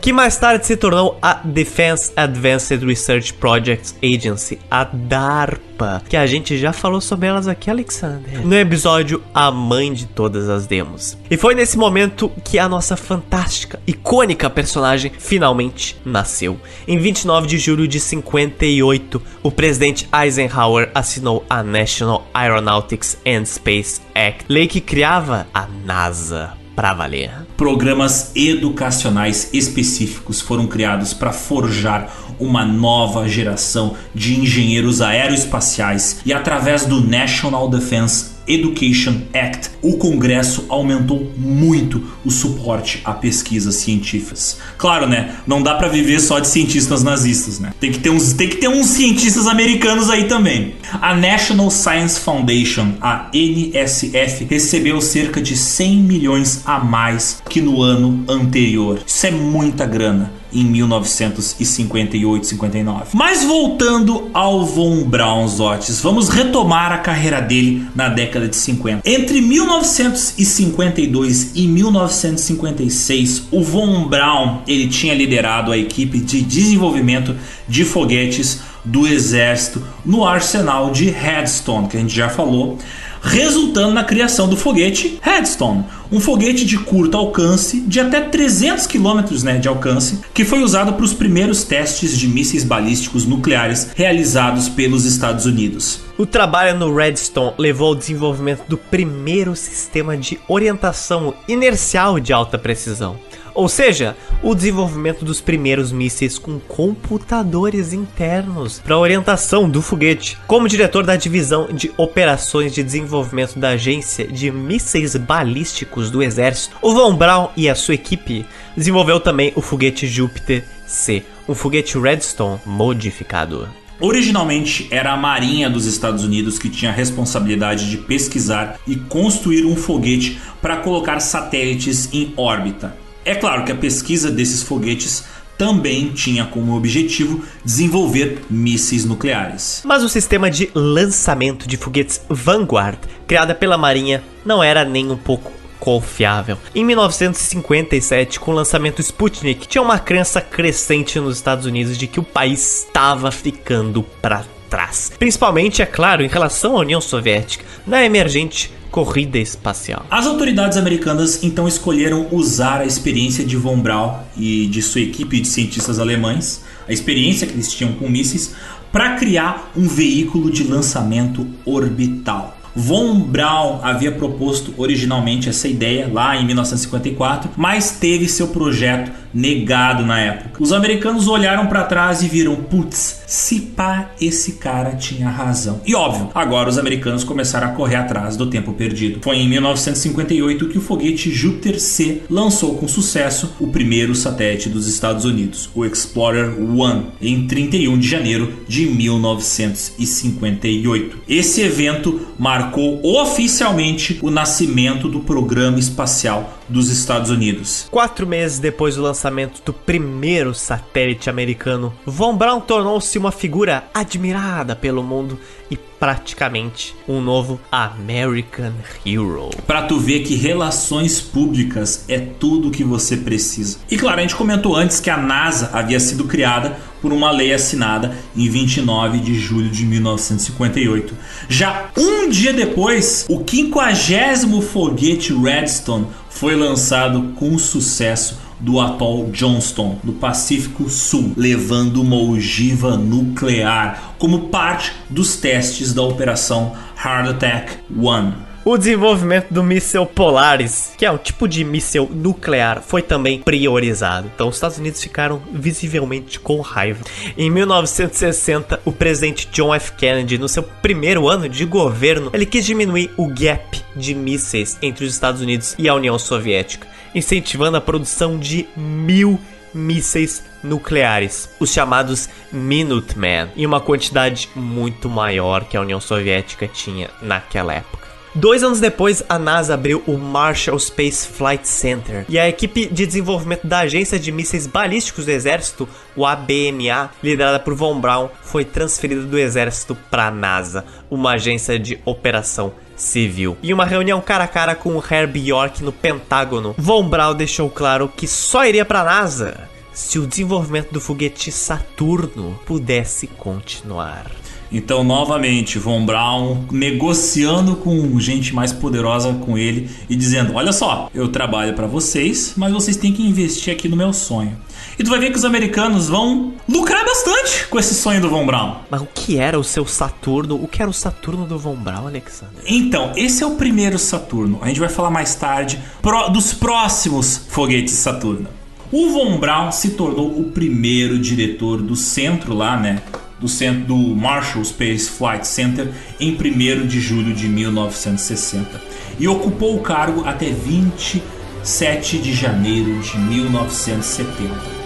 Que mais tarde se tornou a Defense Advanced Research Projects Agency, a DARPA, que a gente já falou sobre elas aqui, Alexander, no episódio A Mãe de Todas as Demos. E foi nesse momento que a nossa fantástica, icônica personagem finalmente nasceu. Em 29 de julho de 58, o presidente Eisenhower assinou a National Aeronautics and Space Act, lei que criava a NASA para valer. Programas educacionais específicos foram criados para forjar uma nova geração de engenheiros aeroespaciais e através do National Defense Education Act, o Congresso aumentou muito o suporte a pesquisas científicas. Claro, né? Não dá para viver só de cientistas nazistas, né? Tem que ter uns, tem que ter uns cientistas americanos aí também. A National Science Foundation, a NSF, recebeu cerca de 100 milhões a mais que no ano anterior. Isso é muita grana em 1958, 59. Mas voltando ao Von Braun Zotes, vamos retomar a carreira dele na década de 50. Entre 1952 e 1956, o Von Braun ele tinha liderado a equipe de desenvolvimento de foguetes do exército no arsenal de Redstone, que a gente já falou resultando na criação do foguete Redstone, um foguete de curto alcance, de até 300 km né, de alcance, que foi usado para os primeiros testes de mísseis balísticos nucleares realizados pelos Estados Unidos. O trabalho no Redstone levou ao desenvolvimento do primeiro sistema de orientação inercial de alta precisão. Ou seja, o desenvolvimento dos primeiros mísseis com computadores internos para orientação do foguete. Como diretor da divisão de operações de desenvolvimento da agência de mísseis balísticos do exército, o Von Braun e a sua equipe desenvolveu também o foguete Júpiter C, um foguete Redstone modificado. Originalmente era a Marinha dos Estados Unidos que tinha a responsabilidade de pesquisar e construir um foguete para colocar satélites em órbita. É claro que a pesquisa desses foguetes também tinha como objetivo desenvolver mísseis nucleares. Mas o sistema de lançamento de foguetes Vanguard, criada pela Marinha, não era nem um pouco confiável. Em 1957, com o lançamento Sputnik, tinha uma crença crescente nos Estados Unidos de que o país estava ficando para trás. Principalmente, é claro, em relação à União Soviética, na emergente corrida espacial. As autoridades americanas então escolheram usar a experiência de Von Braun e de sua equipe de cientistas alemães, a experiência que eles tinham com mísseis, para criar um veículo de lançamento orbital. Von Braun havia proposto originalmente essa ideia lá em 1954, mas teve seu projeto negado na época. Os americanos olharam para trás e viram, putz, se pá, esse cara tinha razão. E óbvio, agora os americanos começaram a correr atrás do tempo perdido. Foi em 1958 que o foguete Júpiter C lançou com sucesso o primeiro satélite dos Estados Unidos, o Explorer 1, em 31 de janeiro de 1958. Esse evento marcou oficialmente o nascimento do programa espacial dos Estados Unidos. Quatro meses depois do lançamento do primeiro satélite americano, Von Braun tornou-se uma figura admirada pelo mundo e praticamente um novo American Hero. Para tu ver que relações públicas é tudo o que você precisa. E claro, a gente comentou antes que a NASA havia sido criada por uma lei assinada em 29 de julho de 1958. Já um dia depois, o 50 foguete Redstone foi lançado com sucesso do atol Johnston, no Pacífico Sul, levando uma ogiva nuclear como parte dos testes da Operação Hard Attack 1. O desenvolvimento do míssil Polaris, que é um tipo de míssil nuclear, foi também priorizado. Então os Estados Unidos ficaram visivelmente com raiva. Em 1960, o presidente John F. Kennedy, no seu primeiro ano de governo, ele quis diminuir o gap de mísseis entre os Estados Unidos e a União Soviética, incentivando a produção de mil mísseis nucleares, os chamados Minuteman, em uma quantidade muito maior que a União Soviética tinha naquela época. Dois anos depois, a NASA abriu o Marshall Space Flight Center e a equipe de desenvolvimento da Agência de Mísseis Balísticos do Exército, o ABMA, liderada por Von Braun, foi transferida do Exército para a NASA, uma agência de operação civil. Em uma reunião cara a cara com o Herbie York no Pentágono, Von Braun deixou claro que só iria para a NASA se o desenvolvimento do foguete Saturno pudesse continuar. Então, novamente, Von Braun negociando com gente mais poderosa com ele e dizendo: Olha só, eu trabalho para vocês, mas vocês têm que investir aqui no meu sonho. E tu vai ver que os americanos vão lucrar bastante com esse sonho do Von Braun. Mas o que era o seu Saturno? O que era o Saturno do Von Braun, Alexander? Então, esse é o primeiro Saturno. A gente vai falar mais tarde pro, dos próximos foguetes Saturno. O Von Braun se tornou o primeiro diretor do centro lá, né? Do centro do Marshall Space Flight Center em 1 de julho de 1960 e ocupou o cargo até 27 de janeiro de 1970.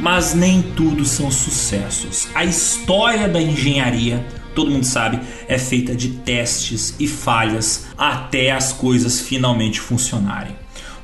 Mas nem tudo são sucessos. A história da engenharia todo mundo sabe, é feita de testes e falhas até as coisas finalmente funcionarem.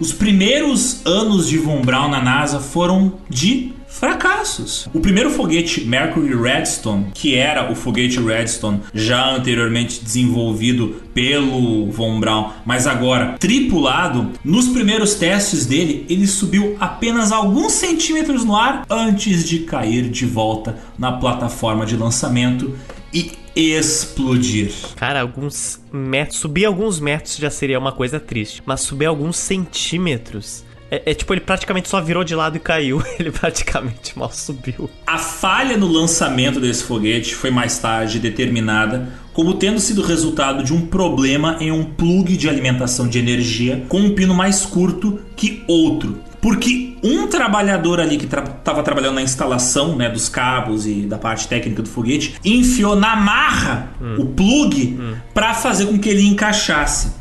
Os primeiros anos de Von Braun na NASA foram de fracassos. O primeiro foguete Mercury Redstone, que era o foguete Redstone já anteriormente desenvolvido pelo Von Braun, mas agora tripulado, nos primeiros testes dele, ele subiu apenas alguns centímetros no ar antes de cair de volta na plataforma de lançamento e explodir. Cara, alguns metros, subir alguns metros já seria uma coisa triste, mas subir alguns centímetros. É, é, tipo, ele praticamente só virou de lado e caiu. Ele praticamente mal subiu. A falha no lançamento desse foguete foi mais tarde determinada como tendo sido resultado de um problema em um plug de alimentação de energia com um pino mais curto que outro. Porque um trabalhador ali que estava tra trabalhando na instalação né, dos cabos e da parte técnica do foguete enfiou na marra hum. o plug hum. para fazer com que ele encaixasse.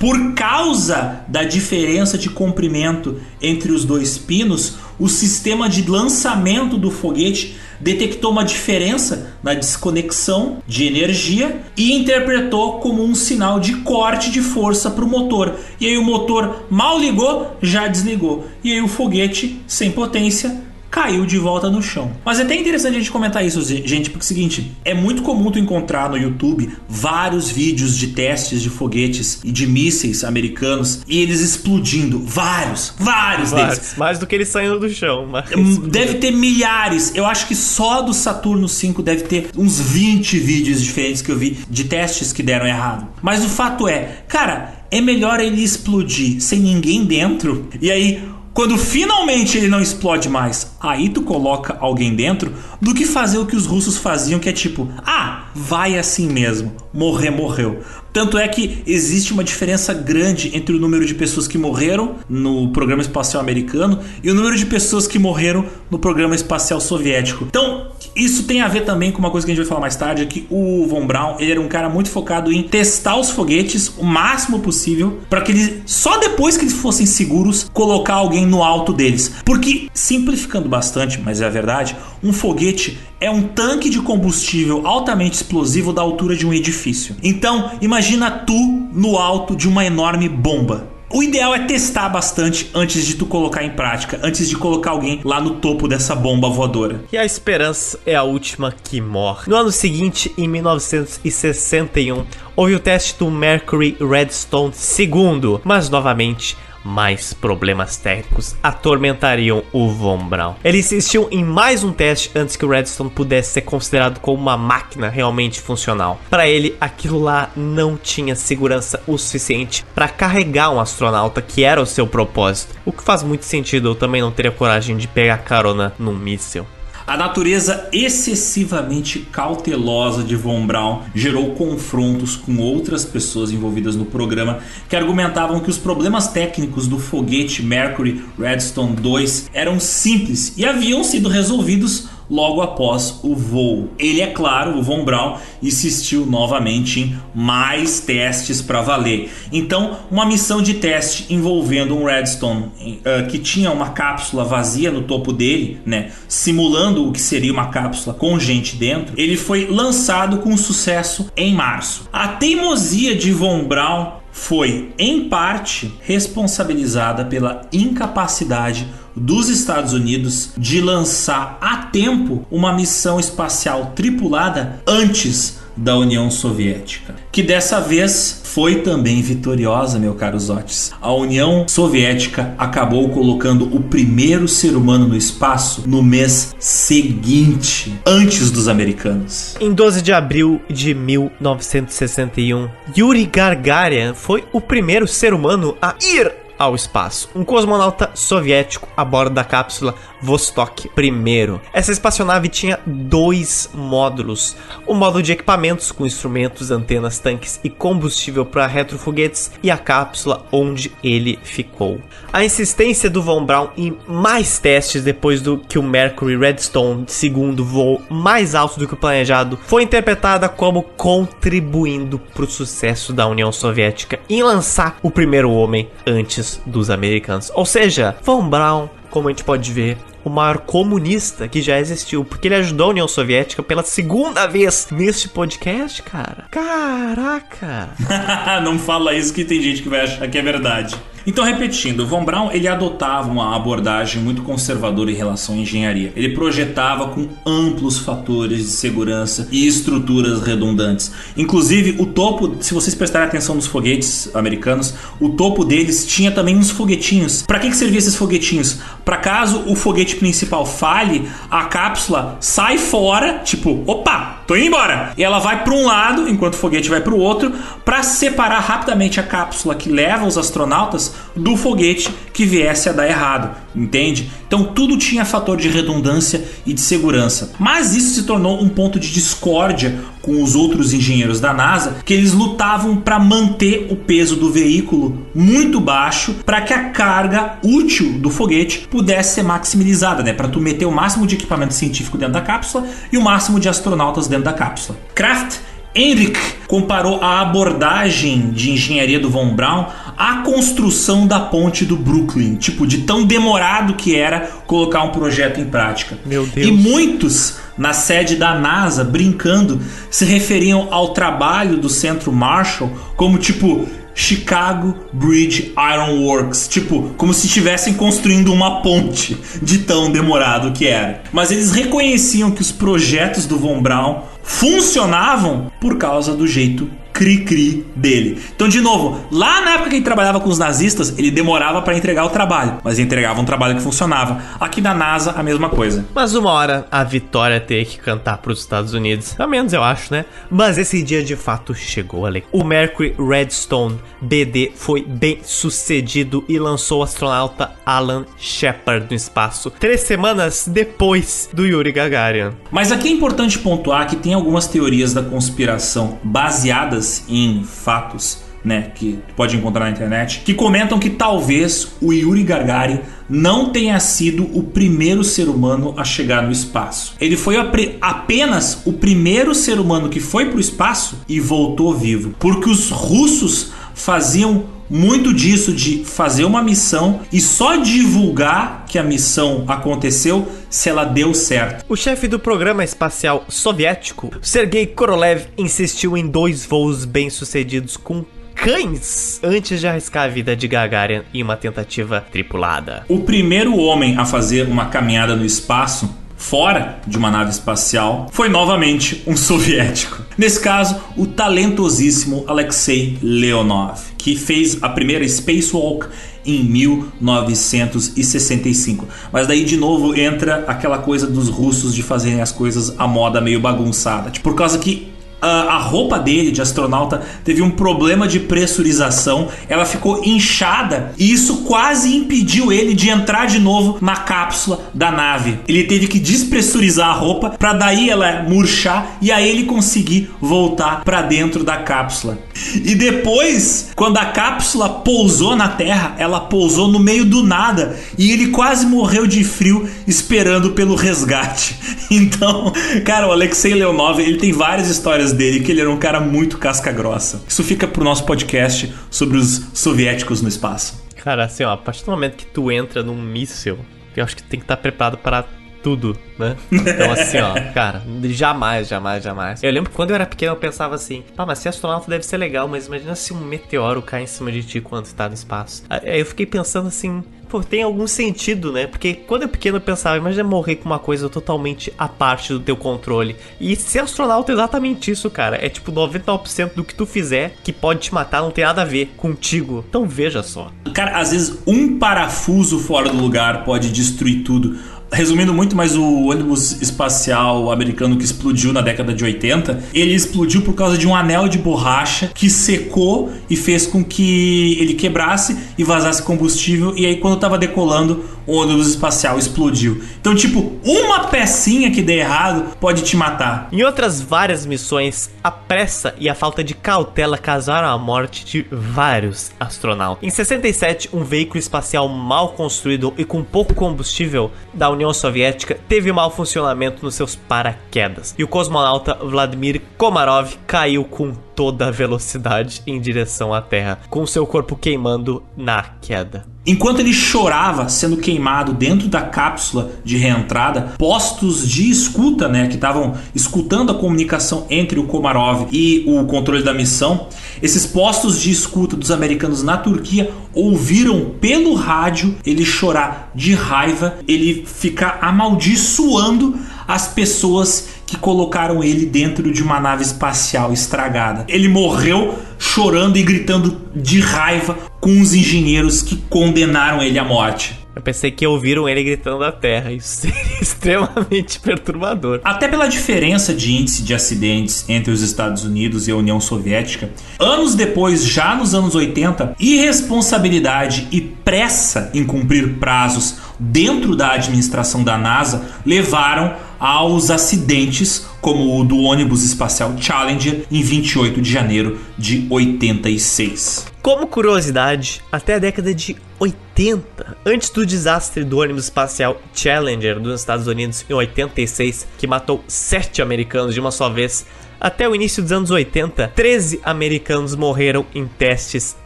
Por causa da diferença de comprimento entre os dois pinos, o sistema de lançamento do foguete detectou uma diferença na desconexão de energia e interpretou como um sinal de corte de força para o motor. E aí o motor mal ligou, já desligou. E aí o foguete sem potência caiu de volta no chão. Mas é até interessante a gente comentar isso, gente, porque é o seguinte, é muito comum tu encontrar no YouTube vários vídeos de testes de foguetes e de mísseis americanos e eles explodindo, vários, vários, vários deles. Mais do que eles saindo do chão. Mas... Deve ter milhares. Eu acho que só do Saturno 5 deve ter uns 20 vídeos diferentes que eu vi de testes que deram errado. Mas o fato é, cara, é melhor ele explodir sem ninguém dentro e aí quando finalmente ele não explode mais, aí tu coloca alguém dentro, do que fazer o que os russos faziam, que é tipo, ah, vai assim mesmo, morrer, morreu. Tanto é que existe uma diferença grande entre o número de pessoas que morreram no programa espacial americano e o número de pessoas que morreram no programa espacial soviético. Então, isso tem a ver também com uma coisa que a gente vai falar mais tarde, é que o Von Braun ele era um cara muito focado em testar os foguetes o máximo possível para que eles só depois que eles fossem seguros colocar alguém no alto deles. Porque simplificando bastante, mas é a verdade, um foguete é um tanque de combustível altamente explosivo da altura de um edifício. Então, imagina tu no alto de uma enorme bomba. O ideal é testar bastante antes de tu colocar em prática, antes de colocar alguém lá no topo dessa bomba voadora. E a esperança é a última que morre. No ano seguinte, em 1961, houve o teste do Mercury Redstone II, mas novamente mais problemas técnicos atormentariam o Von Braun. Ele insistiu em mais um teste antes que o Redstone pudesse ser considerado como uma máquina realmente funcional. Para ele, aquilo lá não tinha segurança o suficiente para carregar um astronauta, que era o seu propósito. O que faz muito sentido, eu também não teria coragem de pegar carona num míssil. A natureza excessivamente cautelosa de Von Braun gerou confrontos com outras pessoas envolvidas no programa que argumentavam que os problemas técnicos do foguete Mercury Redstone 2 eram simples e haviam sido resolvidos logo após o voo. Ele, é claro, o Von Braun, insistiu novamente em mais testes para valer. Então, uma missão de teste envolvendo um Redstone uh, que tinha uma cápsula vazia no topo dele, né, simulando o que seria uma cápsula com gente dentro, ele foi lançado com sucesso em março. A teimosia de Von Braun foi, em parte, responsabilizada pela incapacidade dos Estados Unidos de lançar a tempo uma missão espacial tripulada antes da União Soviética, que dessa vez foi também vitoriosa, meu caro Zotes. A União Soviética acabou colocando o primeiro ser humano no espaço no mês seguinte, antes dos americanos. Em 12 de abril de 1961, Yuri Gagarin foi o primeiro ser humano a ir ao espaço. Um cosmonauta soviético a bordo da cápsula Vostok I. Essa espaçonave tinha dois módulos: o módulo de equipamentos com instrumentos, antenas, tanques e combustível para retrofoguetes e a cápsula onde ele ficou. A insistência do Von Braun em mais testes depois do que o Mercury Redstone segundo voou mais alto do que o planejado foi interpretada como contribuindo para o sucesso da União Soviética em lançar o primeiro homem antes dos americanos. Ou seja, Von Braun como a gente pode ver, o maior comunista que já existiu, porque ele ajudou a União Soviética pela segunda vez neste podcast, cara. Caraca! Não fala isso que tem gente que vai achar que é verdade. Então, repetindo, Von Braun ele adotava uma abordagem muito conservadora em relação à engenharia. Ele projetava com amplos fatores de segurança e estruturas redundantes. Inclusive, o topo, se vocês prestarem atenção nos foguetes americanos, o topo deles tinha também uns foguetinhos. Para que, que servia esses foguetinhos? Para caso o foguete principal falhe, a cápsula sai fora, tipo, opa, tô indo embora. E ela vai para um lado, enquanto o foguete vai para o outro, para separar rapidamente a cápsula que leva os astronautas do foguete que viesse a dar errado, entende? Então tudo tinha fator de redundância e de segurança. Mas isso se tornou um ponto de discórdia com os outros engenheiros da NASA, que eles lutavam para manter o peso do veículo muito baixo para que a carga útil do foguete pudesse ser maximizada, né? Para tu meter o máximo de equipamento científico dentro da cápsula e o máximo de astronautas dentro da cápsula. Kraft Henrik comparou a abordagem de engenharia do Von Braun à construção da ponte do Brooklyn, tipo de tão demorado que era colocar um projeto em prática. Meu Deus. E muitos na sede da NASA brincando se referiam ao trabalho do Centro Marshall como tipo Chicago Bridge Iron Works, tipo, como se estivessem construindo uma ponte de tão demorado que era. Mas eles reconheciam que os projetos do Von Braun funcionavam por causa do jeito cri-cri dele. Então, de novo, lá na época que ele trabalhava com os nazistas, ele demorava para entregar o trabalho, mas entregava um trabalho que funcionava. Aqui na NASA, a mesma coisa. Mas uma hora a vitória ter que cantar para os Estados Unidos, pelo menos eu acho, né? Mas esse dia de fato chegou, Ale. O Mercury Redstone BD foi bem sucedido e lançou o astronauta Alan Shepard no espaço, três semanas depois do Yuri Gagarin. Mas aqui é importante pontuar que tem algumas teorias da conspiração baseadas em fatos né, que pode encontrar na internet, que comentam que talvez o Yuri Gagarin não tenha sido o primeiro ser humano a chegar no espaço. Ele foi apenas o primeiro ser humano que foi para o espaço e voltou vivo, porque os russos faziam muito disso de fazer uma missão e só divulgar que a missão aconteceu se ela deu certo. O chefe do programa espacial soviético, Sergei Korolev, insistiu em dois voos bem-sucedidos com cães antes de arriscar a vida de Gagarin em uma tentativa tripulada. O primeiro homem a fazer uma caminhada no espaço fora de uma nave espacial foi novamente um soviético. Nesse caso, o talentosíssimo Alexei Leonov, que fez a primeira spacewalk em 1965. Mas daí de novo entra aquela coisa dos russos de fazerem as coisas à moda meio bagunçada. Tipo, por causa que a roupa dele de astronauta teve um problema de pressurização, ela ficou inchada e isso quase impediu ele de entrar de novo na cápsula da nave. Ele teve que despressurizar a roupa para daí ela murchar e aí ele conseguir voltar para dentro da cápsula. E depois, quando a cápsula pousou na Terra, ela pousou no meio do nada e ele quase morreu de frio esperando pelo resgate. Então, cara, o Alexei Leonov, ele tem várias histórias dele que ele era um cara muito casca grossa. Isso fica pro nosso podcast sobre os soviéticos no espaço. Cara, assim, ó, a partir do momento que tu entra num míssil, eu acho que tem que estar preparado para tudo, né? Então, assim, ó, cara, jamais, jamais, jamais. Eu lembro que quando eu era pequeno eu pensava assim, ah, mas ser astronauta deve ser legal, mas imagina se um meteoro cai em cima de ti quando está no espaço. Aí eu fiquei pensando assim, pô, tem algum sentido, né? Porque quando eu pequeno eu pensava, imagina morrer com uma coisa totalmente à parte do teu controle. E ser astronauta é exatamente isso, cara. É tipo 99% do que tu fizer que pode te matar não tem nada a ver contigo. Então veja só. Cara, às vezes um parafuso fora do lugar pode destruir tudo resumindo muito mais o ônibus espacial americano que explodiu na década de 80, ele explodiu por causa de um anel de borracha que secou e fez com que ele quebrasse e vazasse combustível e aí quando estava decolando o ônibus espacial explodiu. Então, tipo, uma pecinha que der errado pode te matar. Em outras várias missões, a pressa e a falta de cautela causaram a morte de vários astronautas. Em 67, um veículo espacial mal construído e com pouco combustível da União Soviética teve mau funcionamento nos seus paraquedas. E o cosmonauta Vladimir Komarov caiu com toda a velocidade em direção à Terra, com seu corpo queimando na queda. Enquanto ele chorava sendo queimado dentro da cápsula de reentrada, postos de escuta, né, que estavam escutando a comunicação entre o Komarov e o controle da missão, esses postos de escuta dos americanos na Turquia ouviram pelo rádio ele chorar de raiva, ele ficar amaldiçoando as pessoas que colocaram ele dentro de uma nave espacial estragada. Ele morreu chorando e gritando de raiva com os engenheiros que condenaram ele à morte. Eu pensei que ouviram ele gritando da Terra. Isso seria extremamente perturbador. Até pela diferença de índice de acidentes entre os Estados Unidos e a União Soviética, anos depois, já nos anos 80, irresponsabilidade e pressa em cumprir prazos dentro da administração da NASA levaram aos acidentes como o do ônibus espacial Challenger em 28 de janeiro de 86. Como curiosidade, até a década de 80, antes do desastre do ônibus espacial Challenger dos Estados Unidos em 86, que matou sete americanos de uma só vez, até o início dos anos 80, 13 americanos morreram em testes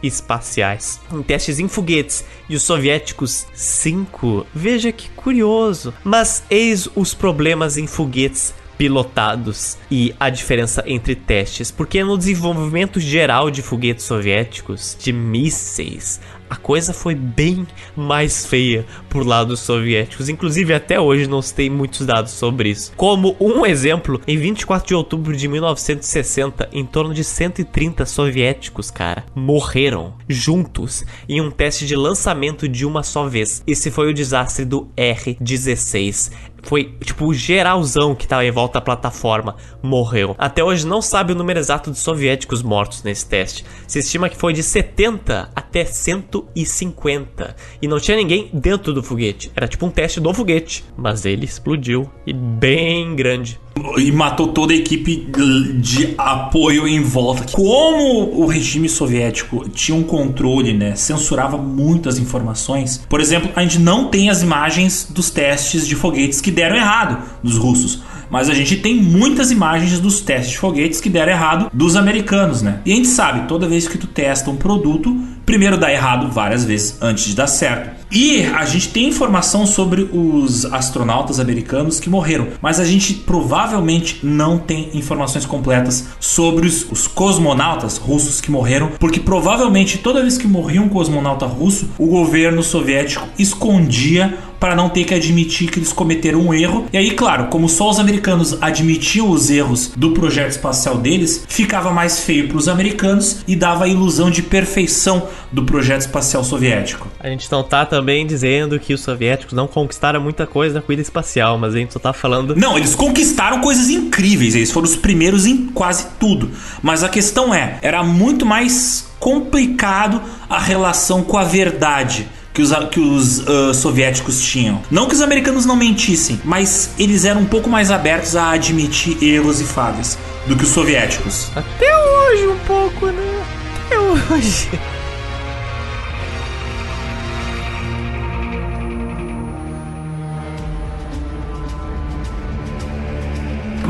espaciais, em testes em foguetes, e os soviéticos 5. Veja que curioso. Mas eis os problemas em foguetes pilotados e a diferença entre testes, porque no desenvolvimento geral de foguetes soviéticos, de mísseis, a coisa foi bem mais feia por lado dos soviéticos. Inclusive, até hoje não se tem muitos dados sobre isso. Como um exemplo, em 24 de outubro de 1960, em torno de 130 soviéticos, cara, morreram juntos em um teste de lançamento de uma só vez. Esse foi o desastre do R-16 foi tipo o geralzão que tava em volta da plataforma morreu. Até hoje não sabe o número exato de soviéticos mortos nesse teste. Se estima que foi de 70 até 150 e não tinha ninguém dentro do foguete. Era tipo um teste do foguete, mas ele explodiu e bem grande e matou toda a equipe de apoio em volta. Como o regime soviético tinha um controle, né, censurava muitas informações. Por exemplo, a gente não tem as imagens dos testes de foguetes que deram errado dos russos. Mas a gente tem muitas imagens dos testes de foguetes que deram errado dos americanos, né? E a gente sabe, toda vez que tu testa um produto, primeiro dá errado várias vezes antes de dar certo. E a gente tem informação sobre os astronautas americanos que morreram, mas a gente provavelmente não tem informações completas sobre os, os cosmonautas russos que morreram, porque provavelmente toda vez que morria um cosmonauta russo, o governo soviético escondia para não ter que admitir que eles cometeram um erro. E aí, claro, como só os americanos admitiam os erros do projeto espacial deles, ficava mais feio para os americanos e dava a ilusão de perfeição do projeto espacial soviético. A gente não tá também dizendo que os soviéticos não conquistaram muita coisa na corrida espacial, mas a gente só tá falando. Não, eles conquistaram coisas incríveis, eles foram os primeiros em quase tudo. Mas a questão é, era muito mais complicado a relação com a verdade que os, que os uh, soviéticos tinham. Não que os americanos não mentissem, mas eles eram um pouco mais abertos a admitir erros e falhas do que os soviéticos. Até hoje um pouco, né? Até hoje.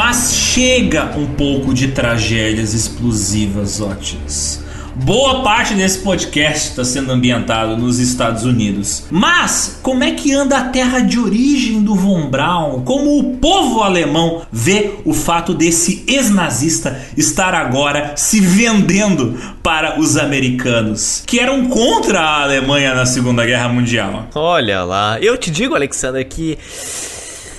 Mas chega um pouco de tragédias explosivas, Otis. Boa parte desse podcast está sendo ambientado nos Estados Unidos. Mas como é que anda a terra de origem do Von Braun? Como o povo alemão vê o fato desse ex-nazista estar agora se vendendo para os americanos, que eram contra a Alemanha na Segunda Guerra Mundial? Olha lá, eu te digo, Alexander, que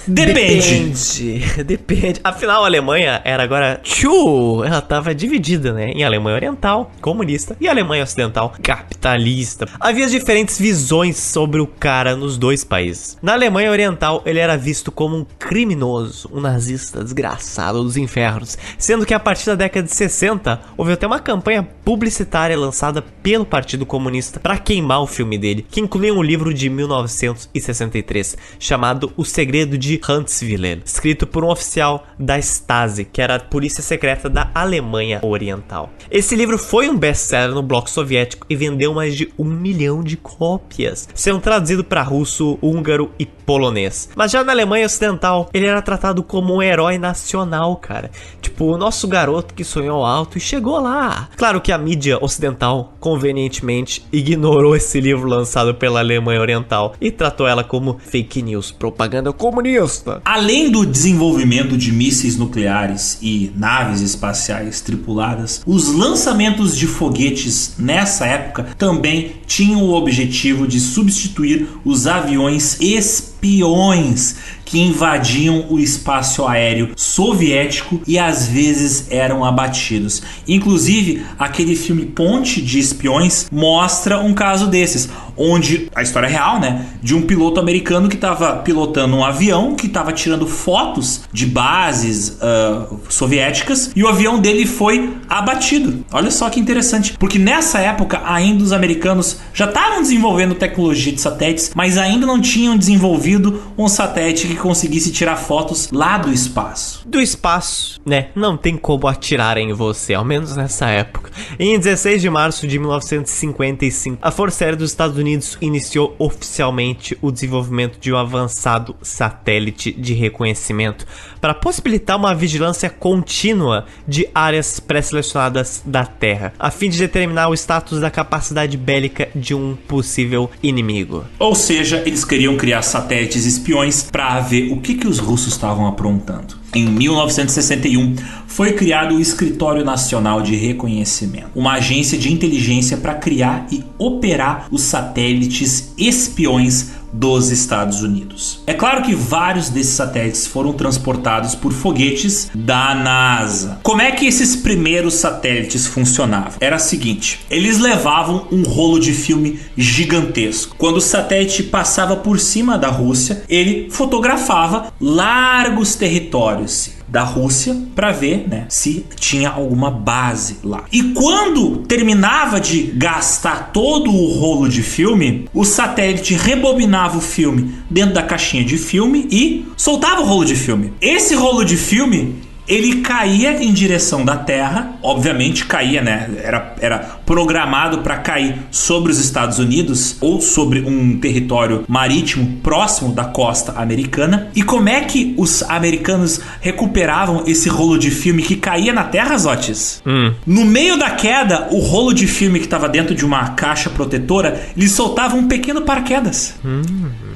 Depende. Depende. Depende. Afinal, a Alemanha era agora tchu, ela tava dividida, né? Em Alemanha Oriental, comunista, e Alemanha Ocidental, capitalista. Havia diferentes visões sobre o cara nos dois países. Na Alemanha Oriental, ele era visto como um criminoso, um nazista desgraçado dos infernos, sendo que a partir da década de 60 houve até uma campanha publicitária lançada pelo Partido Comunista para queimar o filme dele, que incluía um livro de 1963 chamado O Segredo de de Huntsville, escrito por um oficial da Stasi, que era a polícia secreta da Alemanha Oriental. Esse livro foi um best-seller no bloco soviético e vendeu mais de um milhão de cópias, sendo traduzido para russo, húngaro e polonês. Mas já na Alemanha Ocidental, ele era tratado como um herói nacional, cara. Tipo, o nosso garoto que sonhou alto e chegou lá. Claro que a mídia ocidental, convenientemente, ignorou esse livro lançado pela Alemanha Oriental e tratou ela como fake news, propaganda comunista. Além do desenvolvimento de mísseis nucleares e naves espaciais tripuladas, os lançamentos de foguetes nessa época também tinham o objetivo de substituir os aviões espiões que invadiam o espaço aéreo soviético e às vezes eram abatidos. Inclusive, aquele filme Ponte de Espiões mostra um caso desses, onde a história é real, né, de um piloto americano que estava pilotando um avião que estava tirando fotos de bases uh, soviéticas e o avião dele foi abatido. Olha só que interessante, porque nessa época ainda os americanos já estavam desenvolvendo tecnologia de satélites, mas ainda não tinham desenvolvido um satélite que conseguisse tirar fotos lá do espaço. Do espaço, né? Não tem como atirar em você, ao menos nessa época. Em 16 de março de 1955, a Força Aérea dos Estados Unidos iniciou oficialmente o desenvolvimento de um avançado satélite de reconhecimento para possibilitar uma vigilância contínua de áreas pré-selecionadas da Terra, a fim de determinar o status da capacidade bélica de um possível inimigo. Ou seja, eles queriam criar satélites espiões para ver o que, que os russos estavam aprontando. em 1961, foi criado o Escritório Nacional de Reconhecimento, uma agência de inteligência para criar e operar os satélites espiões dos Estados Unidos. É claro que vários desses satélites foram transportados por foguetes da NASA. Como é que esses primeiros satélites funcionavam? Era o seguinte: eles levavam um rolo de filme gigantesco. Quando o satélite passava por cima da Rússia, ele fotografava largos territórios da Rússia para ver né, se tinha alguma base lá. E quando terminava de gastar todo o rolo de filme, o satélite rebobinava o filme dentro da caixinha de filme e soltava o rolo de filme. Esse rolo de filme ele caía em direção da Terra, obviamente caía, né? Era, era programado para cair sobre os Estados Unidos ou sobre um território marítimo próximo da costa americana. E como é que os americanos recuperavam esse rolo de filme que caía na Terra, Zotes? Hum. No meio da queda, o rolo de filme que estava dentro de uma caixa protetora, ele soltava um pequeno paraquedas. Hum.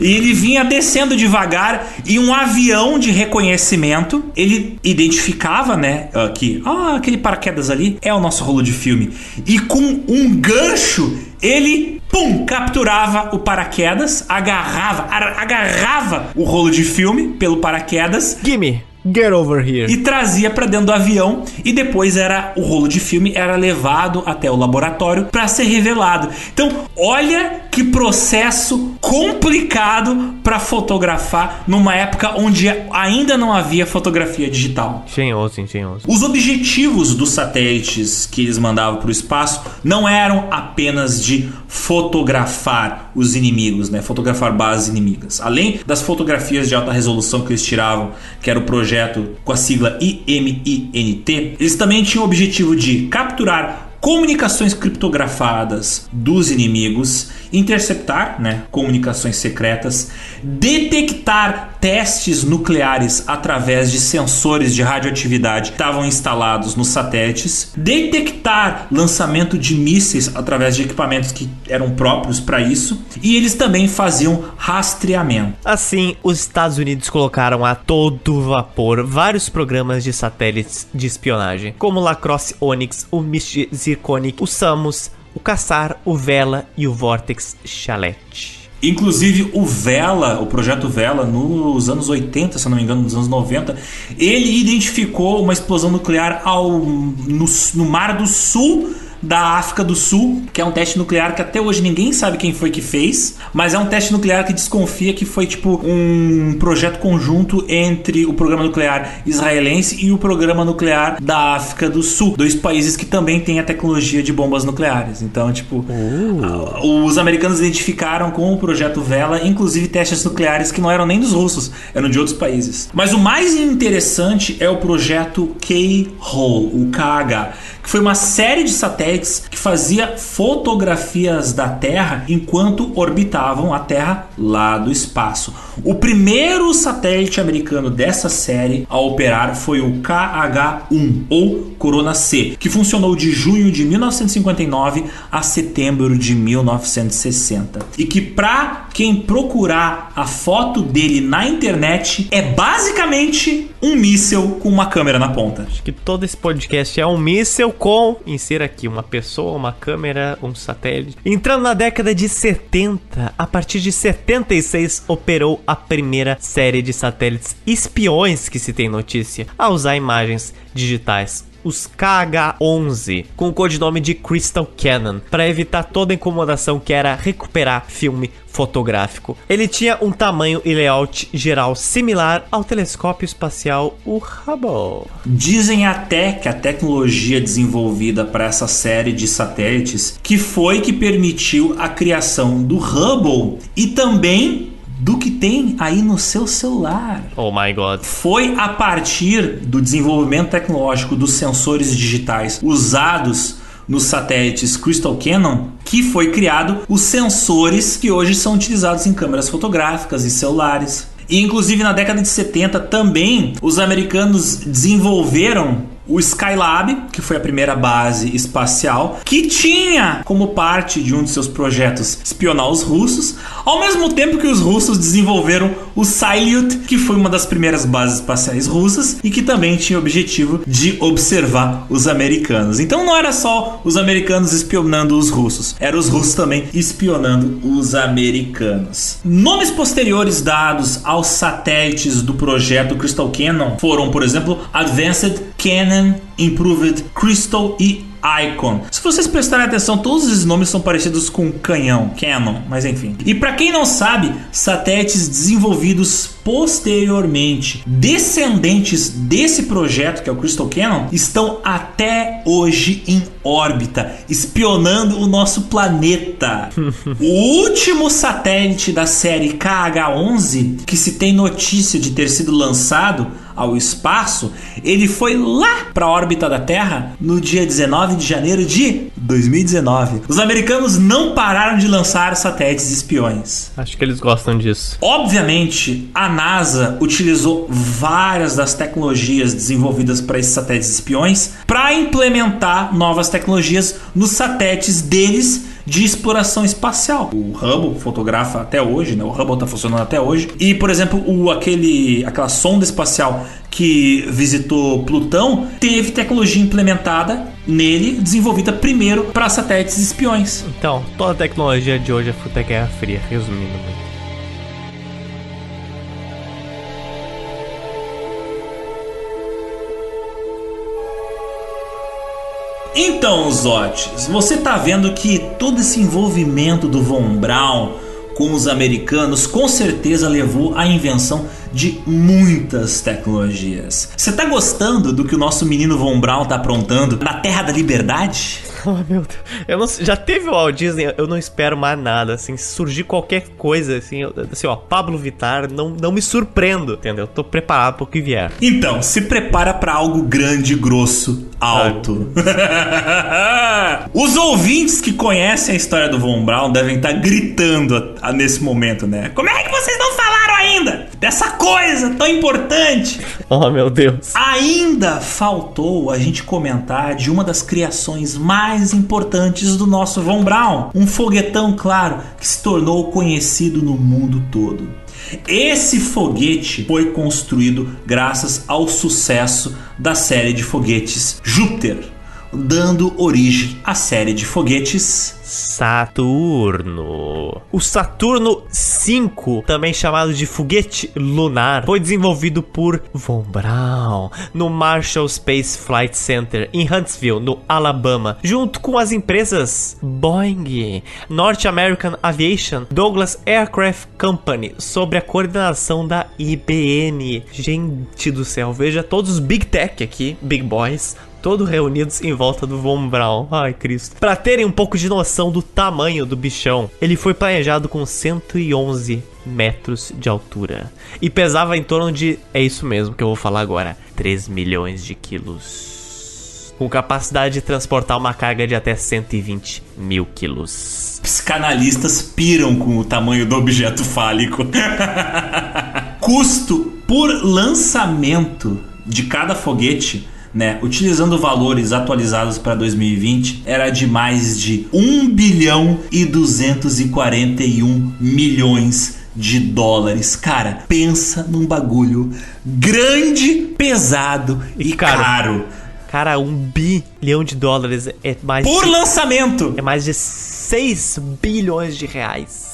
E ele vinha descendo devagar e um avião de reconhecimento, ele identificava, né, que, ah, aquele paraquedas ali é o nosso rolo de filme. E com um gancho, ele, pum, capturava o paraquedas, agarrava, agarrava o rolo de filme pelo paraquedas. Gimme. Get over here. E trazia para dentro do avião e depois era o rolo de filme era levado até o laboratório para ser revelado. Então, olha que processo complicado para fotografar numa época onde ainda não havia fotografia digital. Engenhoso, engenhoso. Os objetivos dos satélites que eles mandavam para o espaço não eram apenas de fotografar os inimigos, né? Fotografar bases inimigas. Além das fotografias de alta resolução que eles tiravam, que era o projeto projeto com a sigla IMINT, eles também tinham o objetivo de capturar comunicações criptografadas dos inimigos, interceptar né, comunicações secretas, detectar testes nucleares através de sensores de radioatividade que estavam instalados nos satélites, detectar lançamento de mísseis através de equipamentos que eram próprios para isso, e eles também faziam rastreamento. Assim, os Estados Unidos colocaram a todo vapor vários programas de satélites de espionagem, como Lacrosse Onyx, o Misty Zirconic, o Samus, o Caçar, o Vela e o Vortex Chalette. Inclusive o Vela, o projeto Vela, nos anos 80, se não me engano, nos anos 90, ele identificou uma explosão nuclear ao, no, no Mar do Sul da África do Sul, que é um teste nuclear que até hoje ninguém sabe quem foi que fez, mas é um teste nuclear que desconfia que foi tipo um projeto conjunto entre o programa nuclear israelense e o programa nuclear da África do Sul, dois países que também têm a tecnologia de bombas nucleares. Então, tipo, uh. os americanos identificaram com o projeto Vela, inclusive testes nucleares que não eram nem dos russos, eram de outros países. Mas o mais interessante é o projeto K-Hole, o KH, que foi uma série de satélites que fazia fotografias da Terra enquanto orbitavam a Terra lá do espaço. O primeiro satélite americano dessa série a operar foi o KH-1 ou Corona C, que funcionou de junho de 1959 a setembro de 1960. E que para quem procurar a foto dele na internet é basicamente um míssel com uma câmera na ponta. Acho que todo esse podcast é um míssel com insira aqui uma pessoa, uma câmera, um satélite. Entrando na década de 70, a partir de 76 operou a primeira série de satélites espiões que se tem notícia a usar imagens digitais os KH-11, com o codinome de Crystal Cannon, para evitar toda incomodação que era recuperar filme fotográfico. Ele tinha um tamanho e layout geral similar ao telescópio espacial o Hubble. Dizem até que a tecnologia desenvolvida para essa série de satélites que foi que permitiu a criação do Hubble e também do que tem aí no seu celular. Oh my god. Foi a partir do desenvolvimento tecnológico dos sensores digitais usados nos satélites Crystal Cannon que foi criado os sensores que hoje são utilizados em câmeras fotográficas e celulares. E inclusive na década de 70 também os americanos desenvolveram o Skylab, que foi a primeira base espacial, que tinha como parte de um de seus projetos espionar os russos, ao mesmo tempo que os russos desenvolveram o Salyut, que foi uma das primeiras bases espaciais russas e que também tinha o objetivo de observar os americanos. Então não era só os americanos espionando os russos, eram os russos também espionando os americanos. Nomes posteriores dados aos satélites do projeto Crystal Cannon foram, por exemplo, Advanced Cannon Improved Crystal e Icon. Se vocês prestarem atenção, todos esses nomes são parecidos com canhão, Canon, mas enfim. E para quem não sabe, satélites desenvolvidos posteriormente, descendentes desse projeto que é o Crystal Cannon, estão até hoje em órbita, espionando o nosso planeta. o último satélite da série KH-11 que se tem notícia de ter sido lançado ao espaço, ele foi lá para a órbita da Terra no dia 19 de janeiro de 2019. Os americanos não pararam de lançar satélites espiões. Acho que eles gostam disso. Obviamente, a NASA utilizou várias das tecnologias desenvolvidas para esses satélites espiões para implementar novas tecnologias nos satélites deles de exploração espacial. O Hubble fotografa até hoje, né? O Hubble está funcionando até hoje. E, por exemplo, o, aquele, aquela sonda espacial que visitou Plutão teve tecnologia implementada nele, desenvolvida primeiro para satélites espiões. Então, toda a tecnologia de hoje é Guerra Fria, resumindo Então, Zotes, você tá vendo que todo esse envolvimento do Von Braun com os americanos com certeza levou à invenção de muitas tecnologias. Você tá gostando do que o nosso menino Von Braun tá aprontando na Terra da Liberdade? Oh, meu Deus. Eu não, já teve o Walt Disney, eu não espero mais nada, assim, surgir qualquer coisa, assim, eu, assim, ó, Pablo Vittar, não, não me surpreendo, entendeu? Eu tô preparado pro que vier. Então, se prepara para algo grande, grosso, alto. Os ouvintes que conhecem a história do Von Braun devem estar tá gritando a, a, nesse momento, né? Como é que vocês não ainda dessa coisa tão importante? Oh, meu Deus. Ainda faltou a gente comentar de uma das criações mais importantes do nosso Von Braun, um foguetão, claro, que se tornou conhecido no mundo todo. Esse foguete foi construído graças ao sucesso da série de foguetes Júpiter, dando origem à série de foguetes Saturno. O Saturno 5, também chamado de foguete lunar, foi desenvolvido por Von Braun no Marshall Space Flight Center em Huntsville, no Alabama, junto com as empresas Boeing, North American Aviation, Douglas Aircraft Company, sob a coordenação da IBM. Gente do céu, veja todos os Big Tech aqui, Big Boys, todos reunidos em volta do Von Braun. Ai, Cristo. Para terem um pouco de noção do tamanho do bichão, ele foi planejado com 111 metros de altura e pesava em torno de, é isso mesmo que eu vou falar agora, 3 milhões de quilos. Com capacidade de transportar uma carga de até 120 mil quilos. Psicanalistas piram com o tamanho do objeto fálico. Custo por lançamento de cada foguete né, utilizando valores atualizados para 2020, era de mais de 1 bilhão e 241 milhões de dólares. Cara, pensa num bagulho grande, pesado e, e caro. caro. Cara, um bilhão de dólares é mais. Por de, lançamento! É mais de 6 bilhões de reais.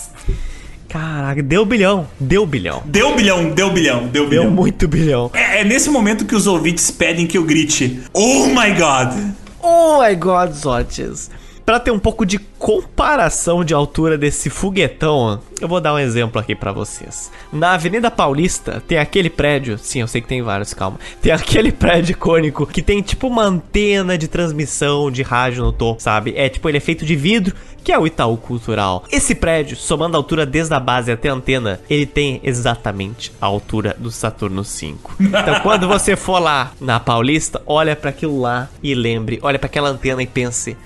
Caraca, deu bilhão, deu bilhão. Deu bilhão, deu bilhão, deu bilhão. Deu muito bilhão. É, é nesse momento que os ouvintes pedem que eu grite: Oh my god! Oh my god, Zotes. Para ter um pouco de comparação de altura desse foguetão, eu vou dar um exemplo aqui para vocês. Na Avenida Paulista tem aquele prédio, sim, eu sei que tem vários, calma. Tem aquele prédio icônico que tem tipo uma antena de transmissão de rádio no topo, sabe? É tipo, ele é feito de vidro, que é o Itaú Cultural. Esse prédio, somando a altura desde a base até a antena, ele tem exatamente a altura do Saturno 5. Então, quando você for lá na Paulista, olha para aquilo lá e lembre, olha para aquela antena e pense: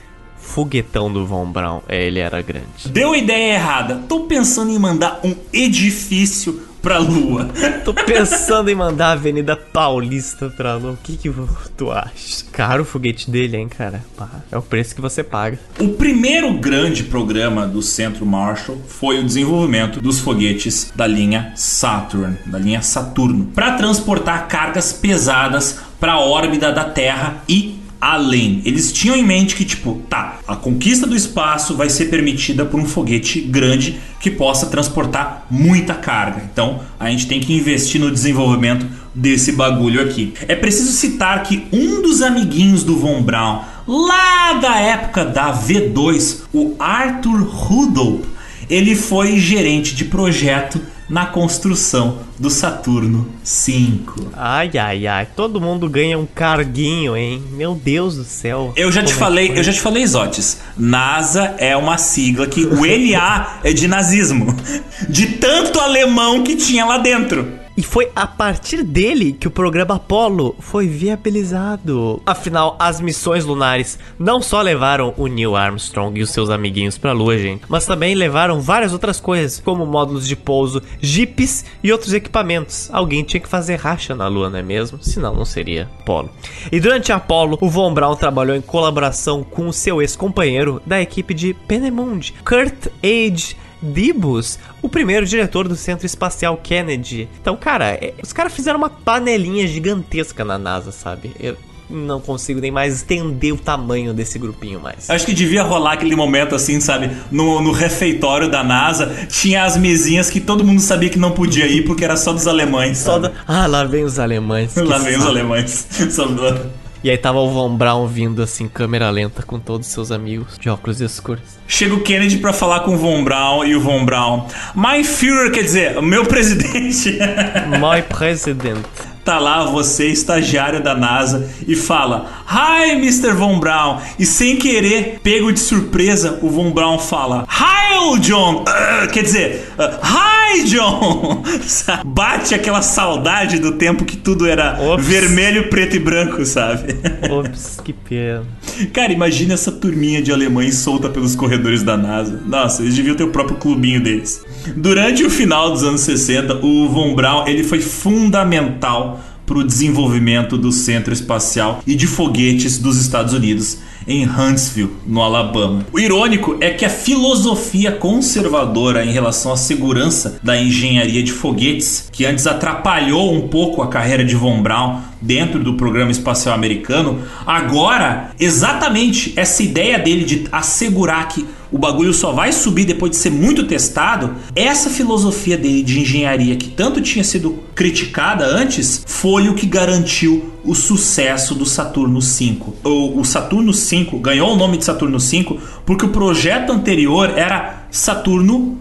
foguetão do Von Braun. É, ele era grande. Deu ideia errada. Tô pensando em mandar um edifício pra Lua. Tô pensando em mandar a Avenida Paulista pra Lua. O que que tu acha? Caro o foguete dele, hein, cara? É o preço que você paga. O primeiro grande programa do Centro Marshall foi o desenvolvimento dos foguetes da linha Saturn, da linha Saturno, para transportar cargas pesadas para a órbita da Terra e além. Eles tinham em mente que, tipo, tá, a conquista do espaço vai ser permitida por um foguete grande que possa transportar muita carga. Então, a gente tem que investir no desenvolvimento desse bagulho aqui. É preciso citar que um dos amiguinhos do Von Braun, lá da época da V2, o Arthur Rudolph, ele foi gerente de projeto na construção do Saturno 5. Ai, ai, ai. Todo mundo ganha um carguinho, hein? Meu Deus do céu. Eu já te é falei, eu já te falei, Zotes. NASA é uma sigla que o NA é de nazismo. De tanto alemão que tinha lá dentro. E foi a partir dele que o programa Apollo foi viabilizado. Afinal, as missões lunares não só levaram o Neil Armstrong e os seus amiguinhos para a Lua, gente, mas também levaram várias outras coisas, como módulos de pouso, jipes e outros equipamentos. Alguém tinha que fazer racha na Lua, não é mesmo? Senão não seria Apollo. E durante Apollo, o Von Braun trabalhou em colaboração com o seu ex-companheiro da equipe de Penemund, Kurt Age Dibus, o primeiro diretor do Centro Espacial Kennedy. Então, cara, é, os caras fizeram uma panelinha gigantesca na NASA, sabe? Eu não consigo nem mais entender o tamanho desse grupinho mais. Acho que devia rolar aquele momento assim, sabe? No, no refeitório da NASA, tinha as mesinhas que todo mundo sabia que não podia ir porque era só dos alemães. Só. Ah, lá vem os alemães. lá vem sabe. os alemães. E aí tava o Von Braun vindo assim, câmera lenta, com todos os seus amigos de óculos escuros. Chega o Kennedy para falar com o Von Braun e o Von Braun. My Führer, quer dizer, meu presidente. My President tá lá você, estagiário da NASA, e fala: Hi, Mr. Von Braun. E sem querer, pego de surpresa, o Von Braun fala: Hi, John. Uh, quer dizer, uh, Hi, John. Bate aquela saudade do tempo que tudo era Ops. vermelho, preto e branco, sabe? Ops, que pena. Cara, imagina essa turminha de alemães solta pelos corredores da NASA. Nossa, eles deviam ter o próprio clubinho deles. Durante o final dos anos 60, o Von Braun ele foi fundamental para o desenvolvimento do Centro Espacial e de Foguetes dos Estados Unidos em Huntsville, no Alabama. O irônico é que a filosofia conservadora em relação à segurança da engenharia de foguetes, que antes atrapalhou um pouco a carreira de Von Braun dentro do programa espacial americano, agora exatamente essa ideia dele de assegurar que o bagulho só vai subir depois de ser muito testado, essa filosofia dele de engenharia que tanto tinha sido criticada antes, foi o que garantiu o sucesso do Saturno V. O, o Saturno V ganhou o nome de Saturno V porque o projeto anterior era Saturno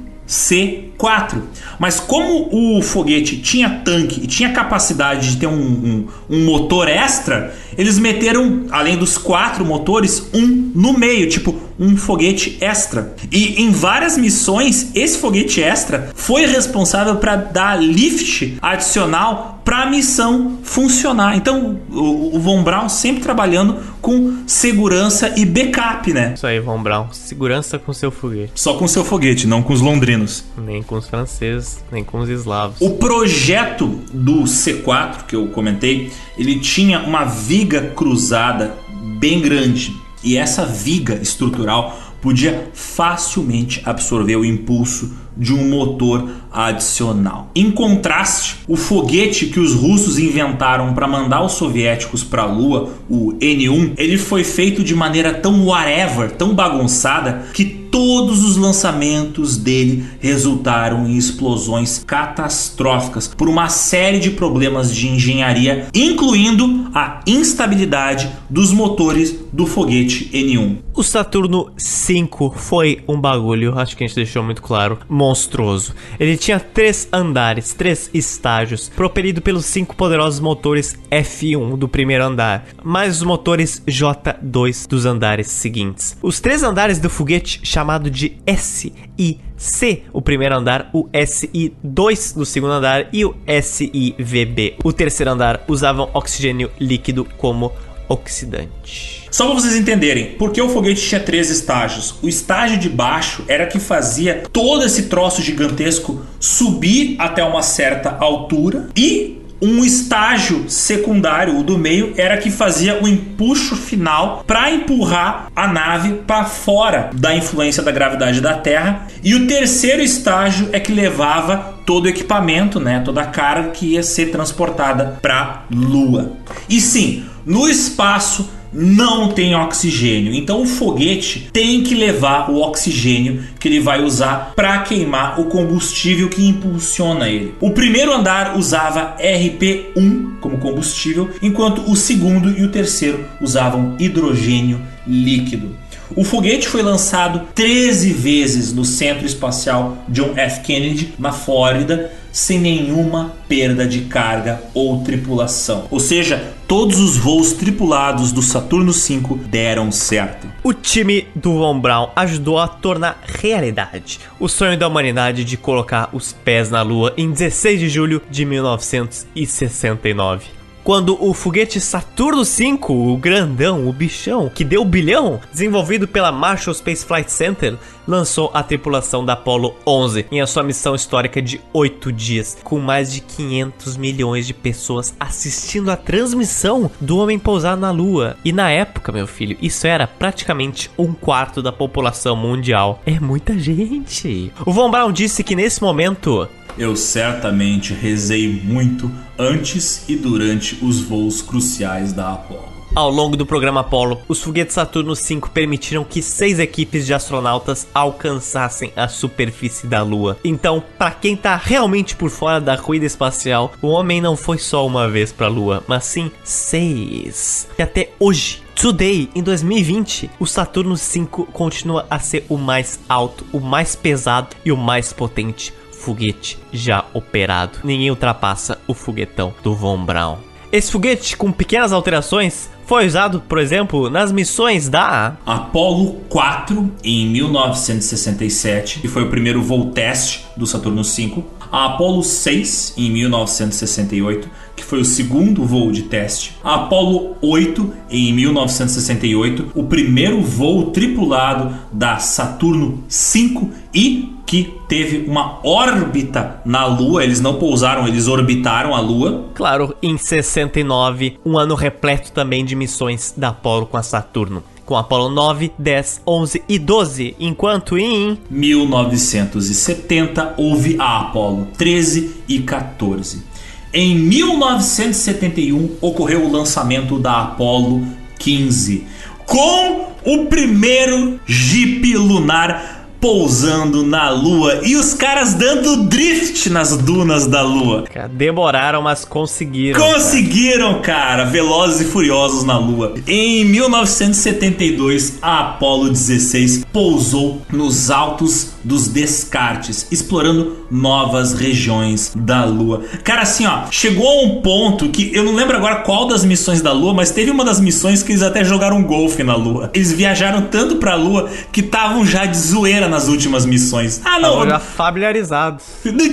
C4. Mas como o foguete tinha tanque e tinha capacidade de ter um, um, um, motor extra, eles meteram, além dos quatro motores, um no meio, tipo um foguete extra. E em várias missões, esse foguete extra foi responsável para dar lift adicional para a missão funcionar. Então, o, o Von Braun sempre trabalhando com segurança e backup, né? Isso aí, Von Braun. Segurança com seu foguete. Só com seu foguete, não com os londrinos. Nem com os franceses, nem com os eslavos. O projeto do C4 que eu comentei, ele tinha uma viga cruzada bem grande. E essa viga estrutural podia facilmente absorver o impulso de um motor adicional. Em contraste, o foguete que os russos inventaram para mandar os soviéticos para a Lua, o N1, ele foi feito de maneira tão whatever, tão bagunçada que todos os lançamentos dele resultaram em explosões catastróficas por uma série de problemas de engenharia, incluindo a instabilidade dos motores do foguete N1. O Saturno 5 foi um bagulho, acho que a gente deixou muito claro, monstruoso. Ele tinha três andares, três estágios, propelido pelos cinco poderosos motores F1 do primeiro andar, mais os motores J2 dos andares seguintes. Os três andares do foguete chamado de S e C, o primeiro andar, o SI2 do segundo andar e o SIVB, o terceiro andar, usavam oxigênio líquido como oxidante. Só para vocês entenderem, porque o foguete tinha três estágios. O estágio de baixo era que fazia todo esse troço gigantesco subir até uma certa altura e um estágio secundário, o do meio, era que fazia o empuxo final para empurrar a nave para fora da influência da gravidade da Terra. E o terceiro estágio é que levava todo o equipamento, né, toda a carga que ia ser transportada para Lua. E sim, no espaço não tem oxigênio. Então o foguete tem que levar o oxigênio que ele vai usar para queimar o combustível que impulsiona ele. O primeiro andar usava RP1 como combustível, enquanto o segundo e o terceiro usavam hidrogênio líquido. O foguete foi lançado 13 vezes no Centro Espacial John F. Kennedy, na Flórida, sem nenhuma perda de carga ou tripulação. Ou seja, todos os voos tripulados do Saturno V deram certo. O time do Von Braun ajudou a tornar realidade o sonho da humanidade de colocar os pés na Lua em 16 de julho de 1969 quando o foguete Saturno V, o grandão, o bichão, que deu bilhão, desenvolvido pela Marshall Space Flight Center, lançou a tripulação da Apollo 11 em a sua missão histórica de 8 dias, com mais de 500 milhões de pessoas assistindo a transmissão do homem pousar na Lua. E na época, meu filho, isso era praticamente um quarto da população mundial. É muita gente. O Von Braun disse que nesse momento eu certamente rezei muito antes e durante os voos cruciais da Apollo. Ao longo do programa Apollo, os foguetes Saturno V permitiram que seis equipes de astronautas alcançassem a superfície da Lua. Então, para quem tá realmente por fora da corrida espacial, o homem não foi só uma vez para a Lua, mas sim seis. E até hoje, Today, em 2020, o Saturno V continua a ser o mais alto, o mais pesado e o mais potente foguete já operado. Ninguém ultrapassa o foguetão do Von Braun. Esse foguete, com pequenas alterações, foi usado, por exemplo, nas missões da Apollo 4 em 1967, que foi o primeiro voo teste do Saturno V, a Apollo 6 em 1968, que foi o segundo voo de teste, a Apollo 8 em 1968, o primeiro voo tripulado da Saturno V e que teve uma órbita na Lua. Eles não pousaram, eles orbitaram a Lua. Claro, em 69, um ano repleto também de missões da Apollo com a Saturno com Apollo 9, 10, 11 e 12, enquanto em 1970 houve a Apollo 13 e 14. Em 1971 ocorreu o lançamento da Apollo 15, com o primeiro Jeep lunar pousando na lua e os caras dando drift nas dunas da lua. Demoraram, mas conseguiram. Conseguiram, cara. cara. Velozes e furiosos na lua. Em 1972, a Apollo 16 pousou nos altos dos Descartes, explorando novas regiões da Lua. Cara, assim, ó, chegou a um ponto que eu não lembro agora qual das missões da Lua, mas teve uma das missões que eles até jogaram golfe na Lua. Eles viajaram tanto pra Lua que estavam já de zoeira nas últimas missões. Ah, não. Já familiarizados.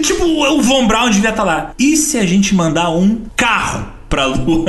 Tipo, o Von Braun devia estar tá lá. E se a gente mandar um carro pra Lua?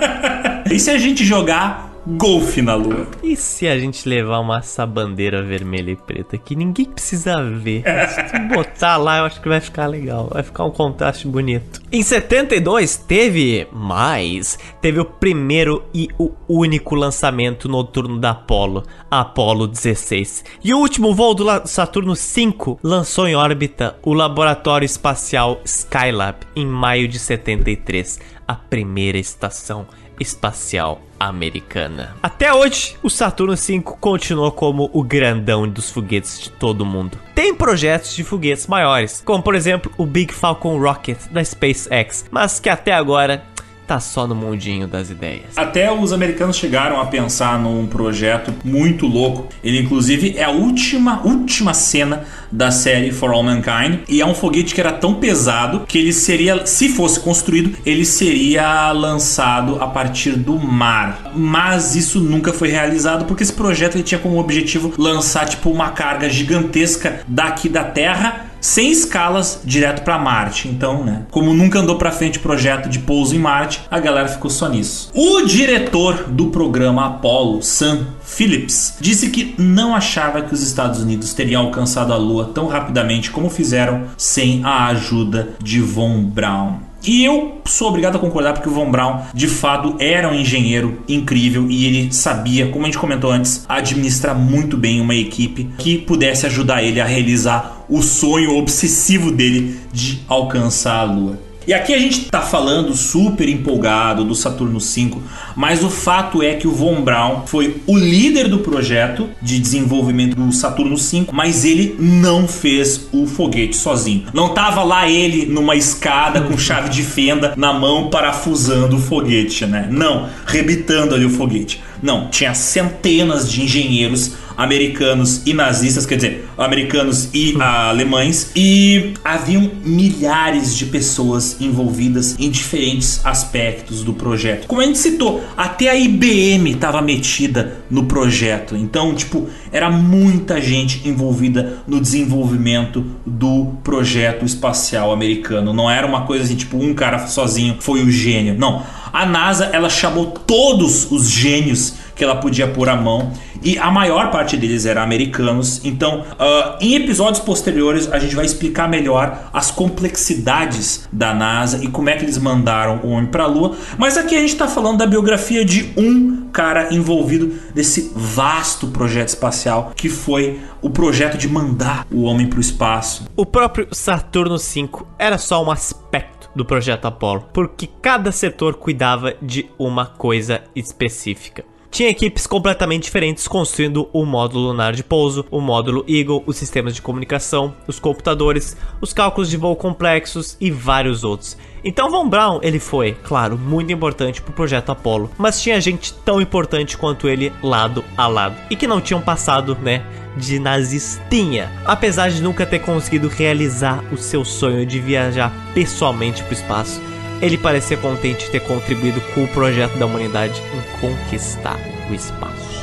e se a gente jogar golfe na lua. E se a gente levar uma essa bandeira vermelha e preta que ninguém precisa ver? se botar lá, eu acho que vai ficar legal. Vai ficar um contraste bonito. Em 72 teve mais. Teve o primeiro e o único lançamento noturno da Apollo, a Apollo 16. E o último voo do Saturno 5 lançou em órbita o laboratório espacial Skylab em maio de 73, a primeira estação espacial americana. Até hoje, o Saturno V continua como o grandão dos foguetes de todo mundo. Tem projetos de foguetes maiores, como por exemplo o Big Falcon Rocket da SpaceX, mas que até agora tá só no mundinho das ideias. Até os americanos chegaram a pensar num projeto muito louco. Ele inclusive é a última última cena da série For All Mankind e é um foguete que era tão pesado que ele seria, se fosse construído, ele seria lançado a partir do mar. Mas isso nunca foi realizado porque esse projeto ele tinha como objetivo lançar tipo uma carga gigantesca daqui da Terra sem escalas direto para Marte. Então, né, como nunca andou para frente o projeto de pouso em Marte, a galera ficou só nisso. O diretor do programa Apollo, Sam Phillips, disse que não achava que os Estados Unidos teriam alcançado a Lua tão rapidamente como fizeram sem a ajuda de Von Braun. E eu sou obrigado a concordar porque o Von Braun de fato era um engenheiro incrível e ele sabia, como a gente comentou antes, administrar muito bem uma equipe que pudesse ajudar ele a realizar o sonho obsessivo dele de alcançar a Lua. E aqui a gente tá falando super empolgado do Saturno 5, mas o fato é que o Von Braun foi o líder do projeto de desenvolvimento do Saturno 5, mas ele não fez o foguete sozinho. Não tava lá ele numa escada com chave de fenda na mão parafusando o foguete, né? Não, rebitando ali o foguete. Não, tinha centenas de engenheiros americanos e nazistas, quer dizer, americanos e alemães, e haviam milhares de pessoas envolvidas em diferentes aspectos do projeto. Como a gente citou, até a IBM estava metida no projeto. Então, tipo, era muita gente envolvida no desenvolvimento do projeto espacial americano. Não era uma coisa assim, tipo, um cara sozinho foi o gênio. Não. A NASA, ela chamou todos os gênios que ela podia pôr a mão e a maior parte deles eram americanos. Então, uh, em episódios posteriores, a gente vai explicar melhor as complexidades da NASA e como é que eles mandaram o homem para a Lua. Mas aqui a gente está falando da biografia de um cara envolvido nesse vasto projeto espacial que foi o projeto de mandar o homem para o espaço. O próprio Saturno V era só um aspecto do projeto Apollo, porque cada setor cuidava de uma coisa específica. Tinha equipes completamente diferentes construindo o módulo lunar de pouso, o módulo Eagle, os sistemas de comunicação, os computadores, os cálculos de voo complexos e vários outros. Então Von Braun, ele foi, claro, muito importante para o projeto Apollo, mas tinha gente tão importante quanto ele lado a lado e que não tinham passado, né, de nazistinha, apesar de nunca ter conseguido realizar o seu sonho de viajar pessoalmente para o espaço ele parecia contente de ter contribuído com o projeto da humanidade em conquistar o espaço.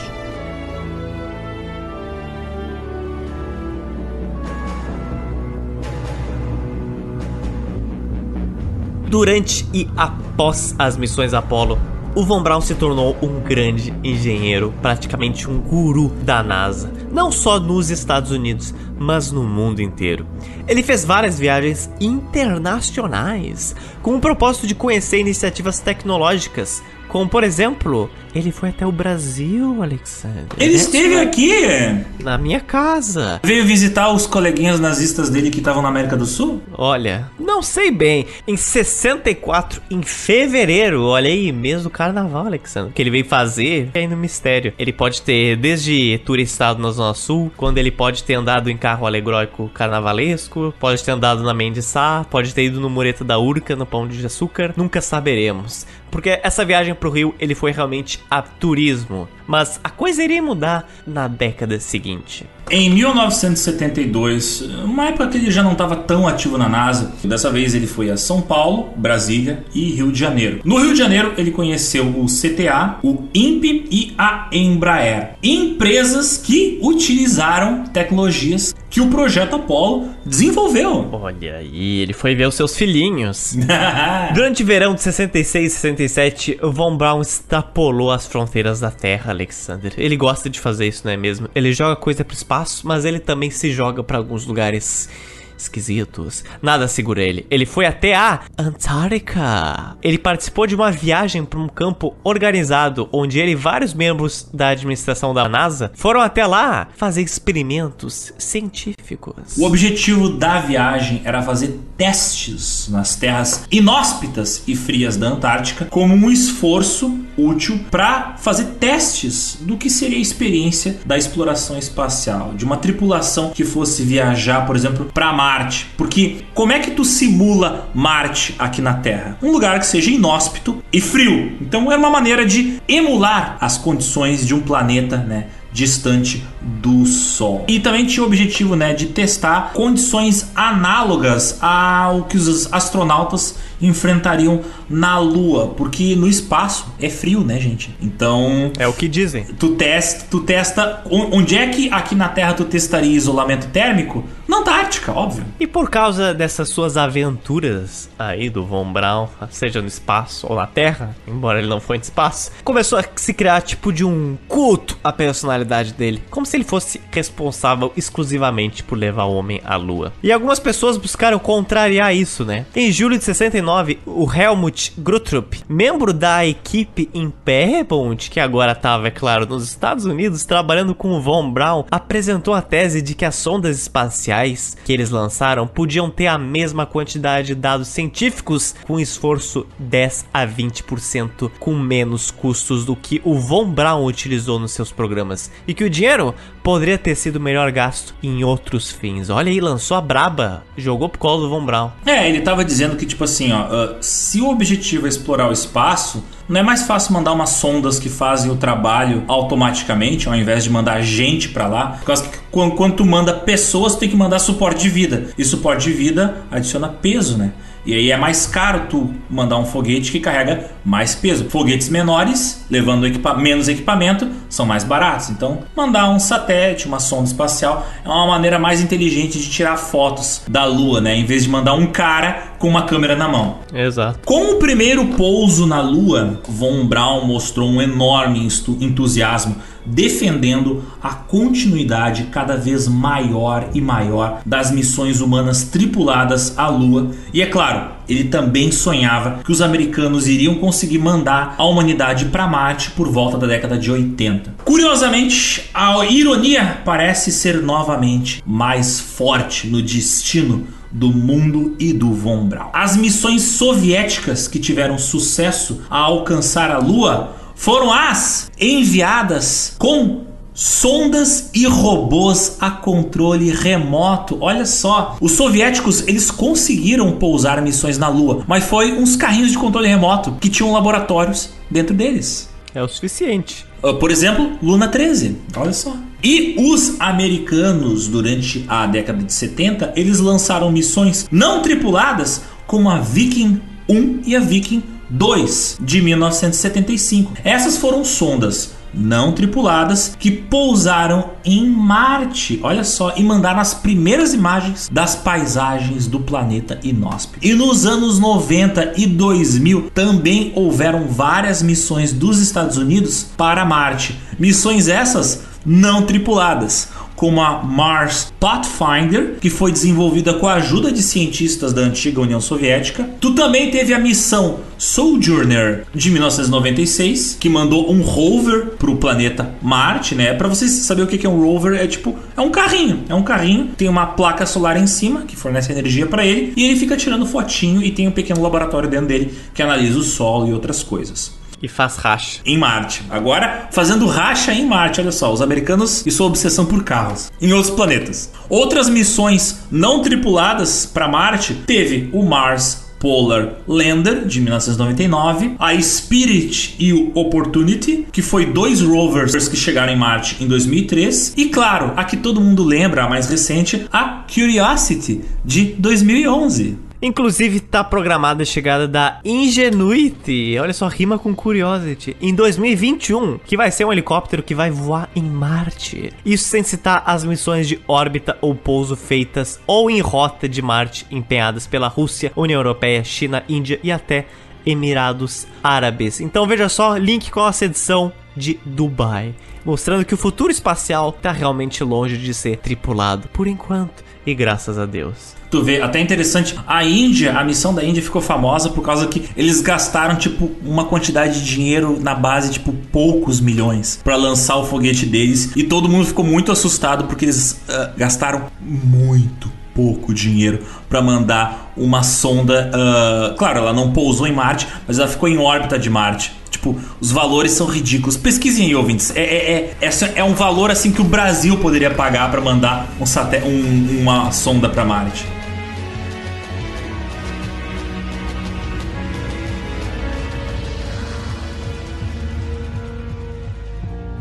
Durante e após as missões Apollo, o Von Braun se tornou um grande engenheiro, praticamente um guru da NASA, não só nos Estados Unidos, mas no mundo inteiro. Ele fez várias viagens internacionais com o propósito de conhecer iniciativas tecnológicas, como, por exemplo, ele foi até o Brasil, Alexander. Ele esteve aqui? Na minha casa. Veio visitar os coleguinhas nazistas dele que estavam na América do Sul? Olha, não sei bem. Em 64, em fevereiro, olha aí, mês do carnaval, Alexander, que ele veio fazer, é no mistério. Ele pode ter desde turistado na Zona Sul, quando ele pode ter andado em carro alegórico carnavalesco, pode ter andado na Mendissá, pode ter ido no Mureta da Urca, no Pão de Açúcar, nunca saberemos. Porque essa viagem pro Rio, ele foi realmente a turismo. Mas a coisa iria mudar na década seguinte. Em 1972, uma época que ele já não estava tão ativo na NASA, dessa vez ele foi a São Paulo, Brasília e Rio de Janeiro. No Rio de Janeiro, ele conheceu o CTA, o INPE e a Embraer, empresas que utilizaram tecnologias que o projeto Apollo desenvolveu. Olha aí, ele foi ver os seus filhinhos. Durante o verão de 66 e 67, Von Braun extrapolou as fronteiras da Terra, Alexander. Ele gosta de fazer isso, não é mesmo? Ele joga coisa pro espaço, mas ele também se joga para alguns lugares esquisitos. Nada segura ele. Ele foi até a Antártica. Ele participou de uma viagem para um campo organizado onde ele e vários membros da administração da NASA foram até lá fazer experimentos científicos. O objetivo da viagem era fazer testes nas terras inóspitas e frias da Antártica como um esforço útil para fazer testes do que seria a experiência da exploração espacial, de uma tripulação que fosse viajar, por exemplo, para Marte. Porque como é que tu simula Marte aqui na Terra? Um lugar que seja inóspito e frio. Então era uma maneira de emular as condições de um planeta, né? distante do Sol. E também tinha o objetivo né, de testar condições análogas ao que os astronautas enfrentariam na Lua, porque no espaço é frio, né, gente? Então é o que dizem. Tu testa, tu testa onde é que aqui na Terra tu testaria isolamento térmico? Na Antártica, óbvio. E por causa dessas suas aventuras aí do Von Braun, seja no espaço ou na Terra, embora ele não foi no espaço, começou a se criar tipo de um culto à personalidade dele, como se ele fosse responsável exclusivamente por levar o homem à lua. E algumas pessoas buscaram contrariar isso, né? Em julho de 69, o Helmut Gruttrup, membro da equipe Paramount, que agora estava, é claro, nos Estados Unidos, trabalhando com o Von Braun, apresentou a tese de que as sondas espaciais que eles lançaram podiam ter a mesma quantidade de dados científicos com esforço 10 a 20% com menos custos do que o Von Braun utilizou nos seus programas e que o dinheiro poderia ter sido melhor gasto em outros fins. Olha aí, lançou a braba, jogou pro colo do Von Braun. É, ele tava dizendo que tipo assim, ó, uh, se o objetivo é explorar o espaço, não é mais fácil mandar umas sondas que fazem o trabalho automaticamente, ao invés de mandar gente para lá? Por causa que quando, tu manda pessoas, tu tem que mandar suporte de vida. E suporte de vida adiciona peso, né? E aí é mais caro tu mandar um foguete que carrega mais peso. Foguetes menores, levando equipa menos equipamento, são mais baratos. Então, mandar um satélite, uma sonda espacial, é uma maneira mais inteligente de tirar fotos da Lua, né? Em vez de mandar um cara com uma câmera na mão. Exato. Com o primeiro pouso na Lua, Von Braun mostrou um enorme entusiasmo defendendo a continuidade cada vez maior e maior das missões humanas tripuladas à Lua. E é claro, ele também sonhava que os americanos iriam conseguir mandar a humanidade para Marte por volta da década de 80. Curiosamente, a ironia parece ser novamente mais forte no destino do mundo e do Von Braun. As missões soviéticas que tiveram sucesso a alcançar a Lua foram as enviadas com sondas e robôs a controle remoto. Olha só, os soviéticos eles conseguiram pousar missões na Lua, mas foi uns carrinhos de controle remoto que tinham laboratórios dentro deles. É o suficiente. Ah, por exemplo, Luna 13. Olha só. E os americanos, durante a década de 70, eles lançaram missões não tripuladas como a Viking 1 e a Viking 2 de 1975. Essas foram sondas não tripuladas que pousaram em Marte, olha só, e mandaram as primeiras imagens das paisagens do planeta inóspito. E nos anos 90 e 2000 também houveram várias missões dos Estados Unidos para Marte. Missões essas não tripuladas como a Mars Pathfinder, que foi desenvolvida com a ajuda de cientistas da antiga União Soviética. Tu também teve a missão Sojourner de 1996, que mandou um rover para o planeta Marte, né? Para vocês saberem o que é um rover, é tipo, é um carrinho, é um carrinho, tem uma placa solar em cima que fornece energia para ele e ele fica tirando fotinho e tem um pequeno laboratório dentro dele que analisa o solo e outras coisas. E faz racha. Em Marte. Agora, fazendo racha em Marte, olha só, os americanos e sua obsessão por carros. Em outros planetas. Outras missões não tripuladas para Marte teve o Mars Polar Lander de 1999, a Spirit e o Opportunity, que foi dois rovers que chegaram em Marte em 2003, e claro, a que todo mundo lembra, a mais recente, a Curiosity de 2011. Inclusive, tá programada a chegada da Ingenuity, olha só, rima com Curiosity, em 2021, que vai ser um helicóptero que vai voar em Marte. Isso sem citar as missões de órbita ou pouso feitas ou em rota de Marte empenhadas pela Rússia, União Europeia, China, Índia e até Emirados Árabes. Então veja só, link com a edição de Dubai, mostrando que o futuro espacial está realmente longe de ser tripulado por enquanto e graças a Deus. Tu vê, até interessante, a Índia, a missão da Índia ficou famosa por causa que eles gastaram, tipo, uma quantidade de dinheiro na base, tipo, poucos milhões para lançar o foguete deles. E todo mundo ficou muito assustado porque eles uh, gastaram muito pouco dinheiro para mandar uma sonda. Uh, claro, ela não pousou em Marte, mas ela ficou em órbita de Marte. Tipo, os valores são ridículos. Pesquisem aí, ouvintes. É, é, é, é, um valor assim que o Brasil poderia pagar para mandar um, um, uma sonda para Marte.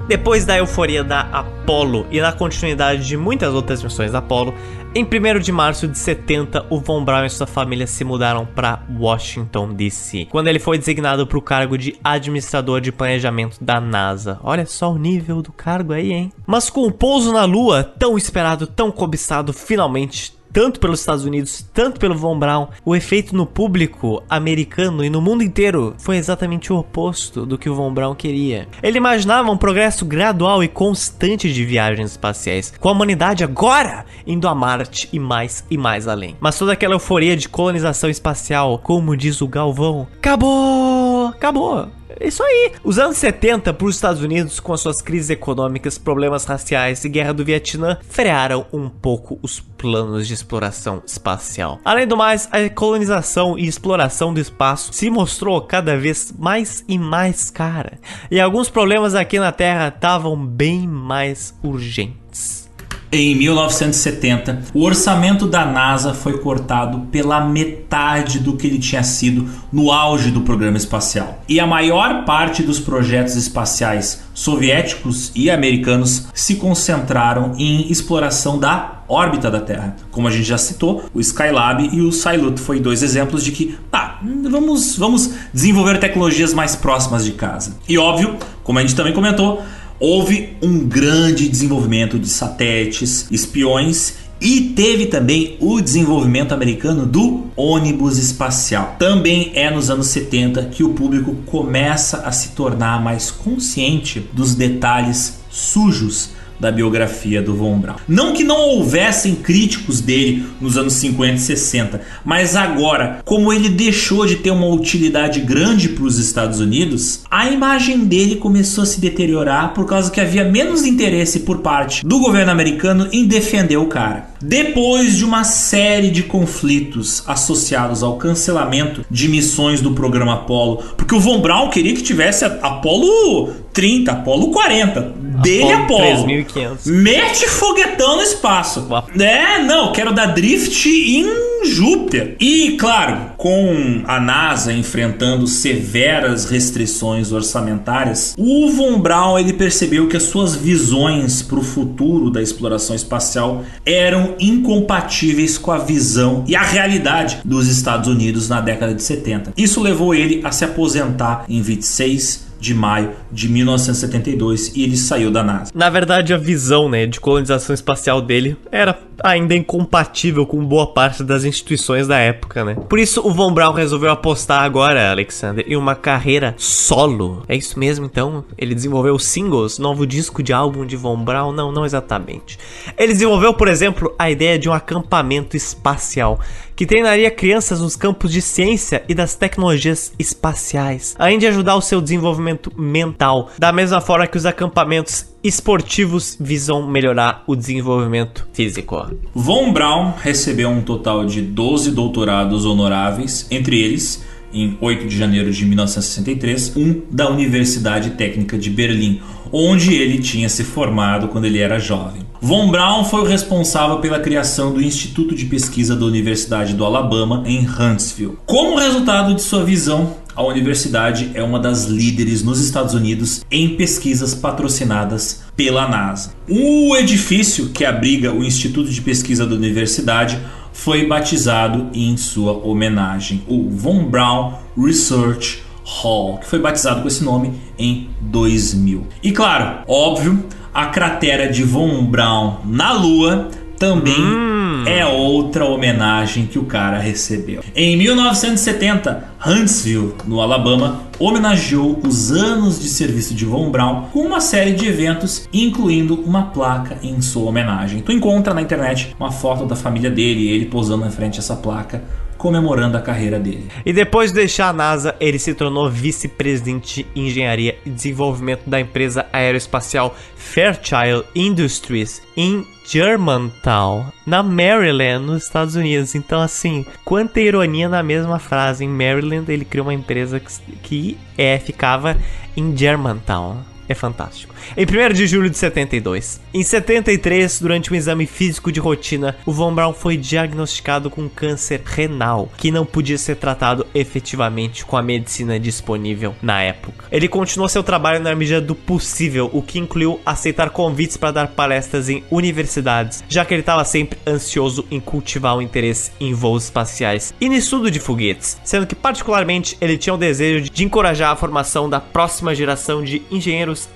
Depois da euforia da Apollo e na continuidade de muitas outras missões da Apollo, em 1 de março de 70, o Von Braun e sua família se mudaram para Washington, D.C., quando ele foi designado para o cargo de administrador de planejamento da NASA. Olha só o nível do cargo aí, hein? Mas com o pouso na Lua, tão esperado, tão cobiçado, finalmente tanto pelos Estados Unidos, tanto pelo Von Braun, o efeito no público americano e no mundo inteiro foi exatamente o oposto do que o Von Braun queria. Ele imaginava um progresso gradual e constante de viagens espaciais, com a humanidade agora indo a Marte e mais e mais além. Mas toda aquela euforia de colonização espacial, como diz o Galvão, acabou! Acabou! Isso aí. Os anos 70 para os Estados Unidos, com as suas crises econômicas, problemas raciais e guerra do Vietnã, frearam um pouco os planos de exploração espacial. Além do mais, a colonização e exploração do espaço se mostrou cada vez mais e mais cara. E alguns problemas aqui na Terra estavam bem mais urgentes. Em 1970, o orçamento da NASA foi cortado pela metade do que ele tinha sido no auge do programa espacial. E a maior parte dos projetos espaciais soviéticos e americanos se concentraram em exploração da órbita da Terra. Como a gente já citou, o Skylab e o Salyut foi dois exemplos de que, tá, vamos, vamos desenvolver tecnologias mais próximas de casa. E óbvio, como a gente também comentou, houve um grande desenvolvimento de satélites, espiões e teve também o desenvolvimento americano do ônibus espacial. Também é nos anos 70 que o público começa a se tornar mais consciente dos detalhes sujos da biografia do Von Braun. Não que não houvessem críticos dele nos anos 50 e 60, mas agora, como ele deixou de ter uma utilidade grande para os Estados Unidos, a imagem dele começou a se deteriorar por causa que havia menos interesse por parte do governo americano em defender o cara. Depois de uma série de conflitos associados ao cancelamento de missões do programa Apollo, porque o Von Braun queria que tivesse Apollo 30, Apollo 40, dele Apollo. 3500. Mete foguetão no espaço. É, não, quero dar drift em Júpiter. E, claro, com a NASA enfrentando severas restrições orçamentárias, o Von Braun ele percebeu que as suas visões para o futuro da exploração espacial eram incompatíveis com a visão e a realidade dos Estados Unidos na década de 70. Isso levou ele a se aposentar em 26 de maio de 1972 e ele saiu da NASA. Na verdade, a visão né, de colonização espacial dele era ainda incompatível com boa parte das instituições da época, né? Por isso, o Von Braun resolveu apostar agora, Alexander, em uma carreira solo. É isso mesmo, então? Ele desenvolveu singles, novo disco de álbum de Von Braun? Não, não exatamente. Ele desenvolveu, por exemplo, a ideia de um acampamento espacial que treinaria crianças nos campos de ciência e das tecnologias espaciais, além de ajudar o seu desenvolvimento mental, da mesma forma que os acampamentos esportivos visam melhorar o desenvolvimento físico. Von Braun recebeu um total de 12 doutorados honoráveis, entre eles em 8 de janeiro de 1963, um da Universidade Técnica de Berlim, onde ele tinha se formado quando ele era jovem. Von Braun foi o responsável pela criação do Instituto de Pesquisa da Universidade do Alabama em Huntsville. Como resultado de sua visão, a universidade é uma das líderes nos Estados Unidos em pesquisas patrocinadas pela NASA. O edifício que abriga o Instituto de Pesquisa da Universidade foi batizado em sua homenagem, o Von Braun Research Hall, que foi batizado com esse nome em 2000. E claro, óbvio, a cratera de Von Braun na Lua também hum. é outra homenagem que o cara recebeu. Em 1970, Huntsville, no Alabama, homenageou os anos de serviço de Von Braun com uma série de eventos, incluindo uma placa em sua homenagem. Tu encontra na internet uma foto da família dele e ele posando na frente dessa placa comemorando a carreira dele. E depois de deixar a NASA, ele se tornou vice-presidente de engenharia e desenvolvimento da empresa aeroespacial Fairchild Industries em Germantown, na Maryland, nos Estados Unidos. Então, assim, quanta ironia na mesma frase. Em Maryland, ele criou uma empresa que, que é, ficava em Germantown. É fantástico. Em 1 de julho de 72. Em 73, durante um exame físico de rotina, o Von Braun foi diagnosticado com câncer renal, que não podia ser tratado efetivamente com a medicina disponível na época. Ele continuou seu trabalho na medida do possível, o que incluiu aceitar convites para dar palestras em universidades, já que ele estava sempre ansioso em cultivar o um interesse em voos espaciais e no estudo de foguetes, sendo que particularmente ele tinha o desejo de encorajar a formação da próxima geração de engenheiros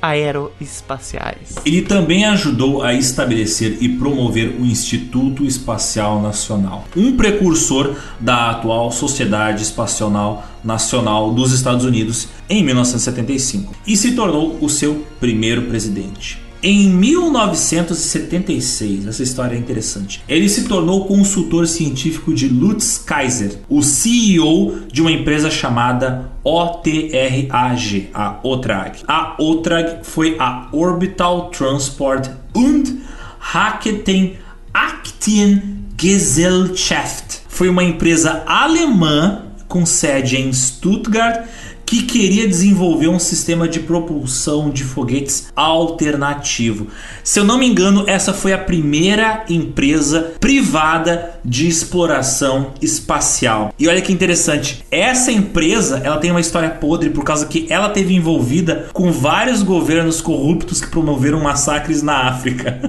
aeroespaciais. Ele também ajudou a estabelecer e promover o Instituto Espacial Nacional, um precursor da atual Sociedade Espacial Nacional dos Estados Unidos em 1975 e se tornou o seu primeiro presidente. Em 1976, essa história é interessante, ele se tornou consultor científico de Lutz Kaiser, o CEO de uma empresa chamada OTRAG, a OTRAG. A OTRAG foi a Orbital Transport und Raketen Aktiengesellschaft. Foi uma empresa alemã com sede em Stuttgart que queria desenvolver um sistema de propulsão de foguetes alternativo. Se eu não me engano, essa foi a primeira empresa privada de exploração espacial. E olha que interessante, essa empresa, ela tem uma história podre por causa que ela teve envolvida com vários governos corruptos que promoveram massacres na África.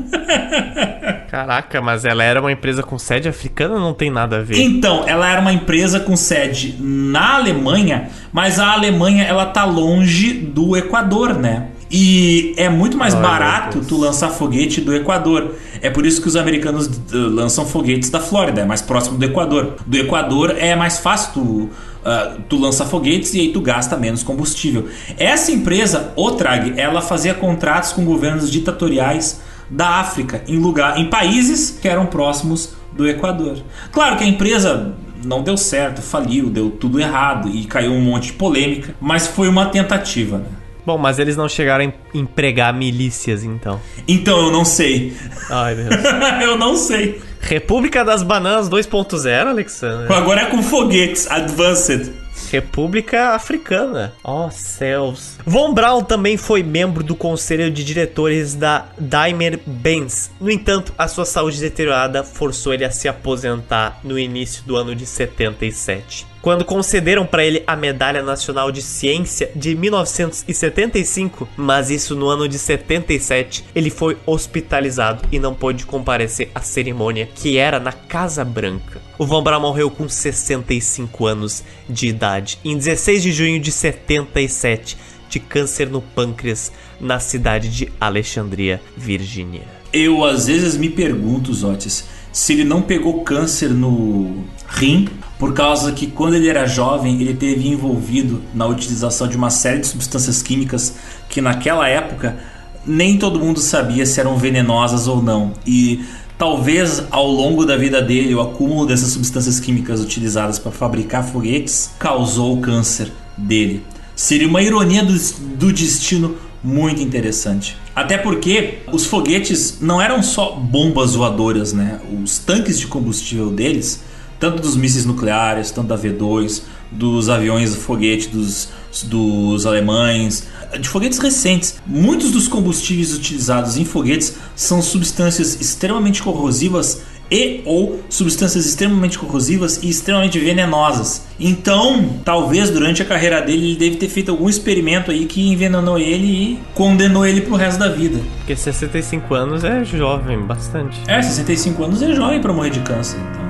Caraca, mas ela era uma empresa com sede africana? Não tem nada a ver. Então, ela era uma empresa com sede na Alemanha, mas a Alemanha ela tá longe do Equador, né? E é muito mais Ai, barato tu lançar foguete do Equador. É por isso que os americanos uh, lançam foguetes da Flórida, é mais próximo do Equador. Do Equador é mais fácil tu, uh, tu lançar foguetes e aí tu gasta menos combustível. Essa empresa, Otrag, ela fazia contratos com governos ditatoriais da África, em lugar, em países que eram próximos do Equador. Claro que a empresa não deu certo, faliu, deu tudo errado e caiu um monte de polêmica, mas foi uma tentativa. Né? Bom, mas eles não chegaram a empregar milícias, então. Então eu não sei. Ai, Deus. eu não sei. República das Bananas 2.0, Alexandre. Agora é com foguetes, Advanced. República Africana. Oh, céus. Von Braun também foi membro do conselho de diretores da Daimler-Benz. No entanto, a sua saúde deteriorada forçou ele a se aposentar no início do ano de 77 quando concederam para ele a Medalha Nacional de Ciência de 1975, mas isso no ano de 77, ele foi hospitalizado e não pôde comparecer à cerimônia que era na Casa Branca. O Von Braun morreu com 65 anos de idade em 16 de junho de 77 de câncer no pâncreas na cidade de Alexandria, Virgínia. Eu às vezes me pergunto, Zotis, se ele não pegou câncer no rim por causa que quando ele era jovem ele teve envolvido na utilização de uma série de substâncias químicas que naquela época nem todo mundo sabia se eram venenosas ou não e talvez ao longo da vida dele o acúmulo dessas substâncias químicas utilizadas para fabricar foguetes causou o câncer dele. Seria uma ironia do, do destino muito interessante. Até porque os foguetes não eram só bombas voadoras, né? Os tanques de combustível deles tanto dos mísseis nucleares, tanto da V2, dos aviões foguete dos, dos alemães, de foguetes recentes. Muitos dos combustíveis utilizados em foguetes são substâncias extremamente corrosivas e ou substâncias extremamente corrosivas e extremamente venenosas. Então, talvez durante a carreira dele ele deve ter feito algum experimento aí que envenenou ele e condenou ele pro resto da vida. Porque 65 anos é jovem, bastante. É, 65 anos é jovem para morrer de câncer. Então.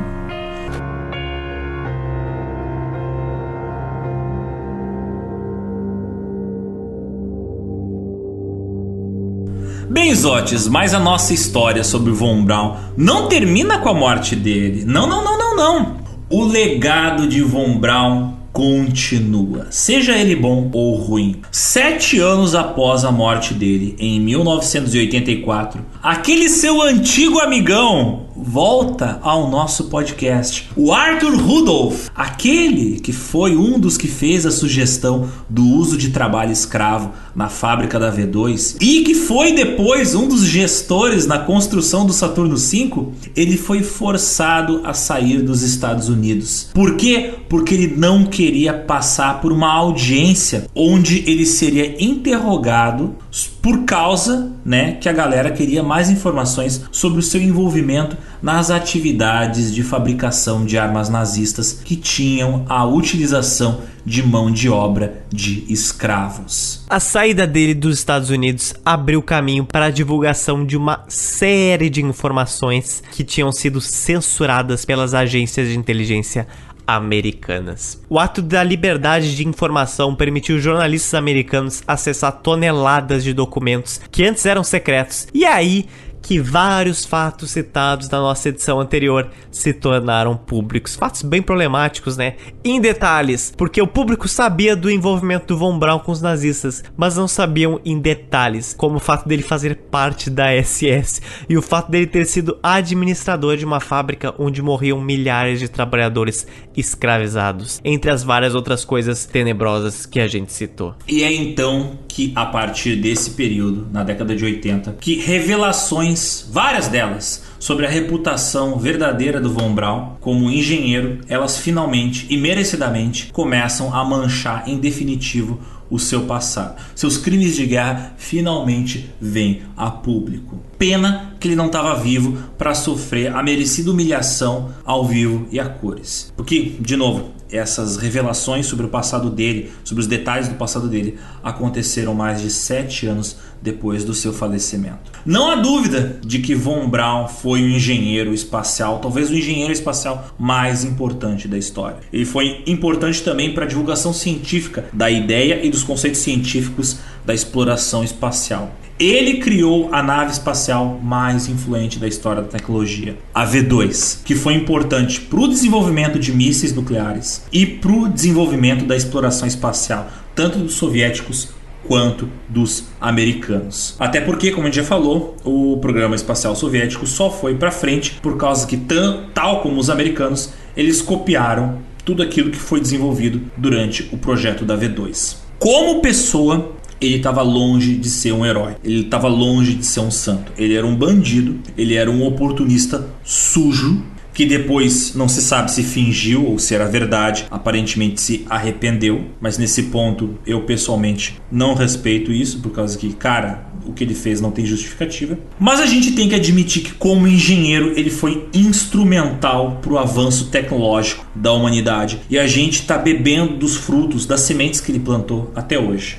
Bem, Zotes, mas a nossa história sobre Von Braun não termina com a morte dele. Não, não, não, não, não. O legado de Von Braun continua, seja ele bom ou ruim. Sete anos após a morte dele, em 1984, aquele seu antigo amigão, volta ao nosso podcast. O Arthur Rudolph, aquele que foi um dos que fez a sugestão do uso de trabalho escravo na fábrica da V2 e que foi depois um dos gestores na construção do Saturno V, ele foi forçado a sair dos Estados Unidos. Por quê? Porque ele não queria passar por uma audiência onde ele seria interrogado por causa, né, que a galera queria mais informações sobre o seu envolvimento nas atividades de fabricação de armas nazistas que tinham a utilização de mão de obra de escravos. A saída dele dos Estados Unidos abriu caminho para a divulgação de uma série de informações que tinham sido censuradas pelas agências de inteligência americanas. O ato da liberdade de informação permitiu jornalistas americanos acessar toneladas de documentos que antes eram secretos. E aí que vários fatos citados na nossa edição anterior se tornaram públicos. Fatos bem problemáticos, né? Em detalhes, porque o público sabia do envolvimento do Von Braun com os nazistas, mas não sabiam em detalhes, como o fato dele fazer parte da SS e o fato dele ter sido administrador de uma fábrica onde morriam milhares de trabalhadores escravizados, entre as várias outras coisas tenebrosas que a gente citou. E é então que a partir desse período, na década de 80, que revelações várias delas, sobre a reputação verdadeira do Von Braun como engenheiro, elas finalmente e merecidamente começam a manchar em definitivo o seu passado. Seus crimes de guerra finalmente vêm a público. Pena que ele não estava vivo para sofrer a merecida humilhação ao vivo e a cores. Porque, de novo, essas revelações sobre o passado dele, sobre os detalhes do passado dele, aconteceram mais de sete anos depois do seu falecimento. Não há dúvida de que Von Braun foi o engenheiro espacial, talvez o engenheiro espacial mais importante da história. Ele foi importante também para a divulgação científica da ideia e dos conceitos científicos da exploração espacial. Ele criou a nave espacial mais influente da história da tecnologia, a V2, que foi importante para o desenvolvimento de mísseis nucleares e para o desenvolvimento da exploração espacial, tanto dos soviéticos quanto dos americanos. Até porque, como a gente já falou, o programa espacial soviético só foi para frente por causa que, tal como os americanos, eles copiaram tudo aquilo que foi desenvolvido durante o projeto da V2. Como pessoa, ele estava longe de ser um herói, ele estava longe de ser um santo. Ele era um bandido, ele era um oportunista sujo que depois não se sabe se fingiu ou se era verdade, aparentemente se arrependeu, mas nesse ponto eu pessoalmente não respeito isso, por causa que, cara, o que ele fez não tem justificativa. Mas a gente tem que admitir que, como engenheiro, ele foi instrumental para o avanço tecnológico da humanidade e a gente está bebendo dos frutos, das sementes que ele plantou até hoje.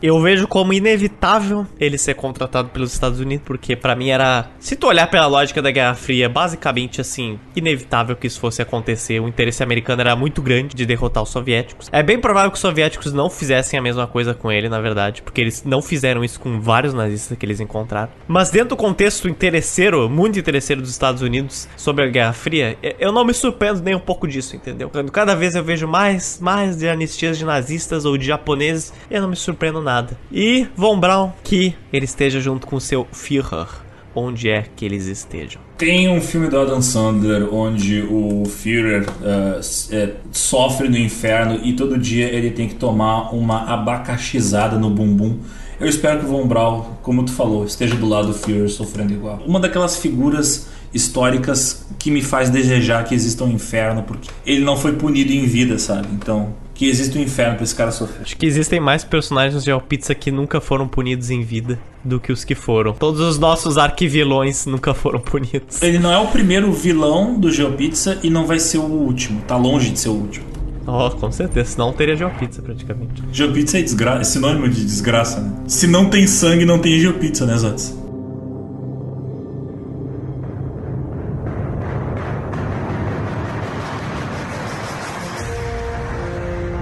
Eu vejo como inevitável ele ser contratado pelos Estados Unidos, porque para mim era, se tu olhar pela lógica da Guerra Fria, basicamente assim, inevitável que isso fosse acontecer. O interesse americano era muito grande de derrotar os soviéticos. É bem provável que os soviéticos não fizessem a mesma coisa com ele, na verdade, porque eles não fizeram isso com vários nazistas que eles encontraram. Mas dentro do contexto interesseiro, muito interesseiro dos Estados Unidos sobre a Guerra Fria, eu não me surpreendo nem um pouco disso, entendeu? Cada vez eu vejo mais, mais de anistias de nazistas ou de japoneses, eu não me surpreendo nada. E Von Braun, que ele esteja junto com seu Führer, onde é que eles estejam. Tem um filme do Adam Sandler onde o Führer uh, é, sofre no inferno e todo dia ele tem que tomar uma abacaxizada no bumbum. Eu espero que o Von Braun, como tu falou, esteja do lado do Führer sofrendo igual. Uma daquelas figuras históricas que me faz desejar que exista um inferno, porque ele não foi punido em vida, sabe? Então, que existe um inferno pra esse cara sofrer. Acho que existem mais personagens de Pizza que nunca foram punidos em vida do que os que foram. Todos os nossos arquivilões nunca foram punidos. Ele não é o primeiro vilão do GeoPizza e não vai ser o último. Tá longe de ser o último. Oh, com certeza. Senão teria GeoPizza praticamente. GeoPizza é, desgra... é sinônimo de desgraça, né? Se não tem sangue, não tem GeoPizza, né, Zotes?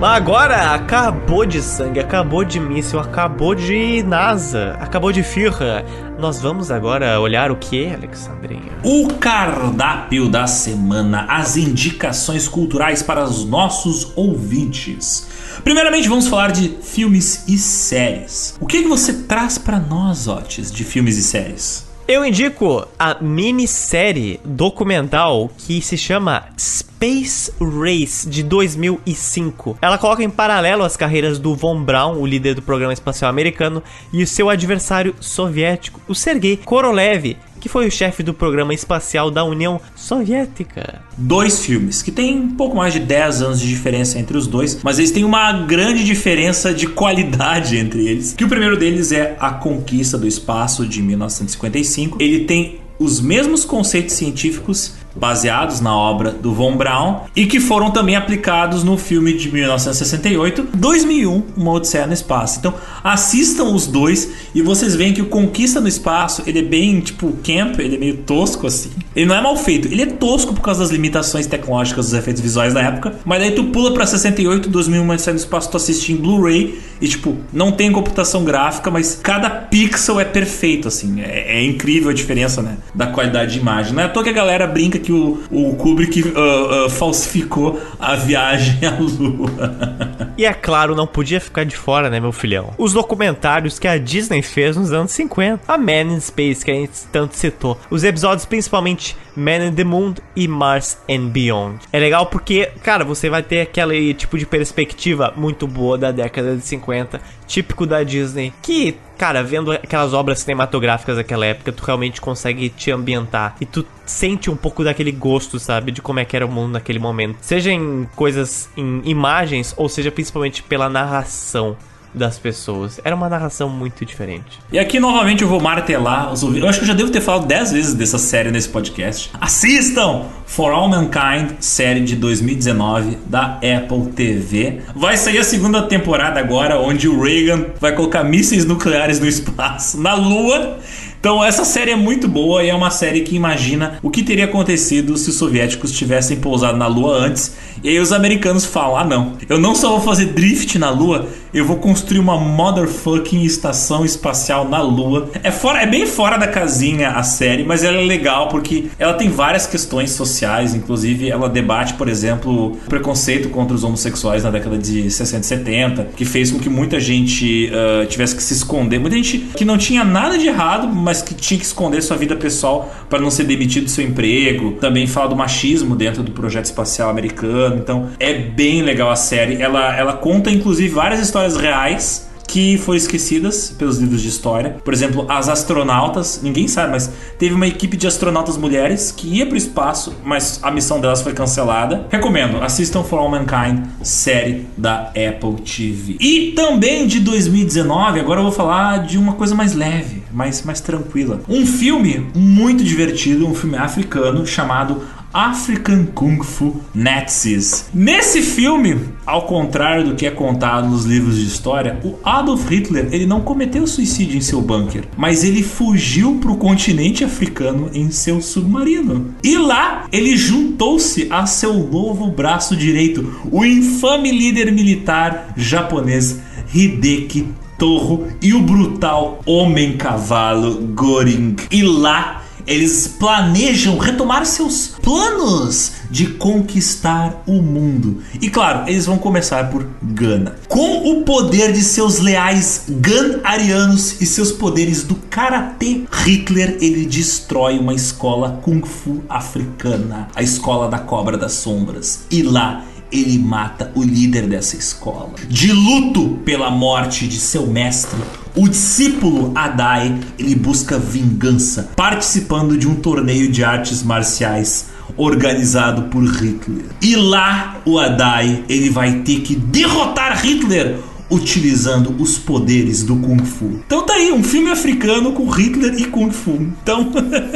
Agora acabou de sangue, acabou de míssil, acabou de NASA, acabou de firra. Nós vamos agora olhar o que, Alexandrinha? O cardápio da semana, as indicações culturais para os nossos ouvintes. Primeiramente, vamos falar de filmes e séries. O que, que você traz para nós, Otis, de filmes e séries? Eu indico a minissérie documental que se chama Space Race de 2005. Ela coloca em paralelo as carreiras do Von Braun, o líder do programa espacial americano, e o seu adversário soviético, o Sergei Korolev, que foi o chefe do programa espacial da União Soviética. Dois filmes que tem um pouco mais de 10 anos de diferença entre os dois, mas eles têm uma grande diferença de qualidade entre eles. Que o primeiro deles é A Conquista do Espaço de 1955. Ele tem os mesmos conceitos científicos baseados na obra do Von Braun e que foram também aplicados no filme de 1968, 2001, Uma Odisseia no Espaço. Então, assistam os dois e vocês veem que o Conquista no Espaço, ele é bem, tipo, camp, ele é meio tosco assim. Ele não é mal feito, ele é tosco por causa das limitações tecnológicas dos efeitos visuais da época, mas daí tu pula para 68, 2001, Uma Odisseia no Espaço, tu assiste em Blu-ray e, tipo, não tem computação gráfica, mas cada pixel é perfeito, assim. É, é incrível a diferença, né? Da qualidade de imagem. Não é à toa que a galera brinca que o, o Kubrick uh, uh, falsificou a viagem à Lua. e é claro, não podia ficar de fora, né, meu filhão? Os documentários que a Disney fez nos anos 50. A Man in Space, que a gente tanto citou. Os episódios, principalmente Man in the Moon e Mars and Beyond. É legal porque, cara, você vai ter aquele tipo de perspectiva muito boa da década de 50, típico da Disney, que, cara, vendo aquelas obras cinematográficas daquela época, tu realmente consegue te ambientar e tu sente um pouco daquele gosto, sabe, de como é que era o mundo naquele momento. Seja em coisas, em imagens, ou seja principalmente pela narração das pessoas. Era uma narração muito diferente. E aqui novamente eu vou martelar os ouvidos. Eu acho que eu já devo ter falado 10 vezes dessa série nesse podcast. Assistam For All Mankind, série de 2019 da Apple TV. Vai sair a segunda temporada agora, onde o Reagan vai colocar mísseis nucleares no espaço, na Lua. Então essa série é muito boa e é uma série que imagina o que teria acontecido se os soviéticos tivessem pousado na Lua antes. E aí os americanos falam: "Ah, não. Eu não só vou fazer drift na Lua, eu vou construir uma motherfucking estação espacial na Lua". É fora, é bem fora da casinha a série, mas ela é legal porque ela tem várias questões sociais, inclusive ela debate, por exemplo, o preconceito contra os homossexuais na década de 60 e 70, que fez com que muita gente uh, tivesse que se esconder, muita gente que não tinha nada de errado, mas que tinha que esconder sua vida pessoal para não ser demitido do seu emprego. Também fala do machismo dentro do projeto espacial americano. Então é bem legal a série. Ela, ela conta inclusive várias histórias reais que foram esquecidas pelos livros de história. Por exemplo, as astronautas, ninguém sabe, mas teve uma equipe de astronautas mulheres que ia para o espaço, mas a missão delas foi cancelada. Recomendo, assistam For All Mankind, série da Apple TV. E também de 2019, agora eu vou falar de uma coisa mais leve, mais, mais tranquila. Um filme muito divertido, um filme africano chamado African Kung Fu Nazis. Nesse filme, ao contrário do que é contado nos livros de história, o Adolf Hitler ele não cometeu suicídio em seu bunker, mas ele fugiu para o continente africano em seu submarino. E lá ele juntou-se a seu novo braço direito, o infame líder militar japonês Hideki Torro e o brutal homem-cavalo Goring. E lá eles planejam retomar seus planos de conquistar o mundo. E claro, eles vão começar por Gana. Com o poder de seus leais Gan-arianos e seus poderes do karatê, Hitler ele destrói uma escola kung fu africana, a escola da cobra das sombras. E lá ele mata o líder dessa escola. De luto pela morte de seu mestre, o discípulo Adai ele busca vingança, participando de um torneio de artes marciais organizado por Hitler. E lá o Adai ele vai ter que derrotar Hitler utilizando os poderes do Kung Fu. Então tá aí um filme africano com Hitler e Kung Fu. Então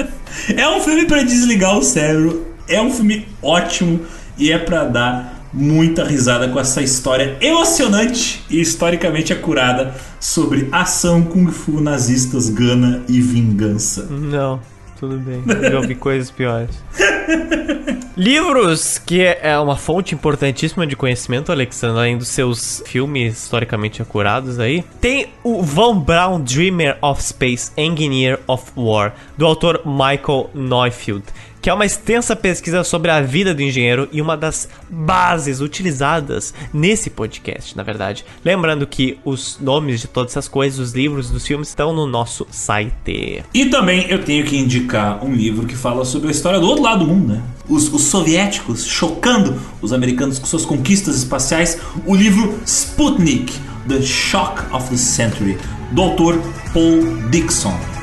é um filme para desligar o cérebro. É um filme ótimo e é para dar muita risada com essa história emocionante e historicamente acurada sobre ação kung fu nazistas, gana e vingança. Não, tudo bem. Eu já ouvi coisas piores. Livros, que é uma fonte importantíssima de conhecimento, Alexandre, além dos seus filmes historicamente acurados aí. Tem o Von Braun Dreamer of Space, Engineer of War, do autor Michael Neufeld que é uma extensa pesquisa sobre a vida do engenheiro e uma das bases utilizadas nesse podcast, na verdade. Lembrando que os nomes de todas essas coisas, os livros dos filmes, estão no nosso site. E também eu tenho que indicar um livro que fala sobre a história do outro lado do mundo, né? Os, os soviéticos chocando os americanos com suas conquistas espaciais. O livro Sputnik, The Shock of the Century, do autor Paul Dixon.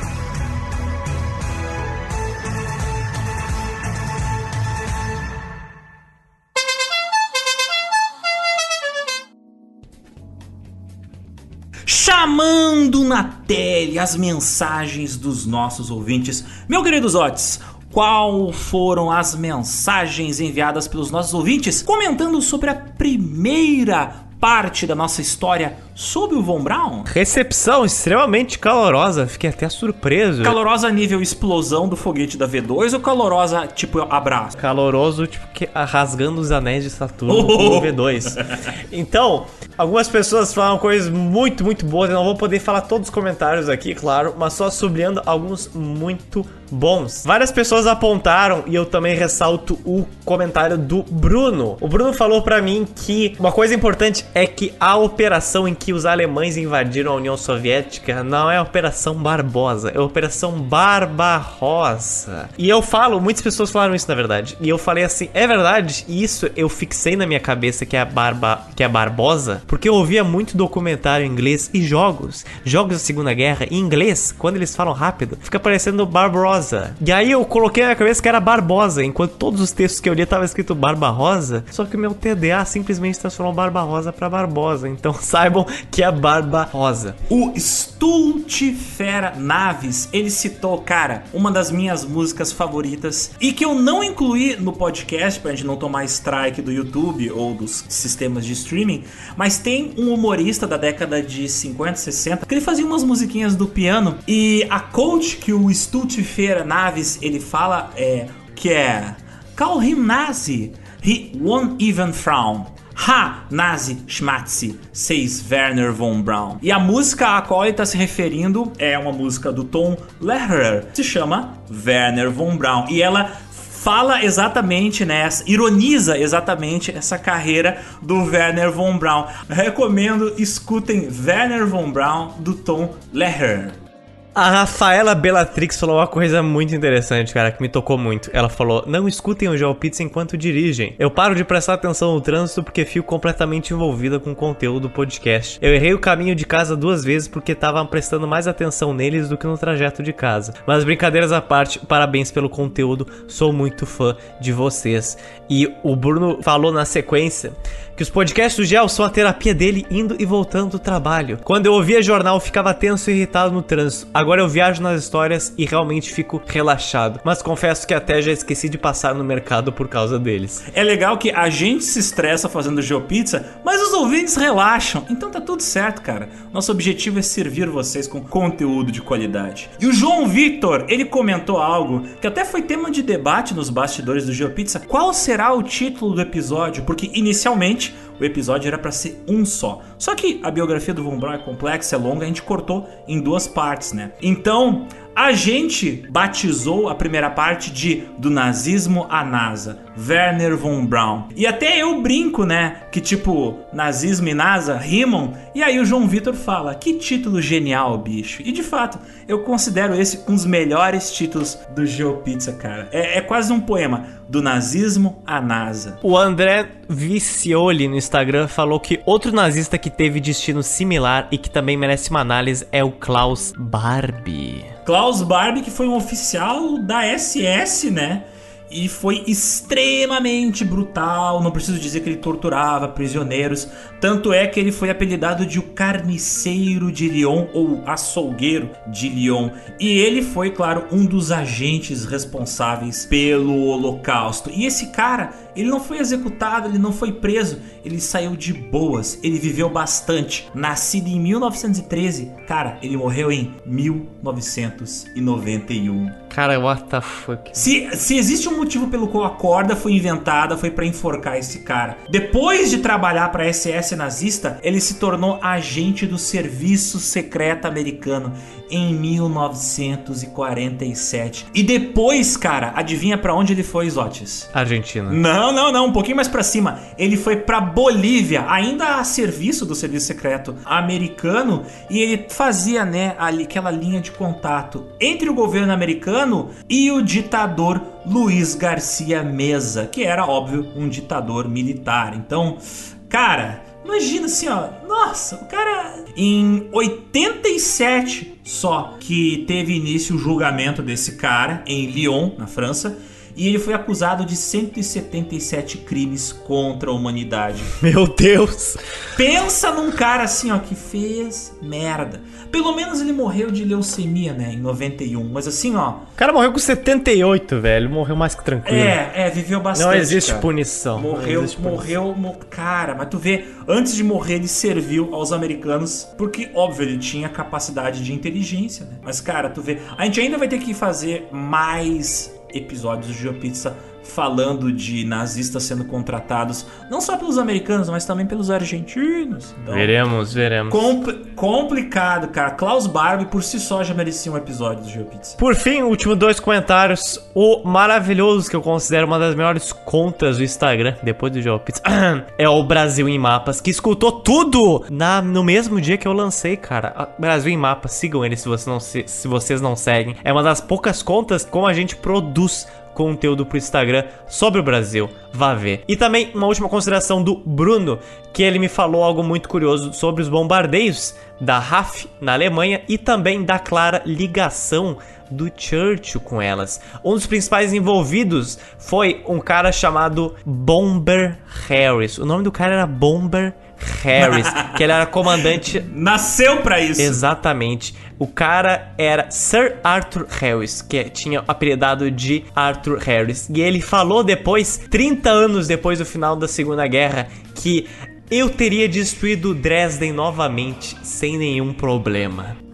Chamando na tele as mensagens dos nossos ouvintes. Meu querido Zotes, qual foram as mensagens enviadas pelos nossos ouvintes comentando sobre a primeira parte da nossa história sobre o Von Braun? Recepção extremamente calorosa, fiquei até surpreso. Calorosa nível explosão do foguete da V2 ou calorosa tipo abraço? Caloroso, tipo, que, rasgando os anéis de Saturno oh! V2. Então, algumas pessoas falam coisas muito, muito boas. Eu não vou poder falar todos os comentários aqui, claro, mas só sublinhando alguns muito bons. Várias pessoas apontaram e eu também ressalto o comentário do Bruno. O Bruno falou para mim que uma coisa importante é que a operação em que os alemães invadiram a União Soviética não é a Operação Barbosa, é a Operação Barbarossa. E eu falo, muitas pessoas falaram isso na verdade. E eu falei assim, é verdade? E isso eu fixei na minha cabeça que é a Barba, que é Barbosa, porque eu ouvia muito documentário em inglês e jogos, jogos da Segunda Guerra em inglês, quando eles falam rápido, fica parecendo Barbarossa. E aí eu coloquei na cabeça que era Barbosa, enquanto todos os textos que eu li tava escrito Barbarosa, só que o meu TDA simplesmente transformou Barbarosa para Barbosa. Então saibam que é Barba Rosa. O Stultifera Naves, ele citou, cara, uma das minhas músicas favoritas e que eu não incluí no podcast pra gente não tomar strike do YouTube ou dos sistemas de streaming, mas tem um humorista da década de 50, 60 que ele fazia umas musiquinhas do piano e a coach que o Stultifera Naves ele fala é que é Call him Nazi, he won't even frown. Ha, Nazi Schmatzi, says Werner von Braun. E a música a qual ele está se referindo é uma música do Tom Lehrer, se chama Werner von Braun. E ela fala exatamente, né, ironiza exatamente essa carreira do Werner von Braun. Recomendo, escutem Werner von Braun do Tom Lehrer. A Rafaela Bellatrix falou uma coisa muito interessante, cara, que me tocou muito. Ela falou: Não escutem o Pizza enquanto dirigem. Eu paro de prestar atenção no trânsito porque fico completamente envolvida com o conteúdo do podcast. Eu errei o caminho de casa duas vezes porque tava prestando mais atenção neles do que no trajeto de casa. Mas brincadeiras à parte, parabéns pelo conteúdo, sou muito fã de vocês. E o Bruno falou na sequência que os podcasts do Gel são a terapia dele indo e voltando do trabalho. Quando eu ouvia jornal, ficava tenso e irritado no trânsito. Agora eu viajo nas histórias e realmente fico relaxado. Mas confesso que até já esqueci de passar no mercado por causa deles. É legal que a gente se estressa fazendo GeoPizza, mas os ouvintes relaxam. Então tá tudo certo, cara. Nosso objetivo é servir vocês com conteúdo de qualidade. E o João Victor, ele comentou algo que até foi tema de debate nos bastidores do GeoPizza. Qual será o título do episódio? Porque inicialmente o episódio era para ser um só. Só que a biografia do Von Braun é complexa, é longa, a gente cortou em duas partes, né? Então, a gente batizou a primeira parte de Do Nazismo à NASA, Werner von Braun. E até eu brinco, né? Que tipo, nazismo e NASA rimam. E aí o João Vitor fala: que título genial, bicho. E de fato, eu considero esse um dos melhores títulos do GeoPizza, cara. É, é quase um poema. Do nazismo à NASA. O André Vicioli no Instagram falou que outro nazista que teve destino similar e que também merece uma análise é o Klaus Barbie. Klaus Barbie, que foi um oficial da SS, né? E foi extremamente brutal. Não preciso dizer que ele torturava prisioneiros. Tanto é que ele foi apelidado de o Carniceiro de Lyon ou Açougueiro de Lyon. E ele foi, claro, um dos agentes responsáveis pelo Holocausto. E esse cara, ele não foi executado, ele não foi preso, ele saiu de boas. Ele viveu bastante. Nascido em 1913, cara, ele morreu em 1991. Cara, what the fuck? Se, se existe um motivo pelo qual a corda foi inventada foi para enforcar esse cara. Depois de trabalhar para SS nazista, ele se tornou agente do serviço secreto americano em 1947. E depois, cara, adivinha para onde ele foi, Zotes? Argentina. Não, não, não, um pouquinho mais para cima. Ele foi para Bolívia, ainda a serviço do serviço secreto americano, e ele fazia, né, ali aquela linha de contato entre o governo americano e o ditador Luiz Garcia Mesa, que era óbvio um ditador militar. Então, cara, Imagina assim, ó. Nossa, o cara. Em 87 só que teve início o julgamento desse cara em Lyon, na França e ele foi acusado de 177 crimes contra a humanidade. Meu Deus! Pensa num cara assim, ó, que fez merda. Pelo menos ele morreu de leucemia, né, em 91. Mas assim, ó. O cara morreu com 78, velho. Morreu mais que tranquilo. É, é, viveu bastante. Não existe cara. punição. Morreu, existe punição. morreu, cara, mas tu vê, antes de morrer ele serviu aos americanos, porque óbvio ele tinha capacidade de inteligência, né? Mas cara, tu vê, a gente ainda vai ter que fazer mais episódios de GeoPizza falando de nazistas sendo contratados não só pelos americanos, mas também pelos argentinos. Então, veremos, veremos. Compl complicado, cara. Klaus Barbie por si só já merecia um episódio do GeoPizza. Por fim, último dois comentários. O maravilhoso que eu considero uma das melhores contas do Instagram, depois do GeoPizza, é o Brasil em Mapas, que escutou tudo na, no mesmo dia que eu lancei, cara. Brasil em Mapas, sigam ele se, você não, se, se vocês não seguem. É uma das poucas contas como a gente produz conteúdo pro Instagram sobre o Brasil. Vá ver. E também uma última consideração do Bruno, que ele me falou algo muito curioso sobre os bombardeios da RAF na Alemanha e também da clara ligação do Churchill com elas. Um dos principais envolvidos foi um cara chamado Bomber Harris. O nome do cara era Bomber Harris, que ele era comandante. Nasceu para isso. Exatamente. O cara era Sir Arthur Harris, que tinha apelidado de Arthur Harris. E ele falou depois, 30 anos depois do final da Segunda Guerra, que eu teria destruído Dresden novamente sem nenhum problema.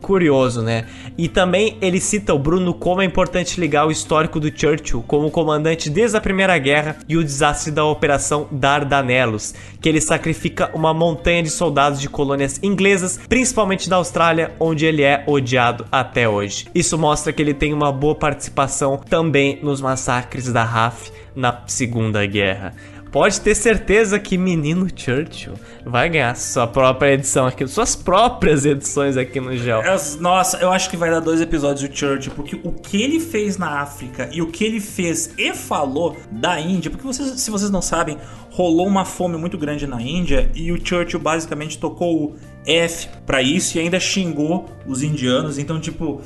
Curioso, né? E também ele cita o Bruno como é importante ligar o histórico do Churchill como comandante desde a Primeira Guerra e o desastre da Operação Dardanelos, que ele sacrifica uma montanha de soldados de colônias inglesas, principalmente da Austrália, onde ele é odiado até hoje. Isso mostra que ele tem uma boa participação também nos massacres da RAF na Segunda Guerra pode ter certeza que Menino Churchill vai ganhar sua própria edição aqui, suas próprias edições aqui no Gel. Nossa, eu acho que vai dar dois episódios do Churchill, porque o que ele fez na África e o que ele fez e falou da Índia, porque vocês, se vocês não sabem, rolou uma fome muito grande na Índia e o Churchill basicamente tocou o F para isso e ainda xingou os indianos, então tipo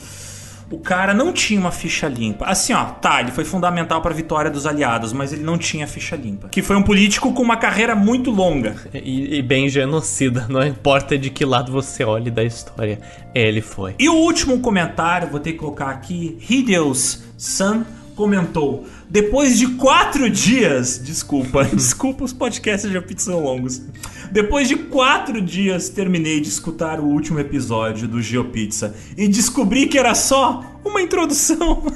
o cara não tinha uma ficha limpa. Assim, ó, tá, ele foi fundamental para a vitória dos aliados, mas ele não tinha ficha limpa. Que foi um político com uma carreira muito longa. E, e bem genocida, não importa de que lado você olhe da história, ele foi. E o último comentário, vou ter que colocar aqui, Hideos Sun comentou: depois de quatro dias, desculpa, desculpa os podcasts de pizza são longos. Depois de quatro dias, terminei de escutar o último episódio do GeoPizza e descobri que era só uma introdução.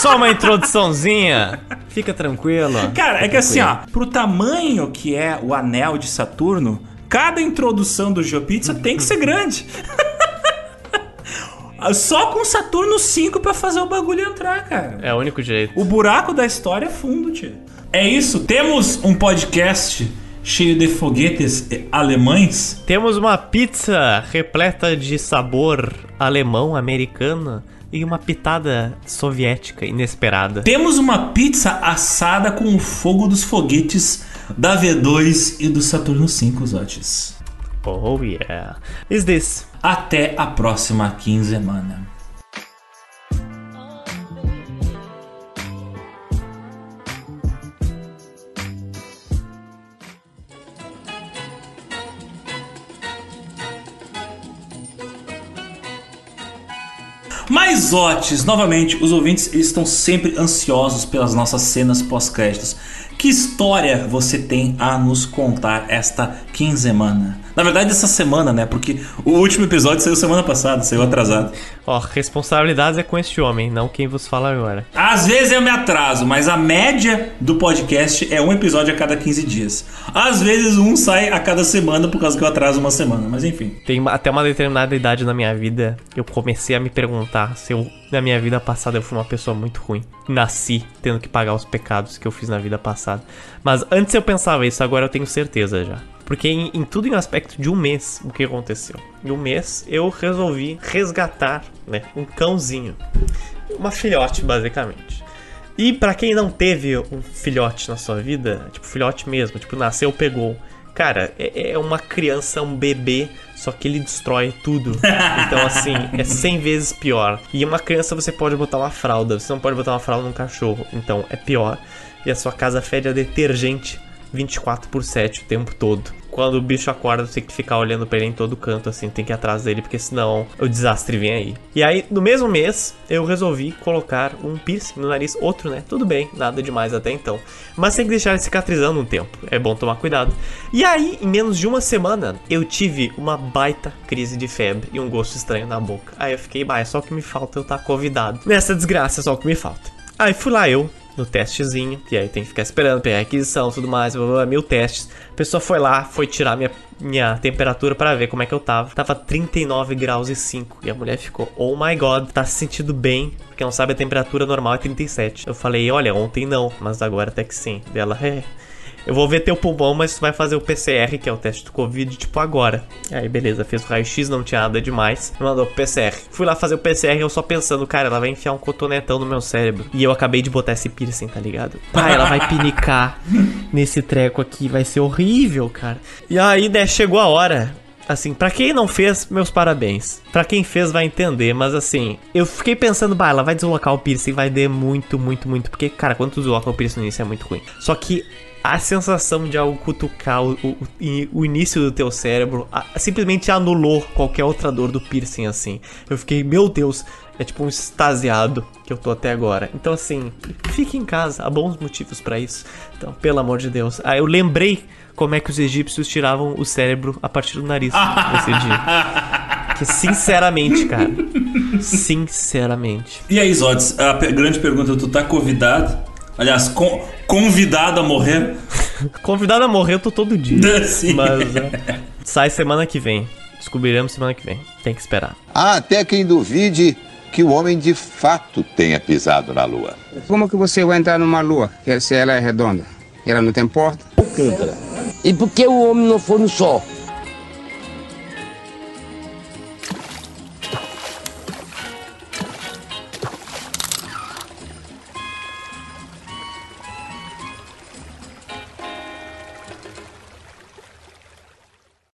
Só uma introduçãozinha. Fica tranquilo. Cara, é que assim, ó, pro tamanho que é o anel de Saturno, cada introdução do GeoPizza tem que ser grande. Só com Saturno 5 para fazer o bagulho entrar, cara. É o único jeito. O buraco da história é fundo, tio. É isso, temos um podcast cheio de foguetes alemães. Temos uma pizza repleta de sabor alemão, americano e uma pitada soviética inesperada. Temos uma pizza assada com o fogo dos foguetes da V2 e do Saturno 5, Zotes. Oh yeah. Is this? Até a próxima quinzena. Mas Otis, novamente, os ouvintes eles estão sempre ansiosos pelas nossas cenas pós-créditos. Que história você tem a nos contar esta quinzena? Na verdade, essa semana, né? Porque o último episódio saiu semana passada, saiu atrasado. Ó, responsabilidades é com este homem, não quem vos fala agora. Às vezes eu me atraso, mas a média do podcast é um episódio a cada 15 dias. Às vezes um sai a cada semana por causa que eu atraso uma semana, mas enfim. Tem até uma determinada idade na minha vida, eu comecei a me perguntar se eu, na minha vida passada, eu fui uma pessoa muito ruim. Nasci tendo que pagar os pecados que eu fiz na vida passada. Mas antes eu pensava isso, agora eu tenho certeza já. Porque em, em, tudo em aspecto de um mês, o que aconteceu? Em um mês eu resolvi resgatar né, um cãozinho. Uma filhote, basicamente. E para quem não teve um filhote na sua vida, tipo filhote mesmo, tipo nasceu, pegou. Cara, é, é uma criança, um bebê, só que ele destrói tudo. Então, assim, é 100 vezes pior. E uma criança você pode botar uma fralda, você não pode botar uma fralda num cachorro. Então, é pior. E a sua casa fede a detergente 24 por 7 o tempo todo. Quando o bicho acorda, você tem que ficar olhando pra ele em todo canto, assim, tem que ir atrás dele, porque senão o desastre vem aí. E aí, no mesmo mês, eu resolvi colocar um piercing no nariz, outro, né? Tudo bem, nada demais até então. Mas tem que deixar ele cicatrizando um tempo, é bom tomar cuidado. E aí, em menos de uma semana, eu tive uma baita crise de febre e um gosto estranho na boca. Aí eu fiquei, bah, é só o que me falta eu estar tá convidado. Nessa desgraça, é só o que me falta. Aí fui lá eu, no testezinho, e aí tem que ficar esperando pegar aquisição tudo mais, blá, blá, mil testes. A pessoa foi lá, foi tirar minha, minha temperatura para ver como é que eu tava. Tava 39 graus e 5. E a mulher ficou, oh my god, tá se sentindo bem, porque não sabe a temperatura normal é 37. Eu falei, olha, ontem não, mas agora até que sim. Dela, é. Eu vou ver teu pulmão, mas tu vai fazer o PCR, que é o teste do Covid, tipo agora. Aí, beleza, fez o raio-x, não tinha nada demais. Me mandou pro PCR. Fui lá fazer o PCR, eu só pensando, cara, ela vai enfiar um cotonetão no meu cérebro. E eu acabei de botar esse piercing, tá ligado? Ah, ela vai pinicar nesse treco aqui, vai ser horrível, cara. E aí, né, chegou a hora Assim, para quem não fez, meus parabéns. Para quem fez vai entender, mas assim, eu fiquei pensando, bah, ela vai deslocar o piercing, vai dar muito, muito, muito, porque cara, quando tu desloca o piercing no início é muito ruim. Só que a sensação de algo cutucar o, o, o início do teu cérebro a, simplesmente anulou qualquer outra dor do piercing, assim. Eu fiquei, meu Deus, é tipo um extasiado que eu tô até agora. Então, assim, fique em casa, há bons motivos para isso. Então, pelo amor de Deus. Ah, eu lembrei como é que os egípcios tiravam o cérebro a partir do nariz nesse dia. Que sinceramente, cara. Sinceramente. E aí, Zodes, a grande pergunta: tu tá convidado Aliás, com, convidado a morrer. convidado a morrer eu tô todo dia. Sim. Mas é, sai semana que vem. Descobriremos semana que vem. Tem que esperar. Há até quem duvide que o homem de fato tenha pisado na lua. Como que você vai entrar numa lua se ela é redonda? Ela não tem porta? E por que o homem não foi no sol?